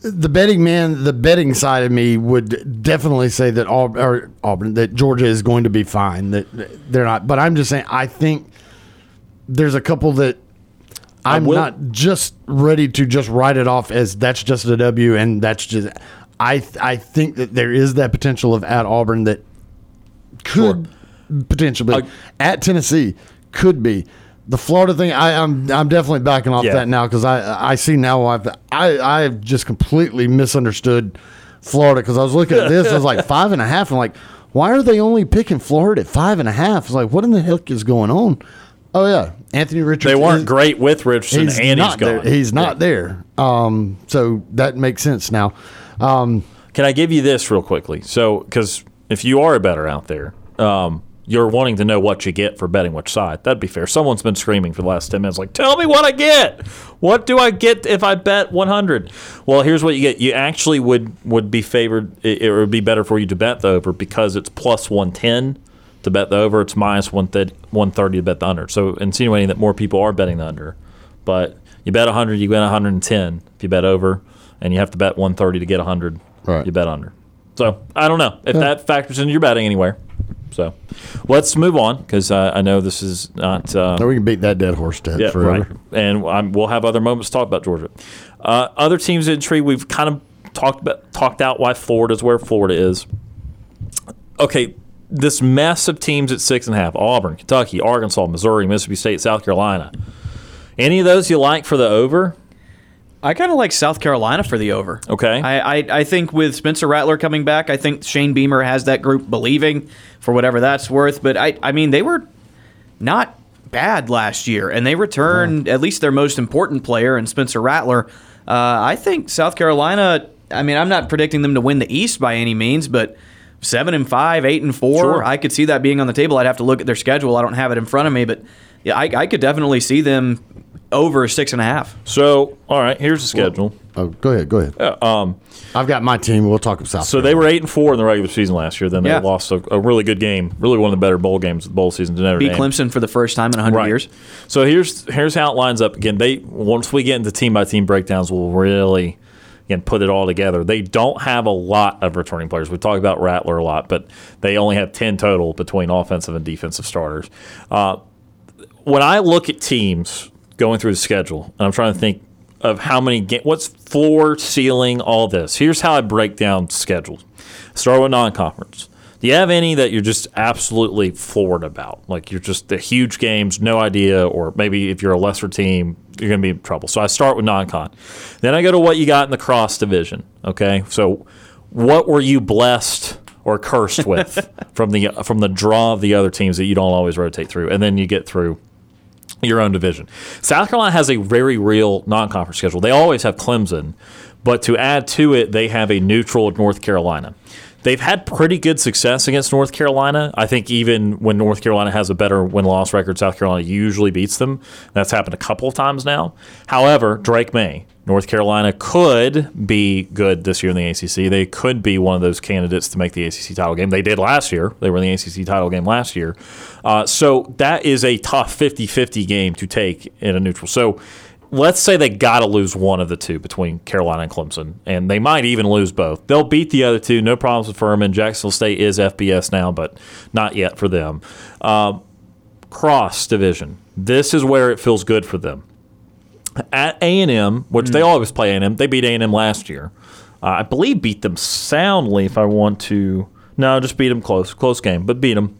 the betting man, the betting side of me would definitely say that Aub- Auburn, that Georgia is going to be fine. That they're not, but I'm just saying. I think there's a couple that I'm will- not just ready to just write it off as that's just a W and that's just. I I think that there is that potential of at Auburn that could potentially at Tennessee could be. The Florida thing, I, I'm I'm definitely backing off Yeah. that now because I I see now I've I I've just completely misunderstood Florida because I was looking at this I was like [LAUGHS] five and a half and like why are they only picking Florida at five and a half? It's like what in the heck is going on? Oh yeah, Anthony Richardson. they weren't great with Richardson, He's and not he's gone. there. He's not there. Um, so that makes sense now. Um, Can I give you this real quickly? So, because if you are a better out there, um, you're wanting to know what you get for betting which side. That'd be fair. Someone's been screaming for the last 10 minutes, like, tell me what I get. What do I get if I bet 100? Well, here's what you get. You actually would, would be favored, it, it would be better for you to bet the over because it's plus 110 to bet the over. It's minus 130 130 to bet the under. So, insinuating that more people are betting the under. But you bet 100, you win 110 if you bet over, and you have to bet 130 to get 100. Right. You bet under. So I don't know if Yeah. that factors into your betting anywhere. So let's move on because uh, I know this is not. Uh, we can beat that dead horse to yeah, forever. right. And I'm, we'll have other moments to talk about Georgia. Uh, other teams in tree we've kind of talked about, talked out why Florida is where Florida is. Okay, this mess of teams at six and a half: Auburn, Kentucky, Arkansas, Missouri, Mississippi State, South Carolina. Any of those you like for the over? I kind of like South Carolina for the over. Okay. I, I I think with Spencer Rattler coming back, I think Shane Beamer has that group believing for whatever that's worth. But I I mean they were not bad last year, and they returned at least their most important player in Spencer Rattler. Uh, I think South Carolina. I mean, I'm not predicting them to win the East by any means, but seven and five, eight and four, Sure. I could see that being on the table. I'd have to look at their schedule. I don't have it in front of me, but yeah, I, I could definitely see them over six and a half. So, all right, here's the schedule. Oh, go ahead, go ahead. um, I've got my team. We'll talk about South. So they were eight and four in the regular season last year. Then they Yeah. lost a, a really good game, really one of the better bowl games of the bowl season to Notre Beat Dame. Clemson for the first time in 100 Right. years. So here's here's how it lines up again. They once we get into team by team breakdowns, we'll really again put it all together. They don't have a lot of returning players. We talk about Rattler a lot, but they only have ten total between offensive and defensive starters. Uh, when I look at teams going through the schedule, and I'm trying to think of how many ga- what's floor, ceiling, all this. Here's how I break down schedules. Start with non-conference. Do you have any that you're just absolutely floored about? Like you're just the huge games, no idea, or maybe if you're a lesser team, you're going to be in trouble. So I start with non-con. Then I go to what you got in the cross division. Okay, so what were you blessed or cursed with [LAUGHS] from the from the draw of the other teams that you don't always rotate through, and then you get through your own division. South Carolina has a very real non-conference schedule. They always have Clemson, but to add to it, they have a neutral North Carolina. They've had pretty good success against North Carolina. I think even when North Carolina has a better win-loss record, South Carolina usually beats them. That's happened a couple of times now. However, Drake Maye, North Carolina could be good this year in the ACC. They could be one of those candidates to make the ACC title game. They did last year. They were in the ACC title game last year. Uh, so that is a tough 50 50 game to take in a neutral. So let's say they got to lose one of the two between Carolina and Clemson, and they might even lose both. They'll beat the other two. No problems with Furman. Jacksonville State is FBS now, but not yet for them. Um, cross division. This is where it feels good for them at A and M, which they always play A and M. They beat A and M last year. Uh, I believe beat them soundly. If I want to, no, just beat them close, close game, but beat them.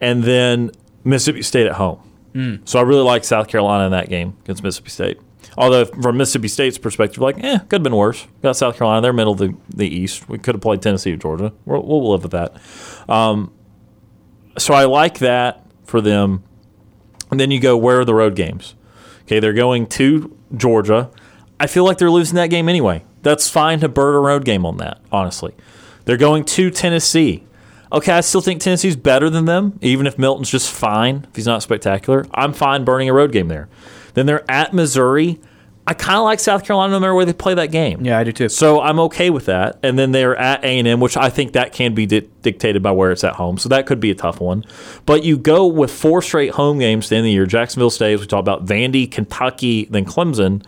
And then Mississippi State at home. Mm. So I really like South Carolina in that game against Mississippi State. Although from Mississippi State's perspective, like, eh, could have been worse. Got South Carolina, they're middle of the, the East. We could have played Tennessee or Georgia. We'll, we'll live with that. Um, so I like that for them. And then you go, where are the road games? Okay, they're going to Georgia. I feel like they're losing that game anyway. That's fine to bird a road game on that, honestly. They're going to Tennessee. Okay, I still think Tennessee's better than them, even if Milton's just fine, if he's not spectacular. I'm fine burning a road game there. Then they're at Missouri. I kind of like South Carolina no matter where they play that game. Yeah, I do too. So I'm okay with that. And then they're at A&M, which I think that can be di- dictated by where it's at home. So that could be a tough one. But you go with four straight home games to end the year. Jacksonville stays. we talked about, Vandy, Kentucky, then Clemson.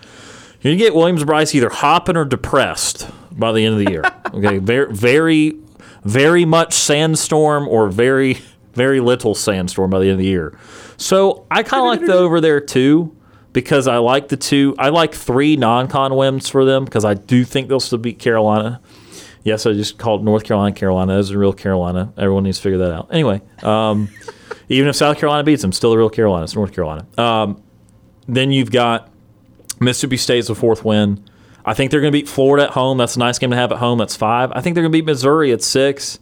You're going to get Williams Brice either hopping or depressed by the end of the year. [LAUGHS] okay, very, very, very much sandstorm or very, very little sandstorm by the end of the year. So I kind of like the over there too because I like the two. I like three non-con wins for them because I do think they'll still beat Carolina. Yes, I just called North Carolina Carolina. That is a real Carolina. Everyone needs to figure that out. Anyway, um, [LAUGHS] even if South Carolina beats them, still a real Carolina. It's North Carolina. Um, then you've got Mississippi State's the fourth win. I think they're going to beat Florida at home. That's a nice game to have at home. That's five. I think they're going to beat Missouri at six.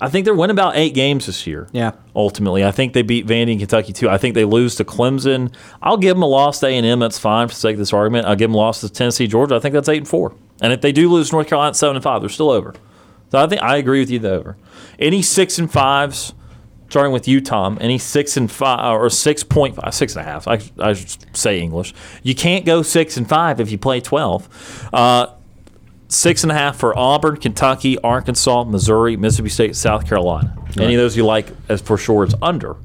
I think they're winning about eight games this year. Yeah. Ultimately, I think they beat Vandy and Kentucky too. I think they lose to Clemson. I'll give them a loss to A and M. That's fine for the sake of this argument. I'll give them a loss to Tennessee, Georgia. I think that's eight and four. And if they do lose North Carolina seven and five, they're still over. So I think I agree with you. The over. Any six and fives, starting with you, Tom. Any six and five or six point five, six and a half. I, I should say English. You can't go six and five if you play twelve. Uh, six and a half for Auburn, Kentucky, Arkansas, Missouri, Mississippi State, South Carolina. Any of those you like as for sure it's under.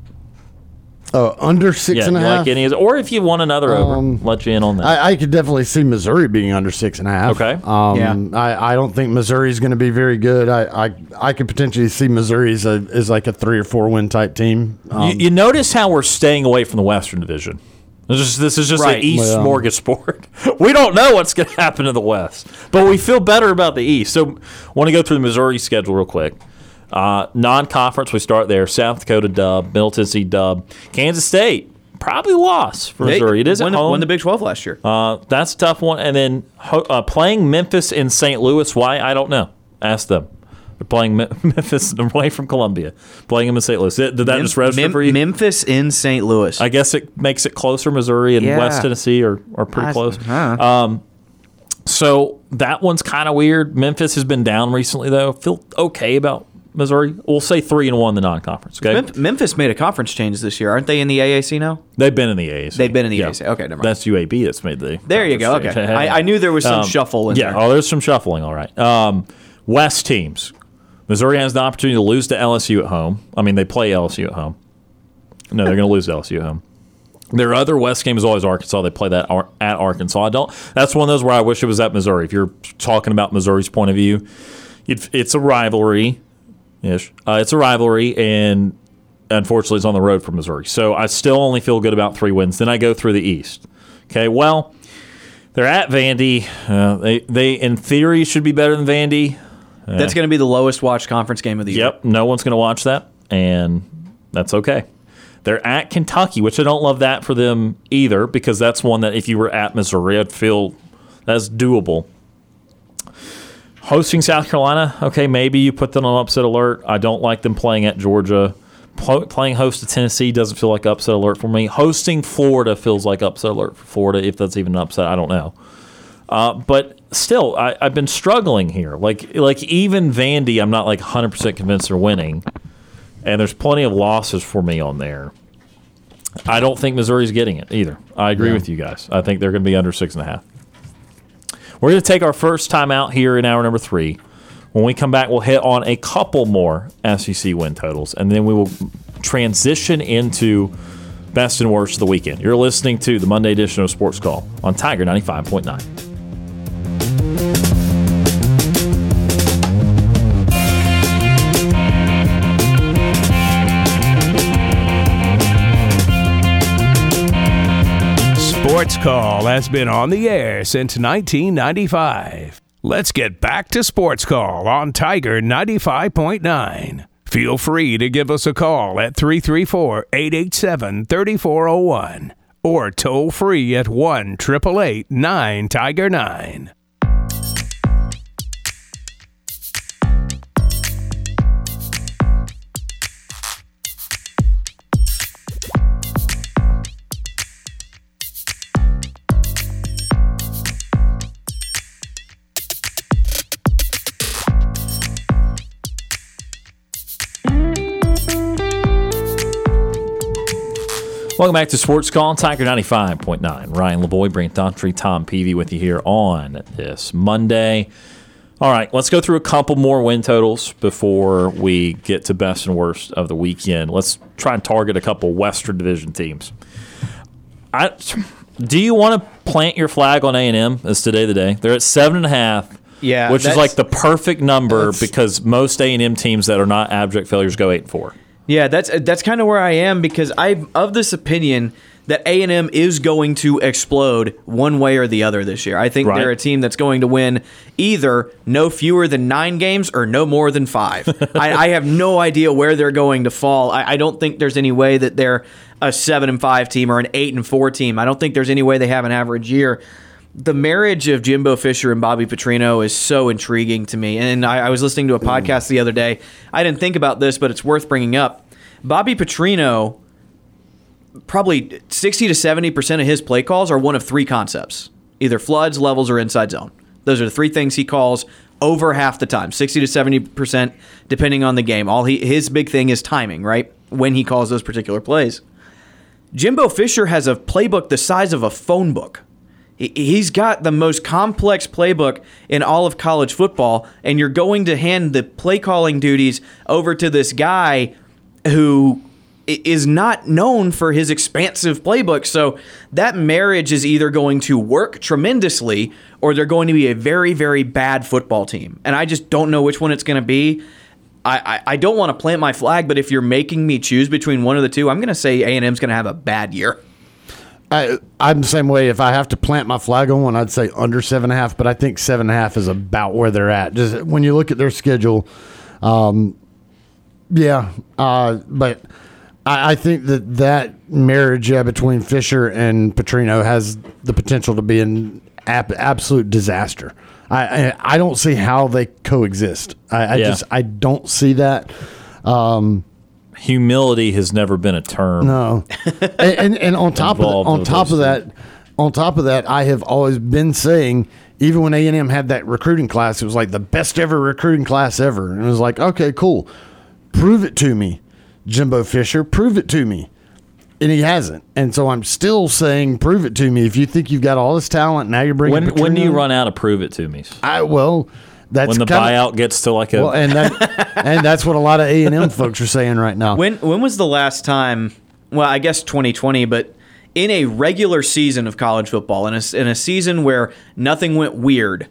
Oh, under six yeah, and a half. like any or if you want another over, Um, let you in on that. I, I could definitely see Missouri being under six and a half. Okay. Um, Yeah. I, I don't think Missouri is going to be very good. I, I I could potentially see Missouri as, a, as like a three or four win type team. Um, you, you notice how we're staying away from the Western Division. This is, this is just Right. an East Well- smorgasbord. [LAUGHS] we don't know what's going [LAUGHS] to happen to the West, but we feel better about the East. So, want to go through the Missouri schedule real quick. Uh, non-conference, we start there. South Dakota dub, Middle Tennessee dub, Kansas State probably lost for They Missouri. It is at won, home. won the Big 12 last year. Uh, that's a tough one. And then uh, playing Memphis in St. Louis. Why? I don't know. Ask them. They're playing [LAUGHS] Memphis away from Columbia. Playing them in St. Louis. Did, did that Mem- just register Mem- for you? Memphis in St. Louis. I guess it makes it closer. Missouri and Yeah. West Tennessee are, are pretty I- close. huh. Um, so that one's kind of weird. Memphis has been down recently, though. Feel okay about Missouri. We'll say three and one in the non-conference. Okay, Mem- Memphis made a conference change this year. Aren't they in the AAC now? they've been in the AAC. They've been in the Yeah. AAC. Okay, never mind. That's UAB that's made the. There you go. Okay. I, I knew there was some Um, shuffle in yeah, there. oh, there's some shuffling. All right. Um, West teams. Missouri has the opportunity to lose to LSU at home. I mean, they play LSU at home. No, they're going to lose to LSU at home. Their other West game is always Arkansas. They play that at Arkansas. I don't. That's one of those where I wish it was at Missouri. If you're talking about Missouri's point of view, it, it's a rivalry. Ish. Uh, it's a rivalry, and unfortunately, it's on the road for Missouri. So I still only feel good about three wins. Then I go through the East. Okay. Well, they're at Vandy. Uh, they they in theory should be better than Vandy. Uh, That's going to be the lowest watched conference game of the year. Yep, no one's going to watch that, and that's okay. They're at Kentucky, which I don't love that for them either, because that's one that if you were at Missouri, I'd feel that's doable. Hosting South Carolina, okay, maybe you put them on upset alert. I don't like them playing at Georgia. Pl- playing host to Tennessee doesn't feel like upset alert for me. Hosting Florida feels like upset alert for Florida, if that's even an upset. I don't know. Uh, but still, I, I've been struggling here. Like like even Vandy, I'm not like 100 percent convinced they're winning, and there's plenty of losses for me on there. I don't think Missouri's getting it either. I agree Yeah. with you guys. I think they're going to be under six and a half. We're going to take our first time out here in hour number three. When we come back, we'll hit on a couple more SEC win totals, and then we will transition into best and worst of the weekend. You're listening to the Monday edition of Sports Call on Tiger 95.9. Sports Call has been on the air since 1995. Let's get back to Sports Call on Tiger 95.9. Feel free to give us a call at 334 887 3401 or toll free at 1 888 9 Tiger 9. Welcome back to Sports Call on Tiger 95.9. Ryan Lavoie, Brant Daughtry, Tom Peavy with you here on this Monday. All right, let's go through a couple more win totals before we get to best and worst of the weekend. Let's try and target a couple Western Division teams. I, do you want to plant your flag on A&M as today the day? They're at seven and a half. Yeah, which is like the perfect number because most A&M teams that are not abject failures go eight and four. Yeah, that's uh, that's kind of where I am because I'm of this opinion that A and M is going to explode one way or the other this year. I think Right. they're a team that's going to win either no fewer than nine games or no more than five. [LAUGHS] I, I have no idea where they're going to fall. I, I don't think there's any way that they're a seven and five team or an eight and four team. I don't think there's any way they have an average year. The marriage of Jimbo Fisher and Bobby Petrino is so intriguing to me. And I, I was listening to a mm. podcast the other day. I didn't think about this, but it's worth bringing up. Bobby Petrino, probably 60 to 70% of his play calls are one of three concepts either floods, levels, or inside zone. Those are the three things he calls over half the time 60 to 70%, depending on the game. All he, His big thing is timing, right? When he calls those particular plays. Jimbo Fisher has a playbook the size of a phone book. He- He's got the most complex playbook in all of college football, and you're going to hand the play calling duties over to this guy who is not known for his expansive playbook. So that marriage is either going to work tremendously or they're going to be a very, very bad football team. And I just don't know which one it's going to be. I, I, I don't want to plant my flag, but if you're making me choose between one of the two, I'm going to say A&M's going to have a bad year. I, I'm the same way. If I have to plant my flag on one, I'd say under seven and a half. But I think seven and a half is about where they're at. Just when you look at their schedule, um, yeah. Uh, but I, I think that that marriage yeah, between Fisher and Petrino has the potential to be an ab- absolute disaster. I, I I don't see how they coexist. I, I Yeah. just I don't see that. Um, Humility has never been a term. no, [LAUGHS] and, and and on top of on top of that, on top of that, I have always been saying, even when A and M had that recruiting class, it was like the best ever recruiting class ever, and it was like, okay, cool, prove it to me, Jimbo Fisher, prove it to me, and he hasn't, and so I'm still saying, prove it to me. If you think you've got all this talent, now you're bringing. When when do you run out of prove it to me? I well, that's when the kinda- buyout gets to like a Well, and that [LAUGHS] and that's what a lot of A and M folks are saying right now. When when was the last time? Well, I guess 2020, but in a regular season of college football, in a, in a season where nothing went weird,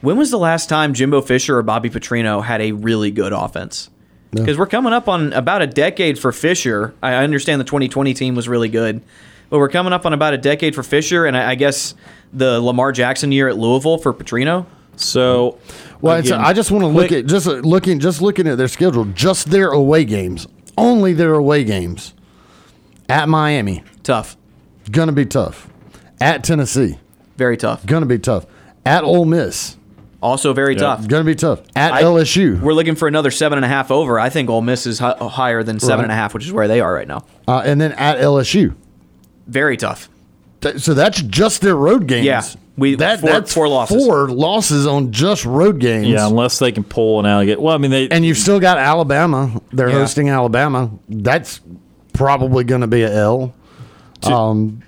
when was the last time Jimbo Fisher or Bobby Petrino had a really good offense? Because we're coming up on about a decade for Fisher. I I understand the 2020 team was really good, but we're coming up on about a decade for Fisher, and I, I guess the Lamar Jackson year at Louisville for Petrino. So, Well, it's, I just want to look at just uh, looking just looking at their schedule, just their away games, only their away games. At Miami, tough, gonna be tough. At Tennessee, very tough, gonna be tough. At Ole Miss, also very tough. gonna be tough. At I- LSU, We're looking for another seven and a half over. I think Ole Miss is hi- higher than seven Right. and a half, which is where they are right now. uh, and then at LSU. Very tough. Th- So that's just their road games. Yeah, we that, four, that's four losses. Four losses on just road games. yeah, unless they can pull an alligator. Well, I mean they and you've still got Alabama. They're Yeah. hosting Alabama. That's probably going to be a L. Um,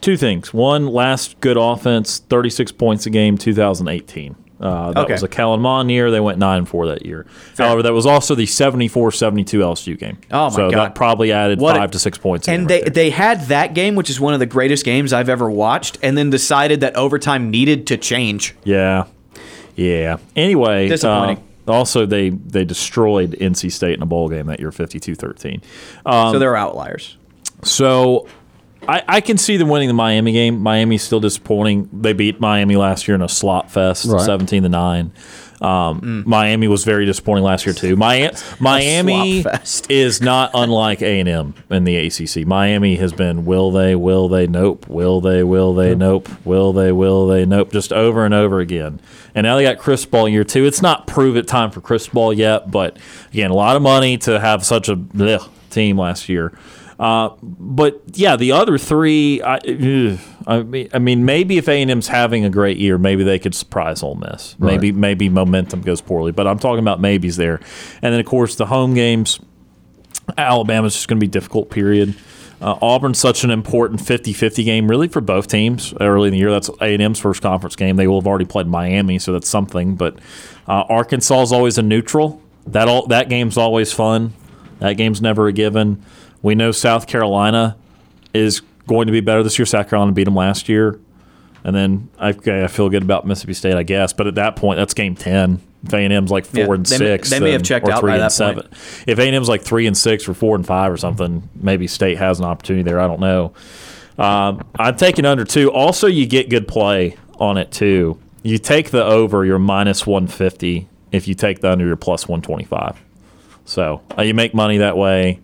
two things. One, last good offense, 36 points a game, 2018. Uh, that Okay. was a Kellen Mond year. They went 9 and 4 that year. However, that was also the 74 72 LSU game. Oh, my so God. that probably added What a- 5 to 6 points. And they they had that game, which is one of the greatest games I've ever watched, and then decided that overtime needed to change. Yeah. Yeah. Anyway, Disappointing. uh, also, they, they destroyed NC State in a bowl game that year, 52 13. Um, so they're outliers. So I, I can see them winning the Miami game. Miami's still disappointing. They beat Miami last year in a slot fest, Right. seventeen to nine. Um, Mm. Miami was very disappointing last year too. Mi- [LAUGHS] Miami is not unlike A and M in the ACC. Miami has been will they, will they, nope, will they, will they, nope, will they, will they, nope, just over and over again. And now they got Cristobal year two. It's not prove it time for Cristobal yet, but again, a lot of money to have such a bleh team last year. Uh, but yeah, the other three, I, ugh, I mean, I mean, maybe if A and M's having a great year, maybe they could surprise Ole Miss. Maybe maybe momentum goes poorly, but I'm talking about maybes there. And then of course the home games, Alabama's just going to be difficult. Period. Uh, Auburn's such an important 50-50 game, really for both teams early in the year. That's A and M's first conference game. They will have already played Miami, so that's something. But uh, Arkansas is always a neutral. That all that game's always fun. That game's never a given. We know South Carolina is going to be better this year. South Carolina beat them last year, and then okay, I feel good about Mississippi State, I guess. But at that point, that's game ten. If A and M's like four Yeah, and they may- six, they may have checked out by that seven. point. If A and M's like three and six or four and five or something, maybe State has an opportunity there. I don't know. Um, I'm taking under two. Also, you get good play on it too. You take the over, you're minus 150. If you take the under, you're plus 125. So uh, you make money that way.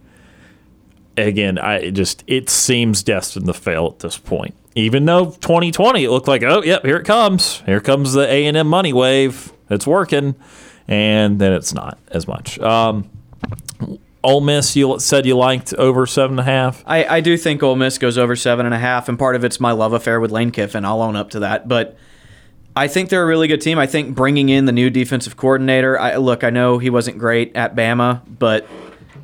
Again, I it just it seems destined to fail at this point. Even though 2020, it looked like, oh, yep, here it comes. Here comes the A and M money wave. It's working, and then it's not as much. Um, Ole Miss, you said you liked over seven and a half. I, I do think Ole Miss goes over seven and a half, and part of it's my love affair with Lane Kiffin. I'll own up to that, but I think they're a really good team. I think bringing in the new defensive coordinator. I, look, I know he wasn't great at Bama, but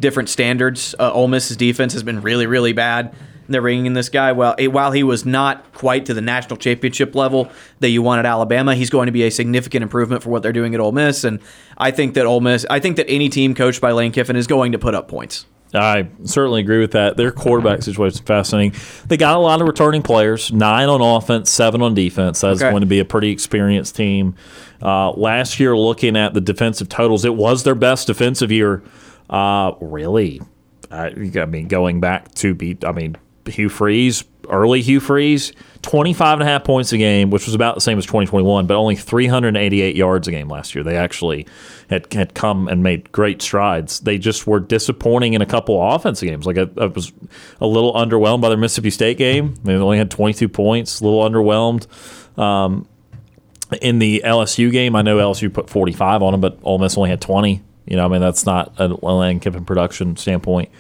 different standards. Uh, Ole Miss's defense has been really, really bad. They're bringing in this guy. Well, while he was not quite to the national championship level that you want at Alabama, he's going to be a significant improvement for what they're doing at Ole Miss. And I think that Ole Miss, I think that any team coached by Lane Kiffin is going to put up points. I certainly agree with that. Their quarterback situation is fascinating. They got a lot of returning players, nine on offense, seven on defense. That's Okay. going to be a pretty experienced team. Uh, last year, looking at the defensive totals, it was their best defensive year. Uh, really, I, I mean, going back to beat, I mean, Hugh Freeze, early Hugh Freeze, 25 and a half points a game, which was about the same as 2021, but only 388 yards a game last year. They actually had, had come and made great strides. They just were disappointing in a couple of offensive games. Like I, I was a little underwhelmed by their Mississippi State game. They only had 22 points, a little underwhelmed. Um, in the LSU game, I know LSU put 45 on them, but Ole Miss only had 20. You know, I mean, that's not a Lane Kiffin production standpoint.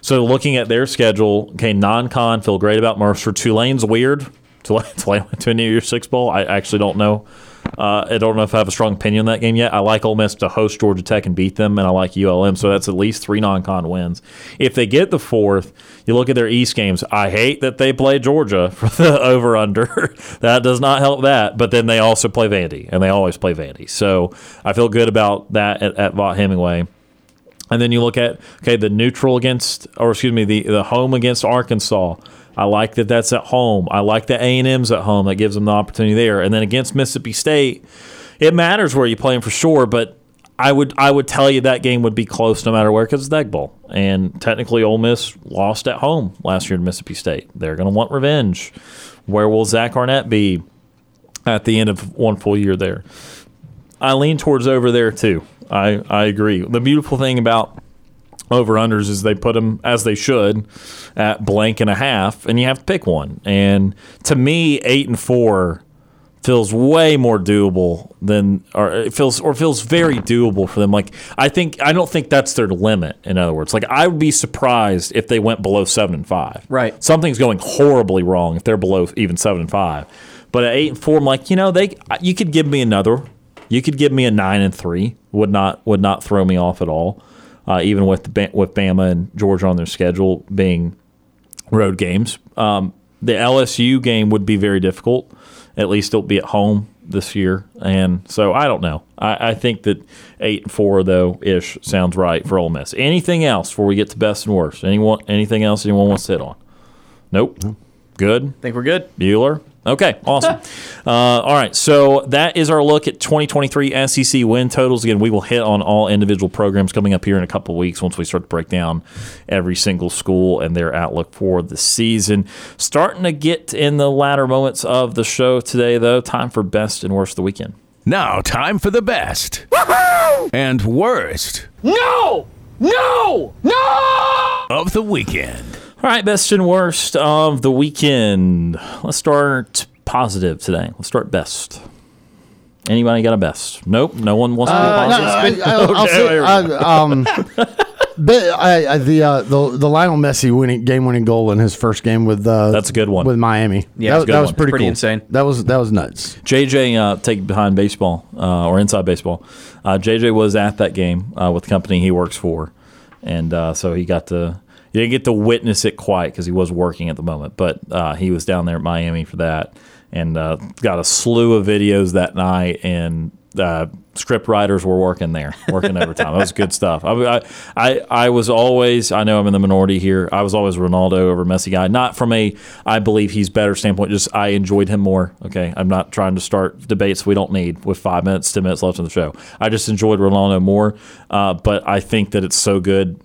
So looking at their schedule, okay, non-con feel great about Mercer. Tulane's weird. [LAUGHS] Tulane, went to a New Year's Six bowl. I actually don't know. Uh, I don't know if I have a strong opinion on that game yet. I like Ole Miss to host Georgia Tech and beat them, and I like ULM. So that's at least three non-con wins. If they get the fourth, you look at their East games. I hate that they play Georgia [LAUGHS] for the over/under. [LAUGHS] that does not help that. But then they also play Vandy, and they always play Vandy. So I feel good about that at, at Vaught Hemingway. And then you look at okay the neutral against, or excuse me, the the home against Arkansas. I like that that's at home. I like the A and M's at home. That gives them the opportunity there. And then against Mississippi State, it matters where you play them for sure. But I would I would tell you that game would be close no matter where because it's the Egg Bowl. And technically, Ole Miss lost at home last year to Mississippi State. They're going to want revenge. Where will Zach Arnett be at the end of one full year there? I lean towards over there too. I, I agree. The beautiful thing about over unders is they put them as they should at blank and a half, and you have to pick one. And to me, eight and four feels way more doable than, or it feels, or feels very doable for them. Like I think, I don't think that's their limit. In other words, like I would be surprised if they went below seven and five. Right. Something's going horribly wrong if they're below even seven and five. But at eight and four, I'm like, you know, they, you could give me another. You could give me a nine and three. Would not would not throw me off at all. Uh, even with the, with Bama and Georgia on their schedule being road games. Um, the LSU game would be very difficult. At least it'll be at home this year, and so I don't know. I, I think that eight and four though ish sounds right for Ole Miss. Anything else before we get to best and worst? Anyone? Anything else anyone wants to hit on? Nope. Good. Think we're good. Bueller. Okay, awesome. [LAUGHS] uh, all right, so that is our look at 2023 SEC win totals. Again, we will hit on all individual programs coming up here in a couple of weeks once we start to break down every single school and their outlook for the season. Starting to get in the latter moments of the show today, though. Time for best and worst of the weekend. Now, time for the best and worst No! No! No! of the weekend. All right, best and worst of the weekend. Let's start positive today. Let's start best. Anybody got a best? Nope. No one wants to be Uh, positive. no, I, will [LAUGHS] say, I, um, [LAUGHS] but I, I, the uh, the the Lionel Messi winning game winning goal in his first game with uh, That's a good one. with Miami. Yeah, that, it's a good that was one. pretty, Pretty cool. insane. That was that was nuts. JJ uh, take behind baseball uh, or inside baseball. Uh, JJ was at that game uh, with the company he works for, and uh, so he got to. Didn't get to witness it quite because he was working at the moment, but uh, he was down there at Miami for that and uh, got a slew of videos that night and uh, script writers were working there, working overtime. That was good stuff. I, I, I was always, I know I'm in the minority here. I was always Ronaldo over Messi guy. Not from a, I believe he's better standpoint. Just I enjoyed him more. Okay, I'm not trying to start debates we don't need with five minutes, ten minutes left in the show. I just enjoyed Ronaldo more. Uh, but I think that it's so good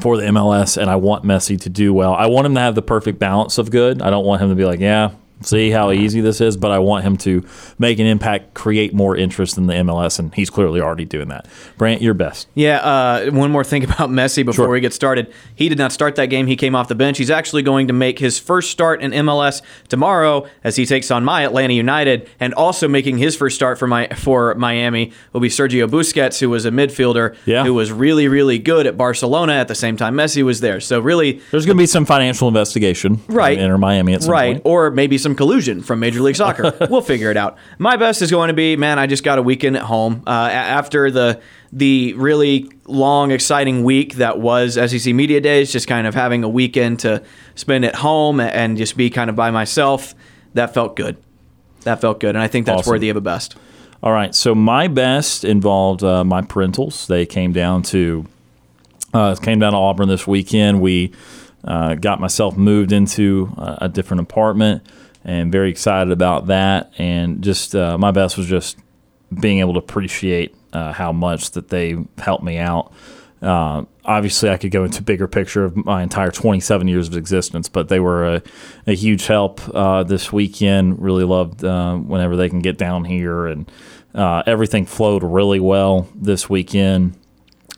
for the MLS, and I want Messi to do well. I want him to have the perfect balance of good. I don't want him to be like, yeah, see how easy this is, but I want him to make an impact, create more interest in the MLS, and he's clearly already doing that. Brant, you're best. Yeah, uh, one more thing [LAUGHS] about Messi before we get started. He did not start that game. He came off the bench. He's actually going to make his first start in MLS tomorrow as he takes on my Atlanta United, and also making his first start for my for Miami will be Sergio Busquets, who was a midfielder Yeah. who was really really good at Barcelona at the same time Messi was there. So really, There's going to be some financial investigation, Right. in Miami at some right, point. or maybe some collusion from Major League Soccer. [LAUGHS] we'll figure it out. My best is going to be, man. I just got a weekend at home uh, after the the really long, exciting week that was SEC Media Days. Just kind of having a weekend to spend at home and just be kind of by myself. That felt good. That felt good, and I think that's Awesome. worthy of a best. All right. So my best involved uh, my parentals. They came down to uh, came down to Auburn this weekend. We uh, got myself moved into a, a different apartment, and very excited about that. And just uh, my best was just being able to appreciate uh, how much that they helped me out. Uh, obviously, I could go into bigger picture of my entire 27 years of existence, but they were a, a huge help uh, this weekend. Really loved uh, whenever they can get down here, and uh, everything flowed really well this weekend.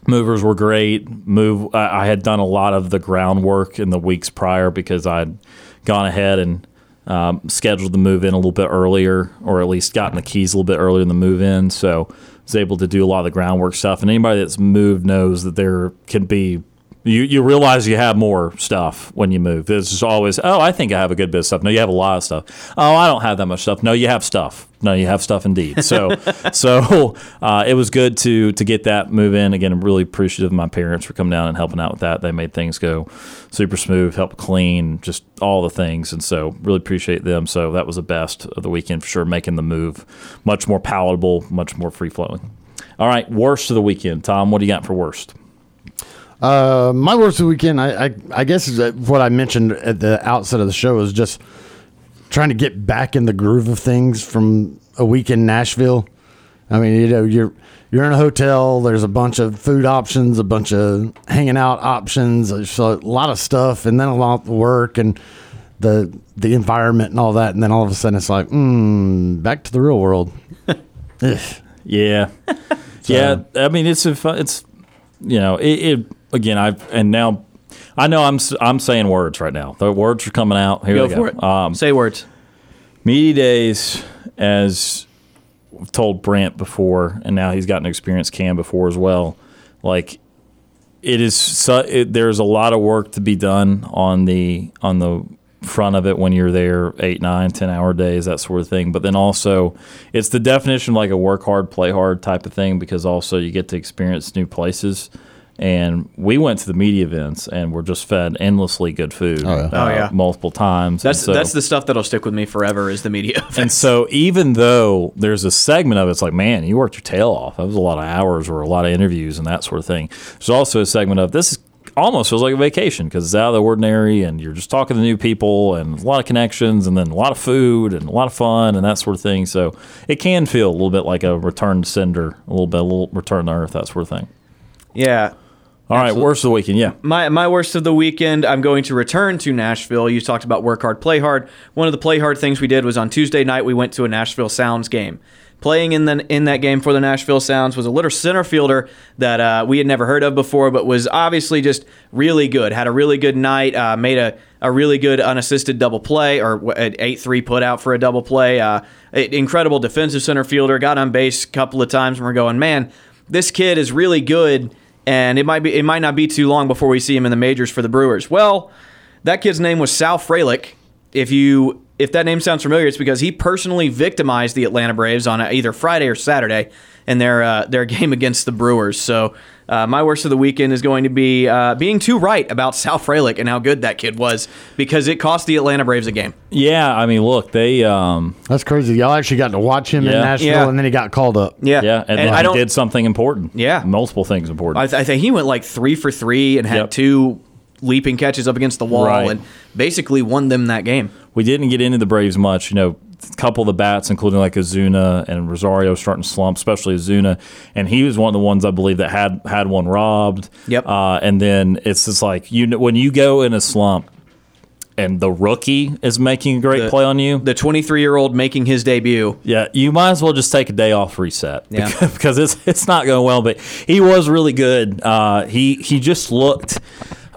Movers were great. Move. I I had done a lot of the groundwork in the weeks prior because I'd gone ahead and um, scheduled the move in a little bit earlier, or at least gotten the keys a little bit earlier in the move in. So I was able to do a lot of the groundwork stuff. And anybody that's moved knows that there can be. You, you realize you have more stuff when you move. It's just always, oh, I think I have a good bit of stuff. No, you have a lot of stuff. Oh, I don't have that much stuff. No, you have stuff. No, you have stuff indeed. So, [LAUGHS] so uh, it was good to to get that move in. Again, I'm really appreciative of my parents for coming down and helping out with that. They made things go super smooth, help clean, just all the things. And so, really appreciate them. So that was the best of the weekend for sure, making the move much more palatable, much more free flowing. All right, worst of the weekend, Tom. What do you got for worst? Uh, my worst of the weekend, I, I, I guess, is what I mentioned at the outset of the show is just trying to get back in the groove of things from a week in Nashville. I mean, you know, you're you're in a hotel. There's a bunch of food options, a bunch of hanging out options, a lot of stuff, and then a lot of work and the the environment and all that. And then all of a sudden, it's like, mm, back to the real world. [LAUGHS] Yeah, [LAUGHS] yeah. I mean, it's a, it's you know, it, it again. I've and now I know I'm I'm saying words right now. The words are coming out. Here Go we for go. it. Um, Say words. Media days, as we've told Brant before, and now he's gotten experience Cam before as well. Like it is, su- it, there's a lot of work to be done on the on the front of it when you're there eight, nine, ten hour days, that sort of thing. But then also, it's the definition of like a work hard, play hard type of thing because also you get to experience new places. And we went to the media events and we're just fed endlessly good food. Oh, yeah. uh, Oh, yeah. multiple times. That's so- that's the stuff that'll stick with me forever. Is the media. [LAUGHS] and so, even though there's a segment of it, it's like, man, you worked your tail off. That was a lot of hours or a lot of interviews and that sort of thing. There's also a segment of this is almost feels like a vacation because it's out of the ordinary and you're just talking to new people and a lot of connections and then a lot of food and a lot of fun and that sort of thing. So it can feel a little bit like a return to sender, a little bit, a little return to earth, that sort of thing. Yeah. All right, worst of the weekend, yeah. My my worst of the weekend. I'm going to return to Nashville. You talked about work hard, play hard. One of the play hard things we did was on Tuesday night. We went to a Nashville Sounds game. Playing in the in that game for the Nashville Sounds was a little center fielder that uh, we had never heard of before, but was obviously just really good. Had a really good night. Uh, made a, a really good unassisted double play or an eight three put out for a double play. Uh, incredible defensive center fielder. Got on base a couple of times, and we're going, man, this kid is really good and it might be it might not be too long before we see him in the majors for the Brewers. Well, that kid's name was Sal Frelick. If you if that name sounds familiar, it's because he personally victimized the Atlanta Braves on either Friday or Saturday in their uh, their [LAUGHS] game against the Brewers. So Uh, my worst of the weekend is going to be uh, being too right about Sal Frelick and how good that kid was because it cost the Atlanta Braves a game. Yeah, I mean, look, they. Um, That's crazy. Y'all actually got to watch him in Nashville, Yeah. and then he got called up. Yeah, yeah, and, And then I he don't- did something important. Yeah. multiple things important. I, th- I think he went like three for three and had Yep. two leaping catches up against the wall Right. and basically won them that game. we didn't get into the Braves much. You know, a couple of the bats, including like Acuña and Rosario, starting to slump, especially Acuña, and he was one of the ones I believe that had had one robbed. Yep. Uh, and then it's just like you know, when you go in a slump, and the rookie is making a great The- play on you. The 23 year old making his debut. Yeah, you might as well just take a day off reset Yeah. because, [LAUGHS] because it's it's not going well. But he was really good. Uh, he he just looked.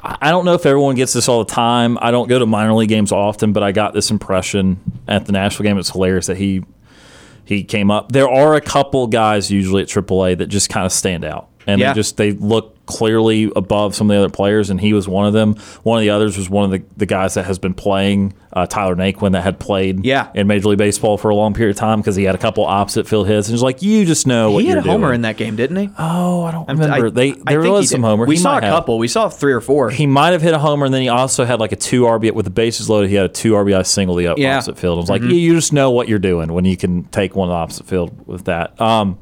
I don't know if everyone gets this all the time. I don't go to minor league games often, but I got this impression at the Nashville game. It's hilarious that he he came up. There are a couple guys usually at AAA that just kind of stand out, and Yeah. they just they look clearly above some of the other players, and he was one of them. One of the others was one of the, the guys that has been playing uh, Tyler Naquin that had played Yeah. in Major League Baseball for a long period of time because he had a couple opposite field hits, and it's like you just know what He had a homer doing. in that game, didn't he? Oh, I don't remember. I- they there was he some homer. We He saw a have. couple. We saw three or four. He might have hit a homer, and then he also had like a two RBI with the bases loaded. He had a two RBI single the Yeah. opposite field. I was like, Mhm. you, you just know what you're doing when you can take one opposite field with that. Um,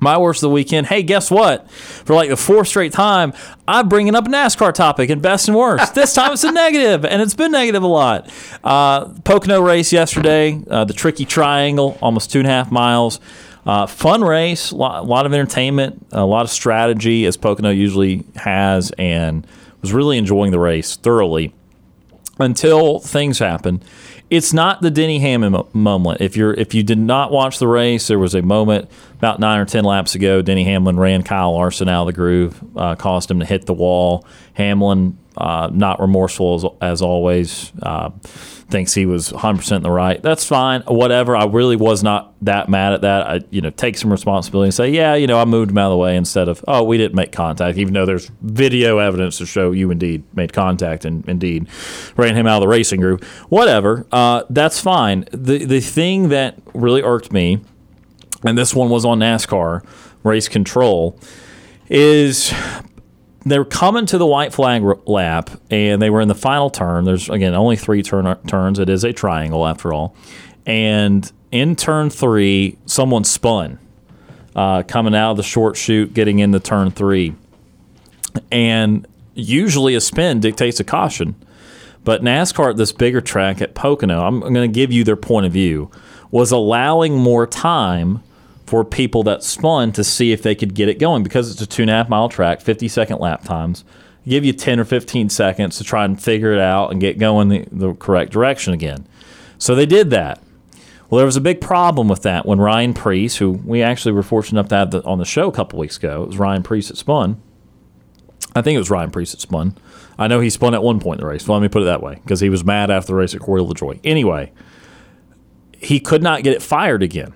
my worst of the weekend. Hey, guess what? For like the fourth straight time, I'm bringing up a NASCAR topic and best and worst. this time it's a [LAUGHS] negative, and it's been negative a lot. Uh, Pocono race yesterday, uh, the tricky triangle, almost two and a half miles. Uh, fun race, a lot, lot of entertainment, a lot of strategy, as Pocono usually has, and was really enjoying the race thoroughly until things happen. It's not the Denny Hamlin mo- moment. If you're if you did not watch the race, there was a moment about nine or ten laps ago. Denny Hamlin ran Kyle Larson out of the groove, uh, caused him to hit the wall. Hamlin, uh, not remorseful as, as always, uh, thinks he was 100 percent in the right. That's fine, whatever. I really was not that mad at that. I you know take some responsibility and say, yeah, you know, I moved him out of the way instead of oh, we didn't make contact, even though there's video evidence to show you indeed made contact and indeed ran him out of the racing group. Whatever, uh, that's fine. The the thing that really irked me, and this one was on NASCAR race control, is they were coming to the white flag lap and they were in the final turn. There's again only three turn turns. It is a triangle after all. And in turn three, someone spun uh, coming out of the short chute, getting into turn three. And usually a spin dictates a caution. But NASCAR at this bigger track at Pocono, I'm going to give you their point of view, was allowing more time for people that spun to see if they could get it going because it's a two and a half mile track, 50 second lap times. Give you 10 or 15 seconds to try and figure it out and get going the, the correct direction again. So they did that. Well, there was a big problem with that when Ryan Preece, who we actually were fortunate enough to have the, on the show a couple weeks ago, it was Ryan Preece that spun. I think it was Ryan Preece that spun. I know he spun at one point in the race. Well, let me put it that way because he was mad after the race at Corey LaJoie. Anyway, he could not get it fired again.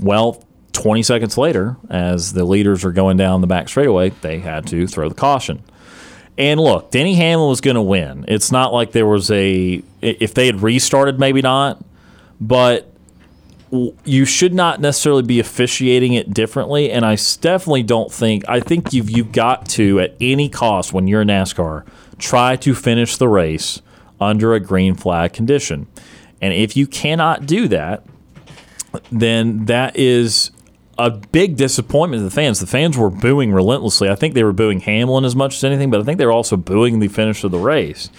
Well, 20 seconds later, as the leaders are going down the back straightaway, they had to throw the caution. And look, Denny Hamlin was going to win. It's not like there was a if they had restarted, maybe not, but you should not necessarily be officiating it differently. And I definitely don't think I think you've you've got to at any cost when you're in NASCAR try to finish the race under a green flag condition. And if you cannot do that, then that is a big disappointment to the fans. The fans were booing relentlessly. I think they were booing Hamlin as much as anything, but I think they were also booing the finish of the race.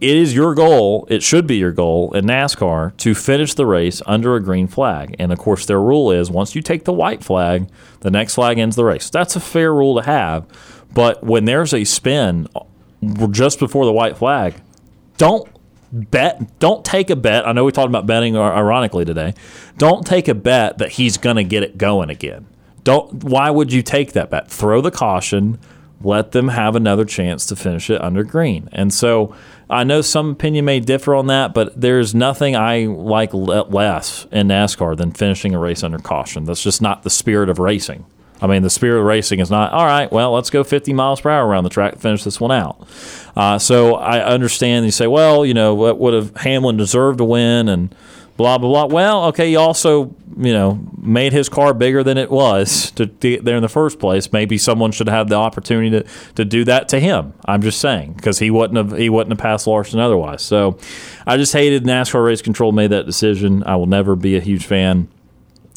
It is your goal, it should be your goal in NASCAR to finish the race under a green flag. And of course, their rule is once you take the white flag, the next flag ends the race. That's a fair rule to have. But when there's a spin just before the white flag, don't bet don't take a bet i know we talked about betting ironically today don't take a bet that he's going to get it going again. Don't why would you take that bet? Throw the caution let them have another chance to finish it under green. And so i know some opinion may differ on that but there's nothing i like less in nascar than finishing a race under caution. That's just not the spirit of racing I mean, the spirit of racing is not all right. Well, let's go 50 miles per hour around the track to finish this one out. Uh, so I understand. You say, well, you know, what would have Hamlin deserved to win, and blah blah blah. Well, okay, he also you know made his car bigger than it was to get there in the first place. Maybe someone should have the opportunity to, to do that to him. I'm just saying because he wouldn't have he wouldn't have passed Larson otherwise. So I just hated NASCAR Race Control made that decision. I will never be a huge fan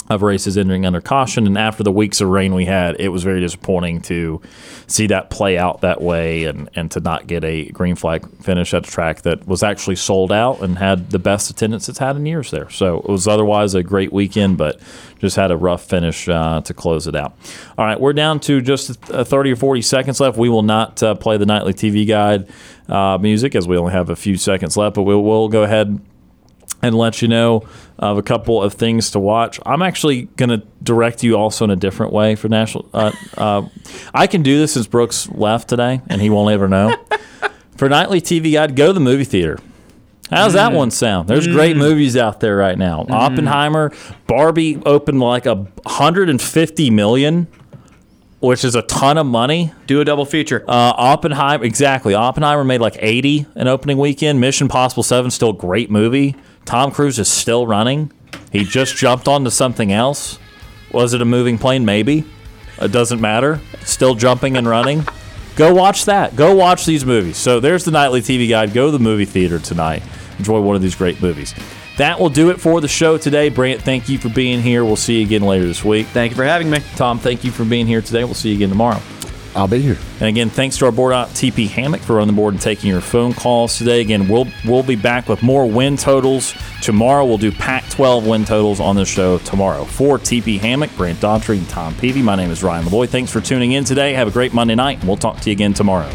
of races entering under caution. And after the weeks of rain we had, it was very disappointing to see that play out that way and, and to not get a green flag finish at a track that was actually sold out and had the best attendance it's had in years there. So it was otherwise a great weekend, but just had a rough finish uh, to close it out. All right, we're down to just uh, 30 or 40 seconds left. We will not uh, play the nightly TV guide uh, music as we only have a few seconds left, but we'll, we'll go ahead and let you know of a couple of things to watch. I'm actually going to direct you also in a different way for national. Uh, [LAUGHS] uh, I can do this since Brooks left today, and he won't ever know. [LAUGHS] for nightly TV guide, go to the movie theater. How's that one sound? There's great movies out there right now. Oppenheimer, Barbie opened like a 150 million, which is a ton of money. Do a double feature. Uh, Oppenheimer, exactly. Oppenheimer made like 80 an opening weekend. Mission Possible 7 still a great movie. Tom Cruise is still running. He just jumped onto something else. Was it a moving plane? Maybe. It doesn't matter. Still jumping and running. Go watch that. Go watch these movies. So there's the nightly TV guide. Go to the movie theater tonight. Enjoy one of these great movies. That will do it for the show today. Brant, thank you for being here. We'll see you again later this week. Thank you for having me. Tom, thank you for being here today. We'll see you again tomorrow. I'll be here. And again, thanks to our board out TP Hammock for running the board and taking your phone calls today. Again, we'll we'll be back with more win totals tomorrow. We'll do Pac-12 win totals on the show tomorrow. For TP Hammock, Brant Daughtry, and Tom Peavy, my name is Ryan Lavoie. Thanks for tuning in today. Have a great Monday night, and we'll talk to you again tomorrow.